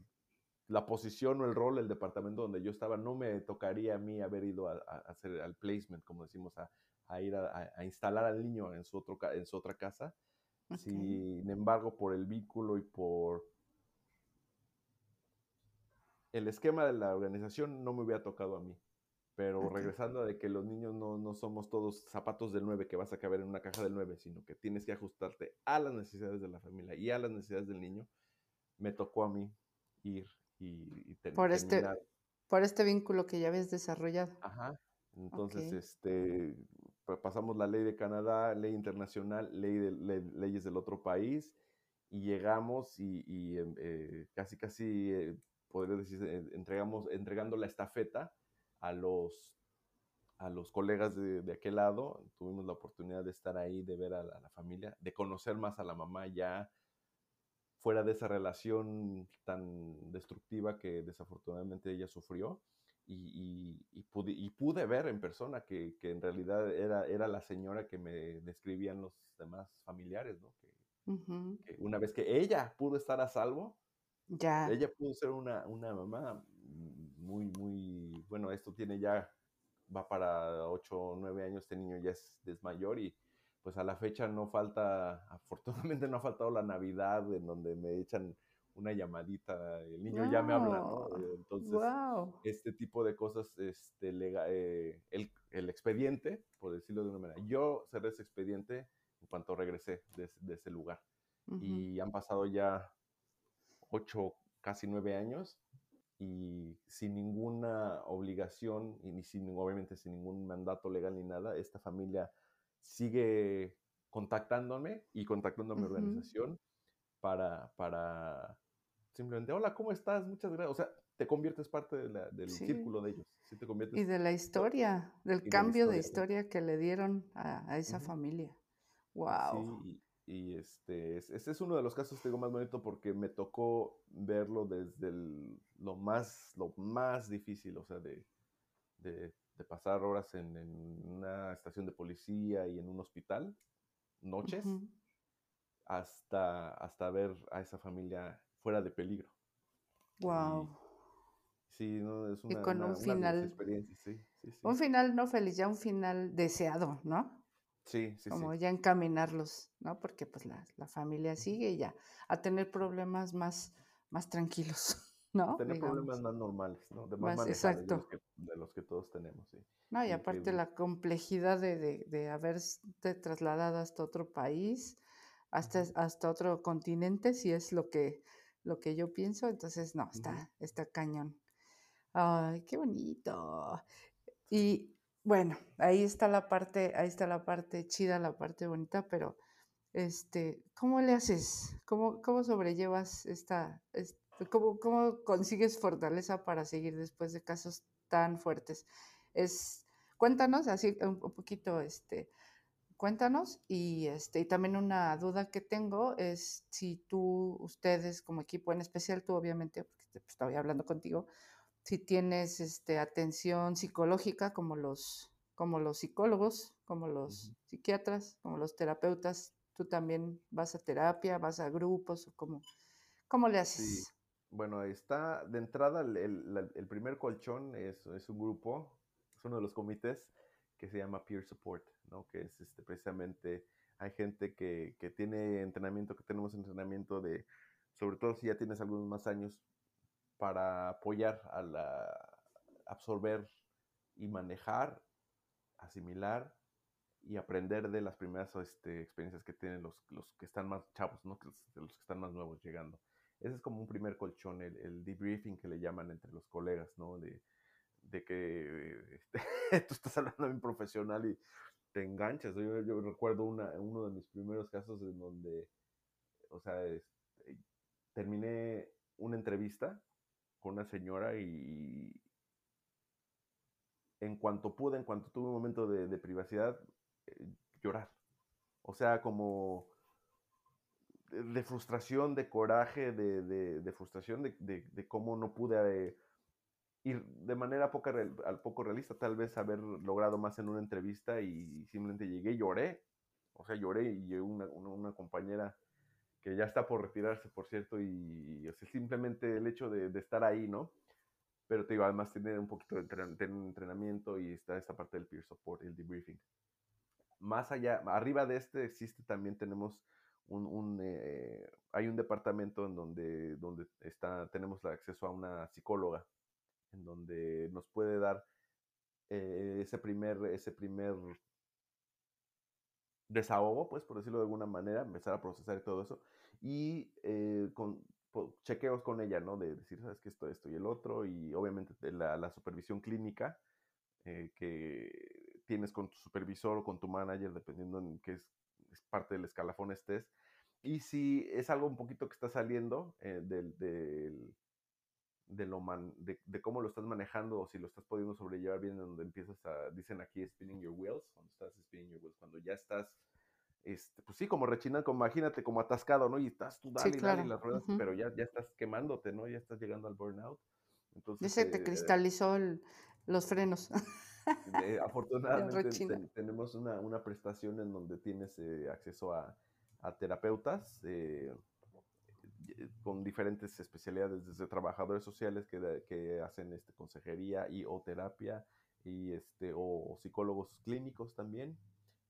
la posición o el rol, el departamento donde yo estaba, no me tocaría a mí haber ido a, hacer al placement, como decimos, a, a ir a, instalar al niño en su, otro, en su otra casa. Sin embargo, por el vínculo y por el esquema de la organización, no me hubiera tocado a mí. Pero regresando a de que los niños no, no, somos todos zapatos del 9 que vas a caber en una caja del 9, sino que tienes que ajustarte a las necesidades de la familia y a las necesidades del niño, me tocó a mí ir y, y por este Por este vínculo que ya habías desarrollado. Ajá. Entonces, este, pasamos la ley de Canadá, ley internacional, ley de, leyes del otro país, y llegamos y, y em, eh, casi, casi, eh, podría decir, eh, entregamos, entregando la estafeta a los, a los colegas de, de, aquel lado. Tuvimos la oportunidad de estar ahí, de ver a la, familia, de conocer más a la mamá ya fuera de esa relación tan destructiva que desafortunadamente ella sufrió. Y, y, pude, y, pude, ver en persona que, que, en realidad era, era la señora que me describían los demás familiares, ¿no? Que, que una vez que ella pudo estar a salvo, ya. ella pudo ser una, una mamá muy, muy, bueno, esto tiene ya, va para 8 o 9 años, este niño ya es, es mayor y pues a la fecha no falta, afortunadamente no ha faltado la Navidad en donde me echan una llamadita, el niño ya me habla, ¿no? Entonces, este tipo de cosas, este, eh, el, el, expediente, por decirlo de una manera, yo cerré ese expediente en cuanto regresé de, de ese lugar. Y han pasado ya ocho, casi nueve años y sin ninguna obligación y ni sin, obviamente sin ningún mandato legal ni nada, esta familia sigue contactándome y contactando a mi organización para, para simplemente, hola, ¿cómo estás? Muchas gracias. O sea, te conviertes parte del círculo de ellos. y de la historia, del cambio de historia, que le dieron a, esa familia. Wow. Sí, y, este, ese es uno de los casos, digo, más bonito porque me tocó verlo desde lo, más, lo más difícil, o sea, de, de, pasar horas en, una estación de policía y en un hospital, noches, hasta, hasta ver a esa familia fuera de peligro. Wow. sí, no, es una, y con un final, experiencia, sí, sí, sí. Un final no feliz, ya un final deseado, ¿no? Sí, sí, Como ya encaminarlos, ¿no? Porque pues la, la familia sigue ya a tener problemas más, más tranquilos, ¿no? Tener problemas más normales, ¿no? De más, exacto. De los, que, de los, que, todos tenemos, sí. No, y, aparte la complejidad de, de, de haberte trasladado hasta otro país, hasta, hasta otro continente, si es lo que, lo que yo pienso, entonces no, está, está cañón. Ay, qué bonito. Y bueno, ahí está la parte, ahí está la parte chida, la parte bonita, pero este, ¿cómo le haces? ¿Cómo, cómo sobrellevas esta, cómo, cómo consigues fortaleza para seguir después de casos tan fuertes? Es, cuéntanos así un, poquito, este, cuéntanos y este, y también una duda que tengo es si tú, ustedes como equipo, en especial tú obviamente, porque pues, estoy hablando contigo, si tienes este, atención psicológica como los, como los psicólogos, como los psiquiatras, como los terapeutas, tú también vas a terapia, vas a grupos, o cómo, cómo le haces. Sí. Bueno, está de entrada el, el, primer colchón es, es, un grupo, es uno de los comités que se llama Peer Support, ¿no? que es este, precisamente, hay gente que, que tiene entrenamiento, que tenemos entrenamiento de, sobre todo si ya tienes algunos más años, para apoyar a la, absorber y manejar, asimilar y aprender de las primeras este, experiencias que tienen los, los, que están más chavos, ¿no? los, que están más nuevos llegando. Ese es como un primer colchón, el, debriefing que le llaman entre los colegas, ¿no? De, de que este, tú estás hablando bien profesional y te enganchas. Yo, yo recuerdo una, uno de mis primeros casos en donde, o sea, este, terminé una entrevista con una señora y en cuanto pude, en cuanto tuve un momento de, privacidad, eh, llorar. O sea, como de frustración, de coraje, de, frustración, de, cómo no pude eh, ir de manera al poco realista, tal vez haber logrado más en una entrevista y simplemente llegué lloré. O sea, lloré y una, una compañera que ya está por retirarse, por cierto, y, simplemente el hecho de, estar ahí, ¿no? Pero te digo, además tener un poquito de entrenamiento y está esta parte del peer support, el debriefing. Más allá, arriba de este existe también tenemos un, eh, hay un departamento en donde, donde está, tenemos acceso a una psicóloga, en donde nos puede dar eh, ese primer, ese primer desahogo, pues por decirlo de alguna manera, empezar a procesar todo eso y eh, con chequeos con ella, ¿no? De decir, sabes que esto, esto y el otro, y obviamente la, la supervisión clínica eh, que tienes con tu supervisor o con tu manager, dependiendo en qué es, parte del escalafón estés. Y si es algo un poquito que está saliendo eh, del, del, de, lo de, de, cómo lo estás manejando o si lo estás pudiendo sobrellevar bien, donde empiezas a, dicen aquí, spinning your wheels, cuando estás spinning your wheels, cuando ya estás este, pues sí, como rechinando, como imagínate, como atascado, ¿no? Y estás tú dale, dale las ruedas, pero ya, ya estás quemándote, ¿no? Ya estás llegando al burnout. Entonces, ya se te eh, cristalizó los frenos. afortunadamente tenemos una, una, prestación en donde tienes eh, acceso a, a terapeutas eh, con diferentes especialidades, desde trabajadores sociales que, que hacen este, consejería y o terapia, y este, o psicólogos clínicos también,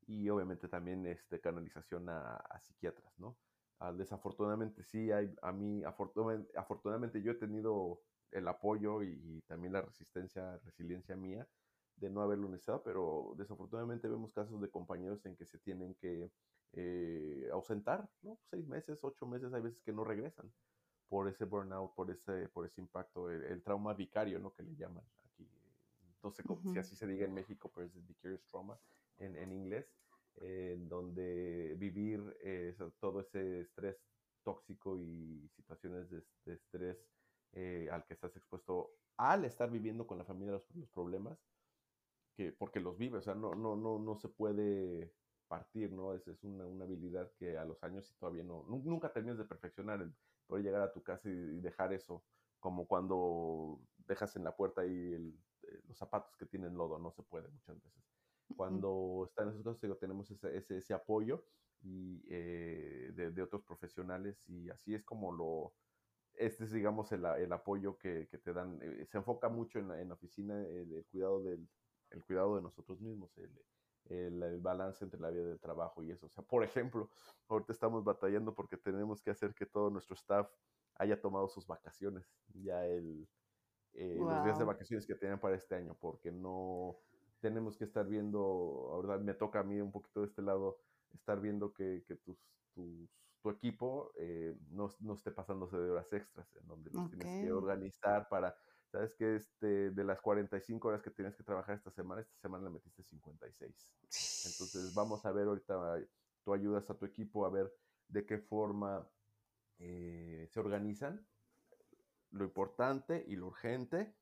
y obviamente también este, canalización a, psiquiatras, ¿no? Ah, desafortunadamente sí, hay, a mí, afortunadamente, afortunadamente yo he tenido el apoyo y, también la resistencia, resiliencia mía de no haberlo necesitado, pero desafortunadamente vemos casos de compañeros en que se tienen que eh, ausentar, ¿no? Seis meses, ocho meses, hay veces que no regresan por ese burnout, por ese, por ese impacto, el, trauma vicario, ¿no? Que le llaman aquí. No sé si así se diga en México, pero es vicarious trauma en, en inglés, en donde vivir eh, todo ese estrés tóxico y situaciones de, estrés eh, al que estás expuesto al estar viviendo con la familia los, problemas, que, porque los vive, o sea, no, no, no, no se puede partir, ¿no? Es, es una, una, habilidad que a los años todavía no, nunca terminas de perfeccionar, el poder llegar a tu casa y, dejar eso, como cuando dejas en la puerta ahí eh, los zapatos que tienen lodo, no se puede muchas veces. Cuando están en esos casos, tenemos ese, ese, ese apoyo y, eh, de, de, otros profesionales y así es como lo, este es, digamos, el, el apoyo que, que, te dan. Eh, se enfoca mucho en la, en la oficina el, cuidado del el cuidado de nosotros mismos, el, el, balance entre la vida del trabajo y eso. O sea, por ejemplo, ahorita estamos batallando porque tenemos que hacer que todo nuestro staff haya tomado sus vacaciones, ya el, eh, los días de vacaciones que tenían para este año, porque no tenemos que estar viendo, ahora me toca a mí un poquito de este lado, estar viendo que, que tus, tus tu equipo eh, no, no, esté pasándose de horas extras, en donde los tienes que organizar para, sabes que este, de las 45 horas que tienes que trabajar esta semana, esta semana le metiste 56. Entonces vamos a ver ahorita, tú ayudas a tu equipo a ver de qué forma eh, se organizan, lo importante y lo urgente,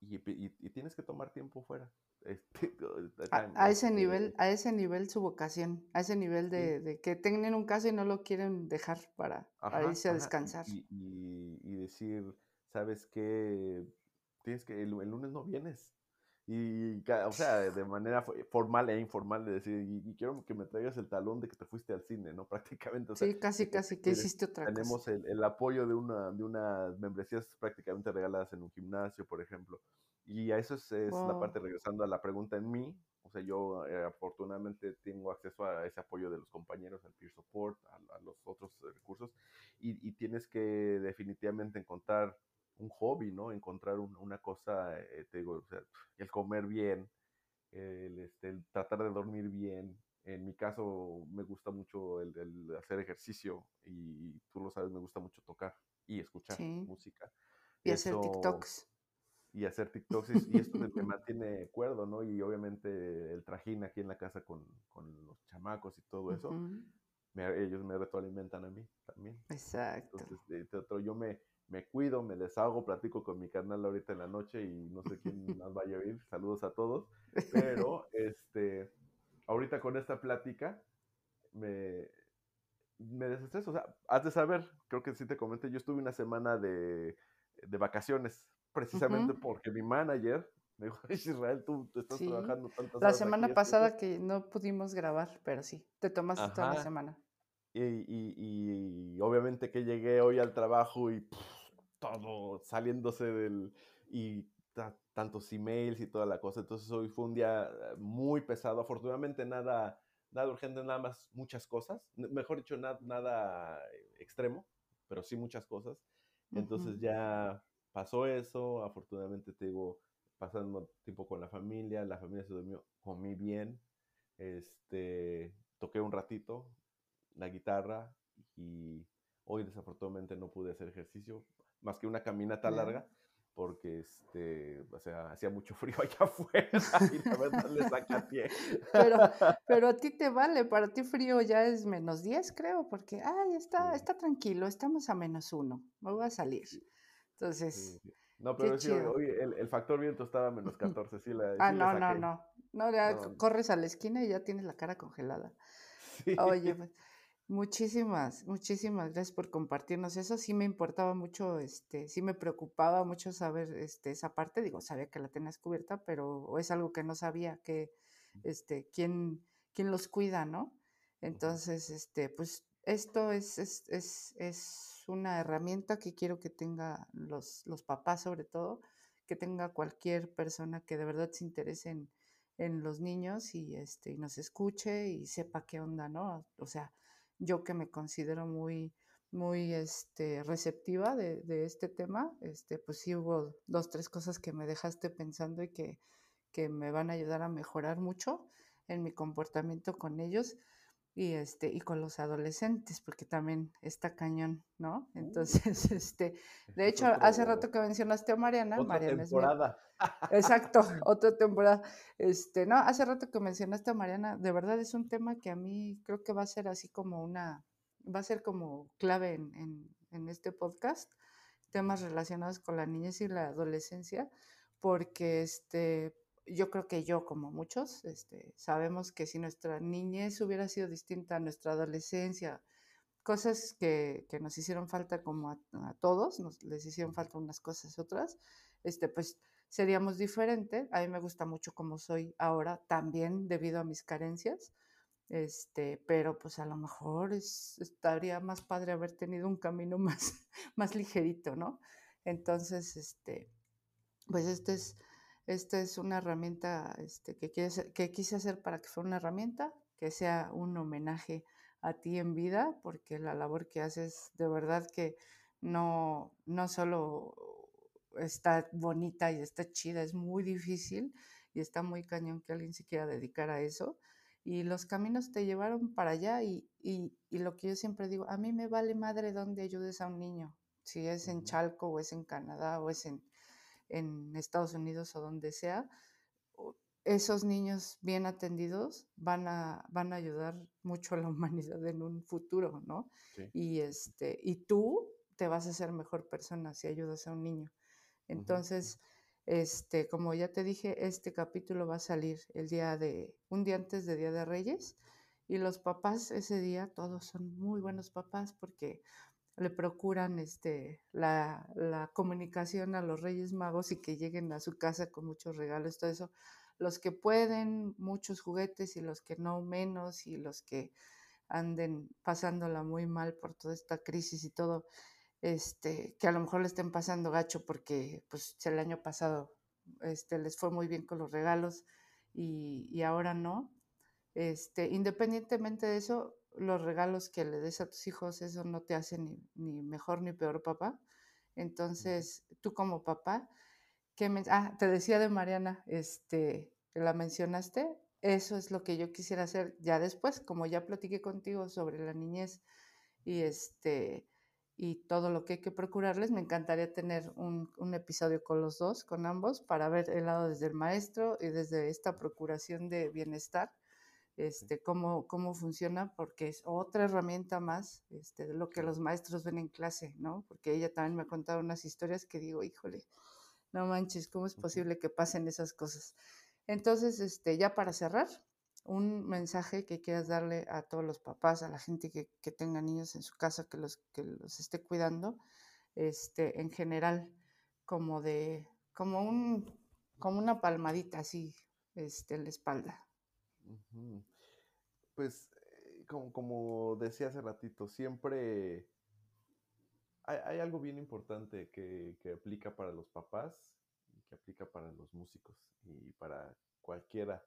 y, y tienes que tomar tiempo fuera. Este, a, ese nivel, a ese nivel su vocación, a ese nivel de, que tengan un caso y no lo quieren dejar para, irse a descansar. Y, decir, sabes que tienes que el, lunes no vienes. Y, o sea, de manera formal e informal de decir, y, quiero que me traigas el talón de que te fuiste al cine, ¿no? Prácticamente. sí, casi, casi, que hiciste otra tenemos cosa. Tenemos el, apoyo de, una, de unas membresías prácticamente regaladas en un gimnasio, por ejemplo. Y a eso es, la parte, regresando a la pregunta en mí, o sea, yo eh, afortunadamente tengo acceso a ese apoyo de los compañeros, al peer support, a, los otros recursos, y, tienes que definitivamente encontrar un hobby, ¿no? Encontrar una cosa, eh, te digo, o sea, el comer bien, el, este, el tratar de dormir bien. En mi caso me gusta mucho el, el, hacer ejercicio y tú lo sabes, me gusta mucho tocar y escuchar música. Y hacer TikToks y hacer TikToks y esto me mantiene cuerdo, ¿no? Y obviamente el trajín aquí en la casa con, con los chamacos y todo eso, ellos me retroalimentan a mí también. Exacto. Entonces, otro, yo me, me cuido, me deshago, platico con mi canal ahorita en la noche y no sé quién más vaya a oír, saludos a todos, pero este, ahorita con esta plática me, me desestreso, o sea, has de saber, creo que sí te comenté, yo estuve una semana de, de vacaciones precisamente porque mi manager me dijo, Israel, tú, estás trabajando tantas La semana pasada que no pudimos grabar, pero sí, te tomaste toda la semana. Y, y, y, obviamente que llegué hoy al trabajo y todo saliéndose del... y tantos emails y toda la cosa. Entonces hoy fue un día eh, muy pesado. Afortunadamente nada, nada urgente, nada más muchas cosas. Mejor dicho, nada, nada extremo, pero sí muchas cosas. Entonces ya pasó eso, afortunadamente te digo, pasando tiempo con la familia, la familia se durmió, comí bien, este, toqué un ratito la guitarra y hoy desafortunadamente no pude hacer ejercicio, más que una caminata larga, porque este, o sea, hacía mucho frío allá afuera y la verdad le saca pie. Pero, pero a ti te vale, para ti frío ya es menos 10, creo, porque, ay, está, está tranquilo, estamos a menos uno, me voy a salir. Entonces. No, pero sí, hoy el, factor viento estaba a menos 14, sí la Ah, no, no, no, no. ya corres a la esquina y ya tienes la cara congelada. Oye, pues, muchísimas, muchísimas gracias por compartirnos eso. Sí me importaba mucho, este, sí me preocupaba mucho saber este, esa parte. Digo, sabía que la tenías cubierta, pero es algo que no sabía, que este, quién, quién los cuida, ¿no? Entonces, este, pues esto es, es, es, es una herramienta que quiero que tenga los, los papás sobre todo, que tenga cualquier persona que de verdad se interese en, en los niños y, este, y nos escuche y sepa qué onda, ¿no? O sea, yo que me considero muy, muy este, receptiva de, de, este tema, este, pues sí hubo dos, tres cosas que me dejaste pensando y que, que me van a ayudar a mejorar mucho en mi comportamiento con ellos y este y con los adolescentes porque también está cañón no uh. entonces este de hecho hace rato que mencionaste a Mariana otra Mariana temporada. exacto otra temporada. Este no hace rato que mencionaste a Mariana de verdad es un tema que a mí creo que va a ser así como una va a ser como clave en, en, en este podcast temas relacionados con la niñez y la adolescencia porque este yo creo que yo, como muchos, este, sabemos que si nuestra niñez hubiera sido distinta a nuestra adolescencia, cosas que, que nos hicieron falta como a, todos, nos, les hicieron falta unas cosas otras, este, pues seríamos diferentes. A mí me gusta mucho como soy ahora, también debido a mis carencias, este, pero pues a lo mejor es, estaría más padre haber tenido un camino más, más ligerito, ¿no? Entonces, este, pues este es esta es una herramienta este, que, que quise hacer para que fuera una herramienta, que sea un homenaje a ti en vida, porque la labor que haces de verdad que no, no solo está bonita y está chida, es muy difícil y está muy cañón que alguien se quiera dedicar a eso. Y los caminos te llevaron para allá y, y, y lo que yo siempre digo, a mí me vale madre donde ayudes a un niño, si es en Chalco o es en Canadá o es en en Estados Unidos o donde sea, esos niños bien atendidos van a, van a ayudar mucho a la humanidad en un futuro, ¿no? Y, este, y tú te vas a ser mejor persona si ayudas a un niño. Entonces, este, como ya te dije, este capítulo va a salir el día de, un día antes de Día de Reyes. Y los papás ese día, todos son muy buenos papás porque le procuran este, la, la, comunicación a los Reyes Magos y que lleguen a su casa con muchos regalos, todo eso. Los que pueden, muchos juguetes y los que no menos y los que anden pasándola muy mal por toda esta crisis y todo, este, que a lo mejor le estén pasando gacho porque pues el año pasado este, les fue muy bien con los regalos y, y ahora no. Este, independientemente de eso, los regalos que le des a tus hijos, eso no te hace ni, ni mejor ni peor papá. Entonces, tú como papá, ¿qué me, ah, te decía de Mariana, este, que la mencionaste, eso es lo que yo quisiera hacer ya después, como ya platiqué contigo sobre la niñez y este y todo lo que hay que procurarles, me encantaría tener un, un episodio con los dos, con ambos, para ver el lado desde el maestro y desde esta procuración de bienestar este, cómo, cómo funciona, porque es otra herramienta más este, de lo que los maestros ven en clase, ¿no? Porque ella también me ha contado unas historias que digo, híjole, no manches, ¿cómo es posible que pasen esas cosas? Entonces, este, ya para cerrar, un mensaje que quieras darle a todos los papás, a la gente que, que tenga niños en su casa, que los, que los esté cuidando, este, en general, como de, como un, como una palmadita así, este, en la espalda. Pues, eh, como, como, decía hace ratito, siempre hay, algo bien importante que, que, aplica para los papás que aplica para los músicos y para cualquiera.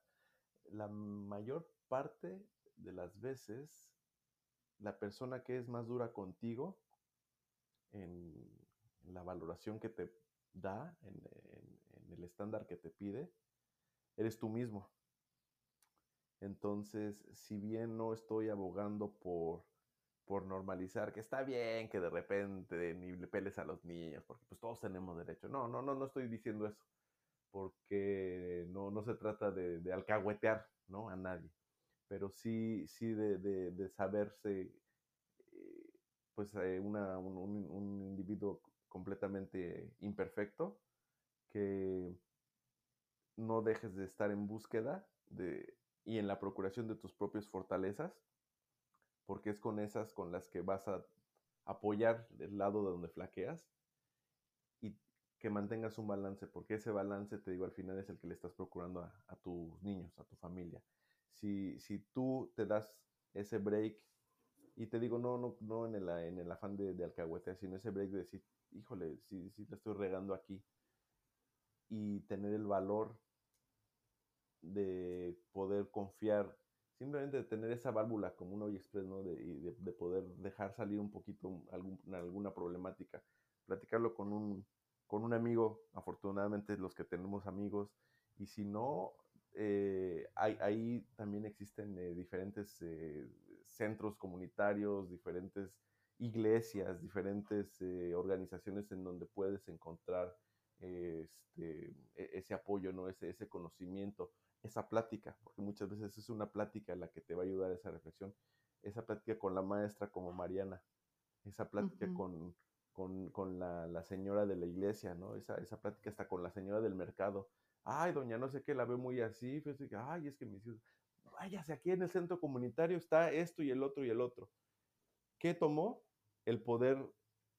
La mayor parte de las veces, la persona que es más dura contigo en, la valoración que te da, en el estándar que te pide, eres tú mismo. Entonces, si bien no estoy abogando por, por normalizar que está bien que de repente ni le peles a los niños, porque pues todos tenemos derecho. No, no, no, no estoy diciendo eso, porque no, no se trata de, de alcahuetear ¿no? a nadie, pero sí, sí de, de, saberse eh, pues eh, una, un, un individuo completamente imperfecto, que no dejes de estar en búsqueda de y en la procuración de tus propias fortalezas, porque es con esas con las que vas a apoyar el lado de donde flaqueas y que mantengas un balance, porque ese balance, te digo, al final es el que le estás procurando a, tus niños, a tu familia. Si, si, tú te das ese break, y te digo, no, no, no en, el, en el afán de, de alcahuete, sino ese break de decir, híjole, si, si te estoy regando aquí, y tener el valor de poder confiar, simplemente de tener esa válvula como un hoy express, ¿no? De, de, poder dejar salir un poquito algún, alguna problemática, platicarlo con un, con un amigo, afortunadamente los que tenemos amigos, Y si no, eh, ahí también existen eh, diferentes eh, centros comunitarios, diferentes iglesias, diferentes organizaciones en donde puedes encontrar este, e, ese apoyo, ¿no? ese, ese conocimiento, esa plática, porque muchas veces es una plática la que te va a ayudar a esa reflexión, esa plática con la maestra como Mariana, esa plática con, con, la, señora de la iglesia, ¿no? Esa, esa plática hasta con la señora del mercado. Ay, doña, no sé qué, la ve muy así. Pues, ay, es que mis hijos, váyase, aquí en el centro comunitario está esto y el otro y el otro. ¿Qué tomó? El poder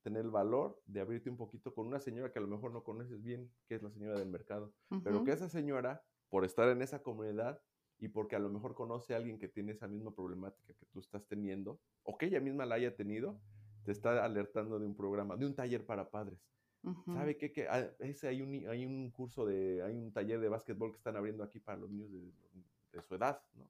tener el valor de abrirte un poquito con una señora que a lo mejor no conoces bien, que es la señora del mercado, pero que esa señora, por estar en esa comunidad y porque a lo mejor conoce a alguien que tiene esa misma problemática que tú estás teniendo, o que ella misma la haya tenido, te está alertando de un programa, de un taller para padres. ¿Sabe qué? Que ah, ese hay un, hay un curso de, hay un taller de básquetbol que están abriendo aquí para los niños de, su edad, ¿no?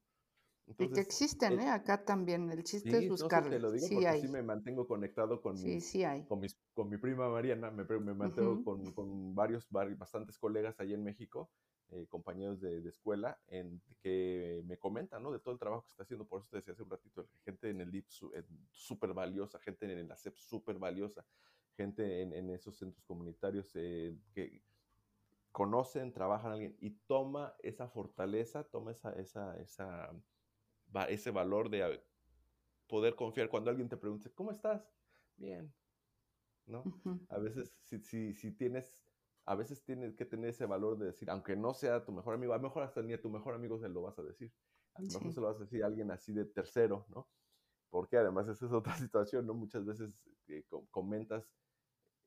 y que existen, ¿eh? Acá también. El chiste es buscarlos. te lo digo sí porque hay. sí me mantengo conectado con, sí, sí hay. con, mis, con mi prima Mariana, me, me mantengo con, con, varios, bastantes colegas allá en México eh, compañeros de, escuela en, que me comentan, ¿no? De todo el trabajo que está haciendo, por eso te decía hace un ratito, gente en el DIP súper valiosa, gente en la CEP súper valiosa, gente en, esos centros comunitarios eh, que conocen, trabajan alguien y toma esa fortaleza, toma esa, esa, esa, ese valor de poder confiar cuando alguien te pregunte, ¿cómo estás? Bien, ¿no? A veces si, si, si tienes a veces tienes que tener ese valor de decir, aunque no sea tu mejor amigo, a lo mejor hasta ni a tu mejor amigo se lo vas a decir. A lo mejor se lo vas a decir a alguien así de tercero, ¿no? Porque además esa es otra situación, ¿no? Muchas veces eh, comentas,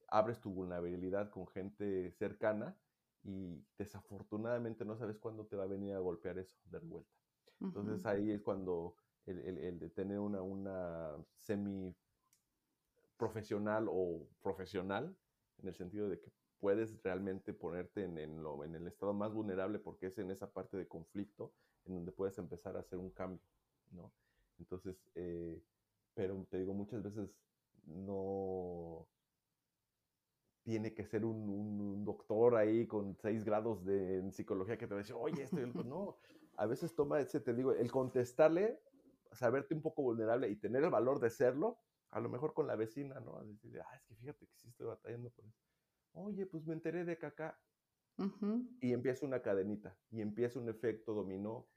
abres tu vulnerabilidad con gente cercana y desafortunadamente no sabes cuándo te va a venir a golpear eso de vuelta. Entonces ahí es cuando el, el, de tener una, una semi profesional o profesional, en el sentido de que puedes realmente ponerte en, en, el estado más vulnerable porque es en esa parte de conflicto en donde puedes empezar a hacer un cambio, ¿no? Entonces, eh, pero te digo, muchas veces no tiene que ser un, doctor ahí con seis grados de en psicología que te va a decir, oye, esto y el No, a veces toma ese, te digo, el contestarle, saberte un poco vulnerable y tener el valor de serlo, a lo mejor con la vecina, ¿no? Decir, ah, es que fíjate que sí estoy batallando por eso oye, pues me enteré de caca. Y empieza una cadenita y empieza un efecto dominó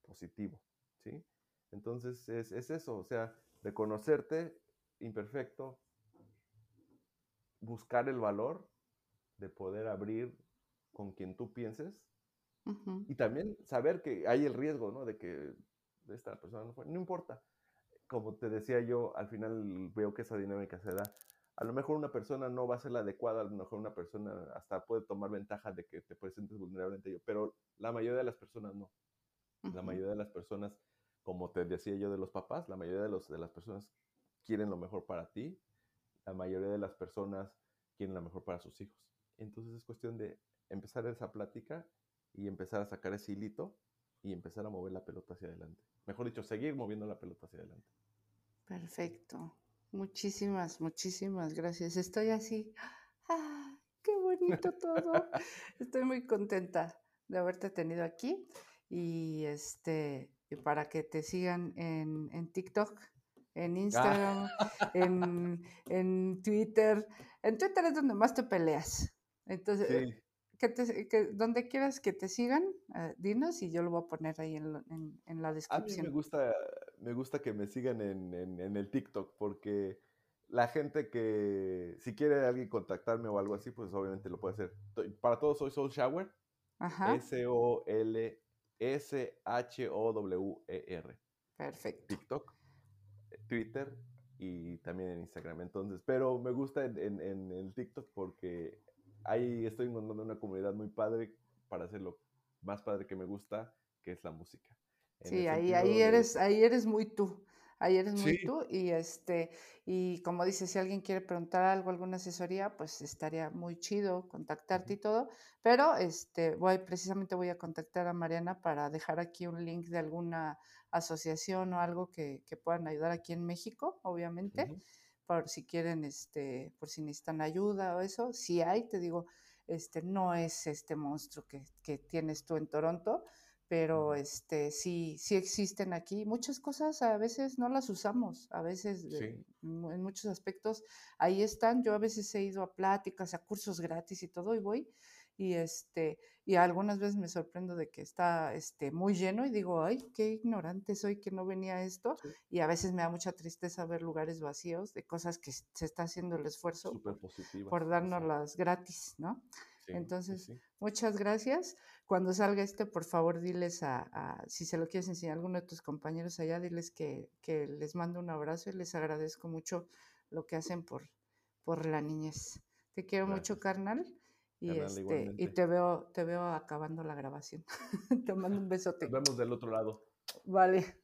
positivo, ¿sí? Entonces es, eso, o sea, reconocerte imperfecto, buscar el valor de poder abrir con quien tú pienses y también saber que hay el riesgo, ¿no? De que esta persona no fue, no importa. Como te decía yo, al final veo que esa dinámica se da a lo mejor una persona no va a ser la adecuada, a lo mejor una persona hasta puede tomar ventaja de que te presentes vulnerable ante ello, pero la mayoría de las personas no. La mayoría de las personas, como te decía yo de los papás, la mayoría de, los, de las personas quieren lo mejor para ti, la mayoría de las personas quieren lo mejor para sus hijos. Entonces es cuestión de empezar esa plática y empezar a sacar ese hilito y empezar a mover la pelota hacia adelante. Mejor dicho, seguir moviendo la pelota hacia adelante. Perfecto. Muchísimas, muchísimas gracias. Estoy así. ¡Ah, ¡Qué bonito todo! Estoy muy contenta de haberte tenido aquí y este para que te sigan en, en TikTok, en Instagram, en, en, Twitter. En Twitter es donde más te peleas. Entonces, que donde quieras que te sigan, eh, dinos y yo lo voy a poner ahí en, la descripción. A mí me gusta, me gusta que me sigan en, el TikTok porque la gente que, si quiere alguien contactarme o algo así, pues obviamente lo puede hacer. Para todos soy Soul Shower. S-O-L-S-H-O-W-E-R. Perfecto. TikTok, Twitter y también en Instagram. Entonces, pero me gusta en, en el TikTok porque ahí estoy encontrando una comunidad muy padre para hacer lo más padre que me gusta, que es la música. Sí, ahí, ahí, eres, ahí eres muy tú. Ahí eres muy tú y este y como dices, si alguien quiere preguntar algo, alguna asesoría, pues estaría muy chido contactarte y todo, pero este voy precisamente voy a contactar a Mariana para dejar aquí un link de alguna asociación o algo que, que puedan ayudar aquí en México, obviamente por si quieren, este, por si necesitan ayuda o eso, si hay, te digo, este, no es este monstruo que, que tienes tú en Toronto, pero este, sí, sí existen aquí. Muchas cosas a veces no las usamos, a veces en muchos aspectos ahí están. Yo a veces he ido a pláticas, a cursos gratis y todo y voy y este y algunas veces me sorprendo de que está este muy lleno y digo, ay, qué ignorante soy que no venía esto y a veces me da mucha tristeza ver lugares vacíos de cosas que se está haciendo el esfuerzo por, por darnos gratis, ¿no? Entonces, muchas gracias. Cuando salga este, por favor, diles a, si se lo quieres enseñar a alguno de tus compañeros allá, diles que, les mando un abrazo y les agradezco mucho lo que hacen por, por la niñez. Te quiero mucho, carnal. Y, este, y te veo, te veo acabando la grabación. te mando un besote. Nos vemos del otro lado. Vale.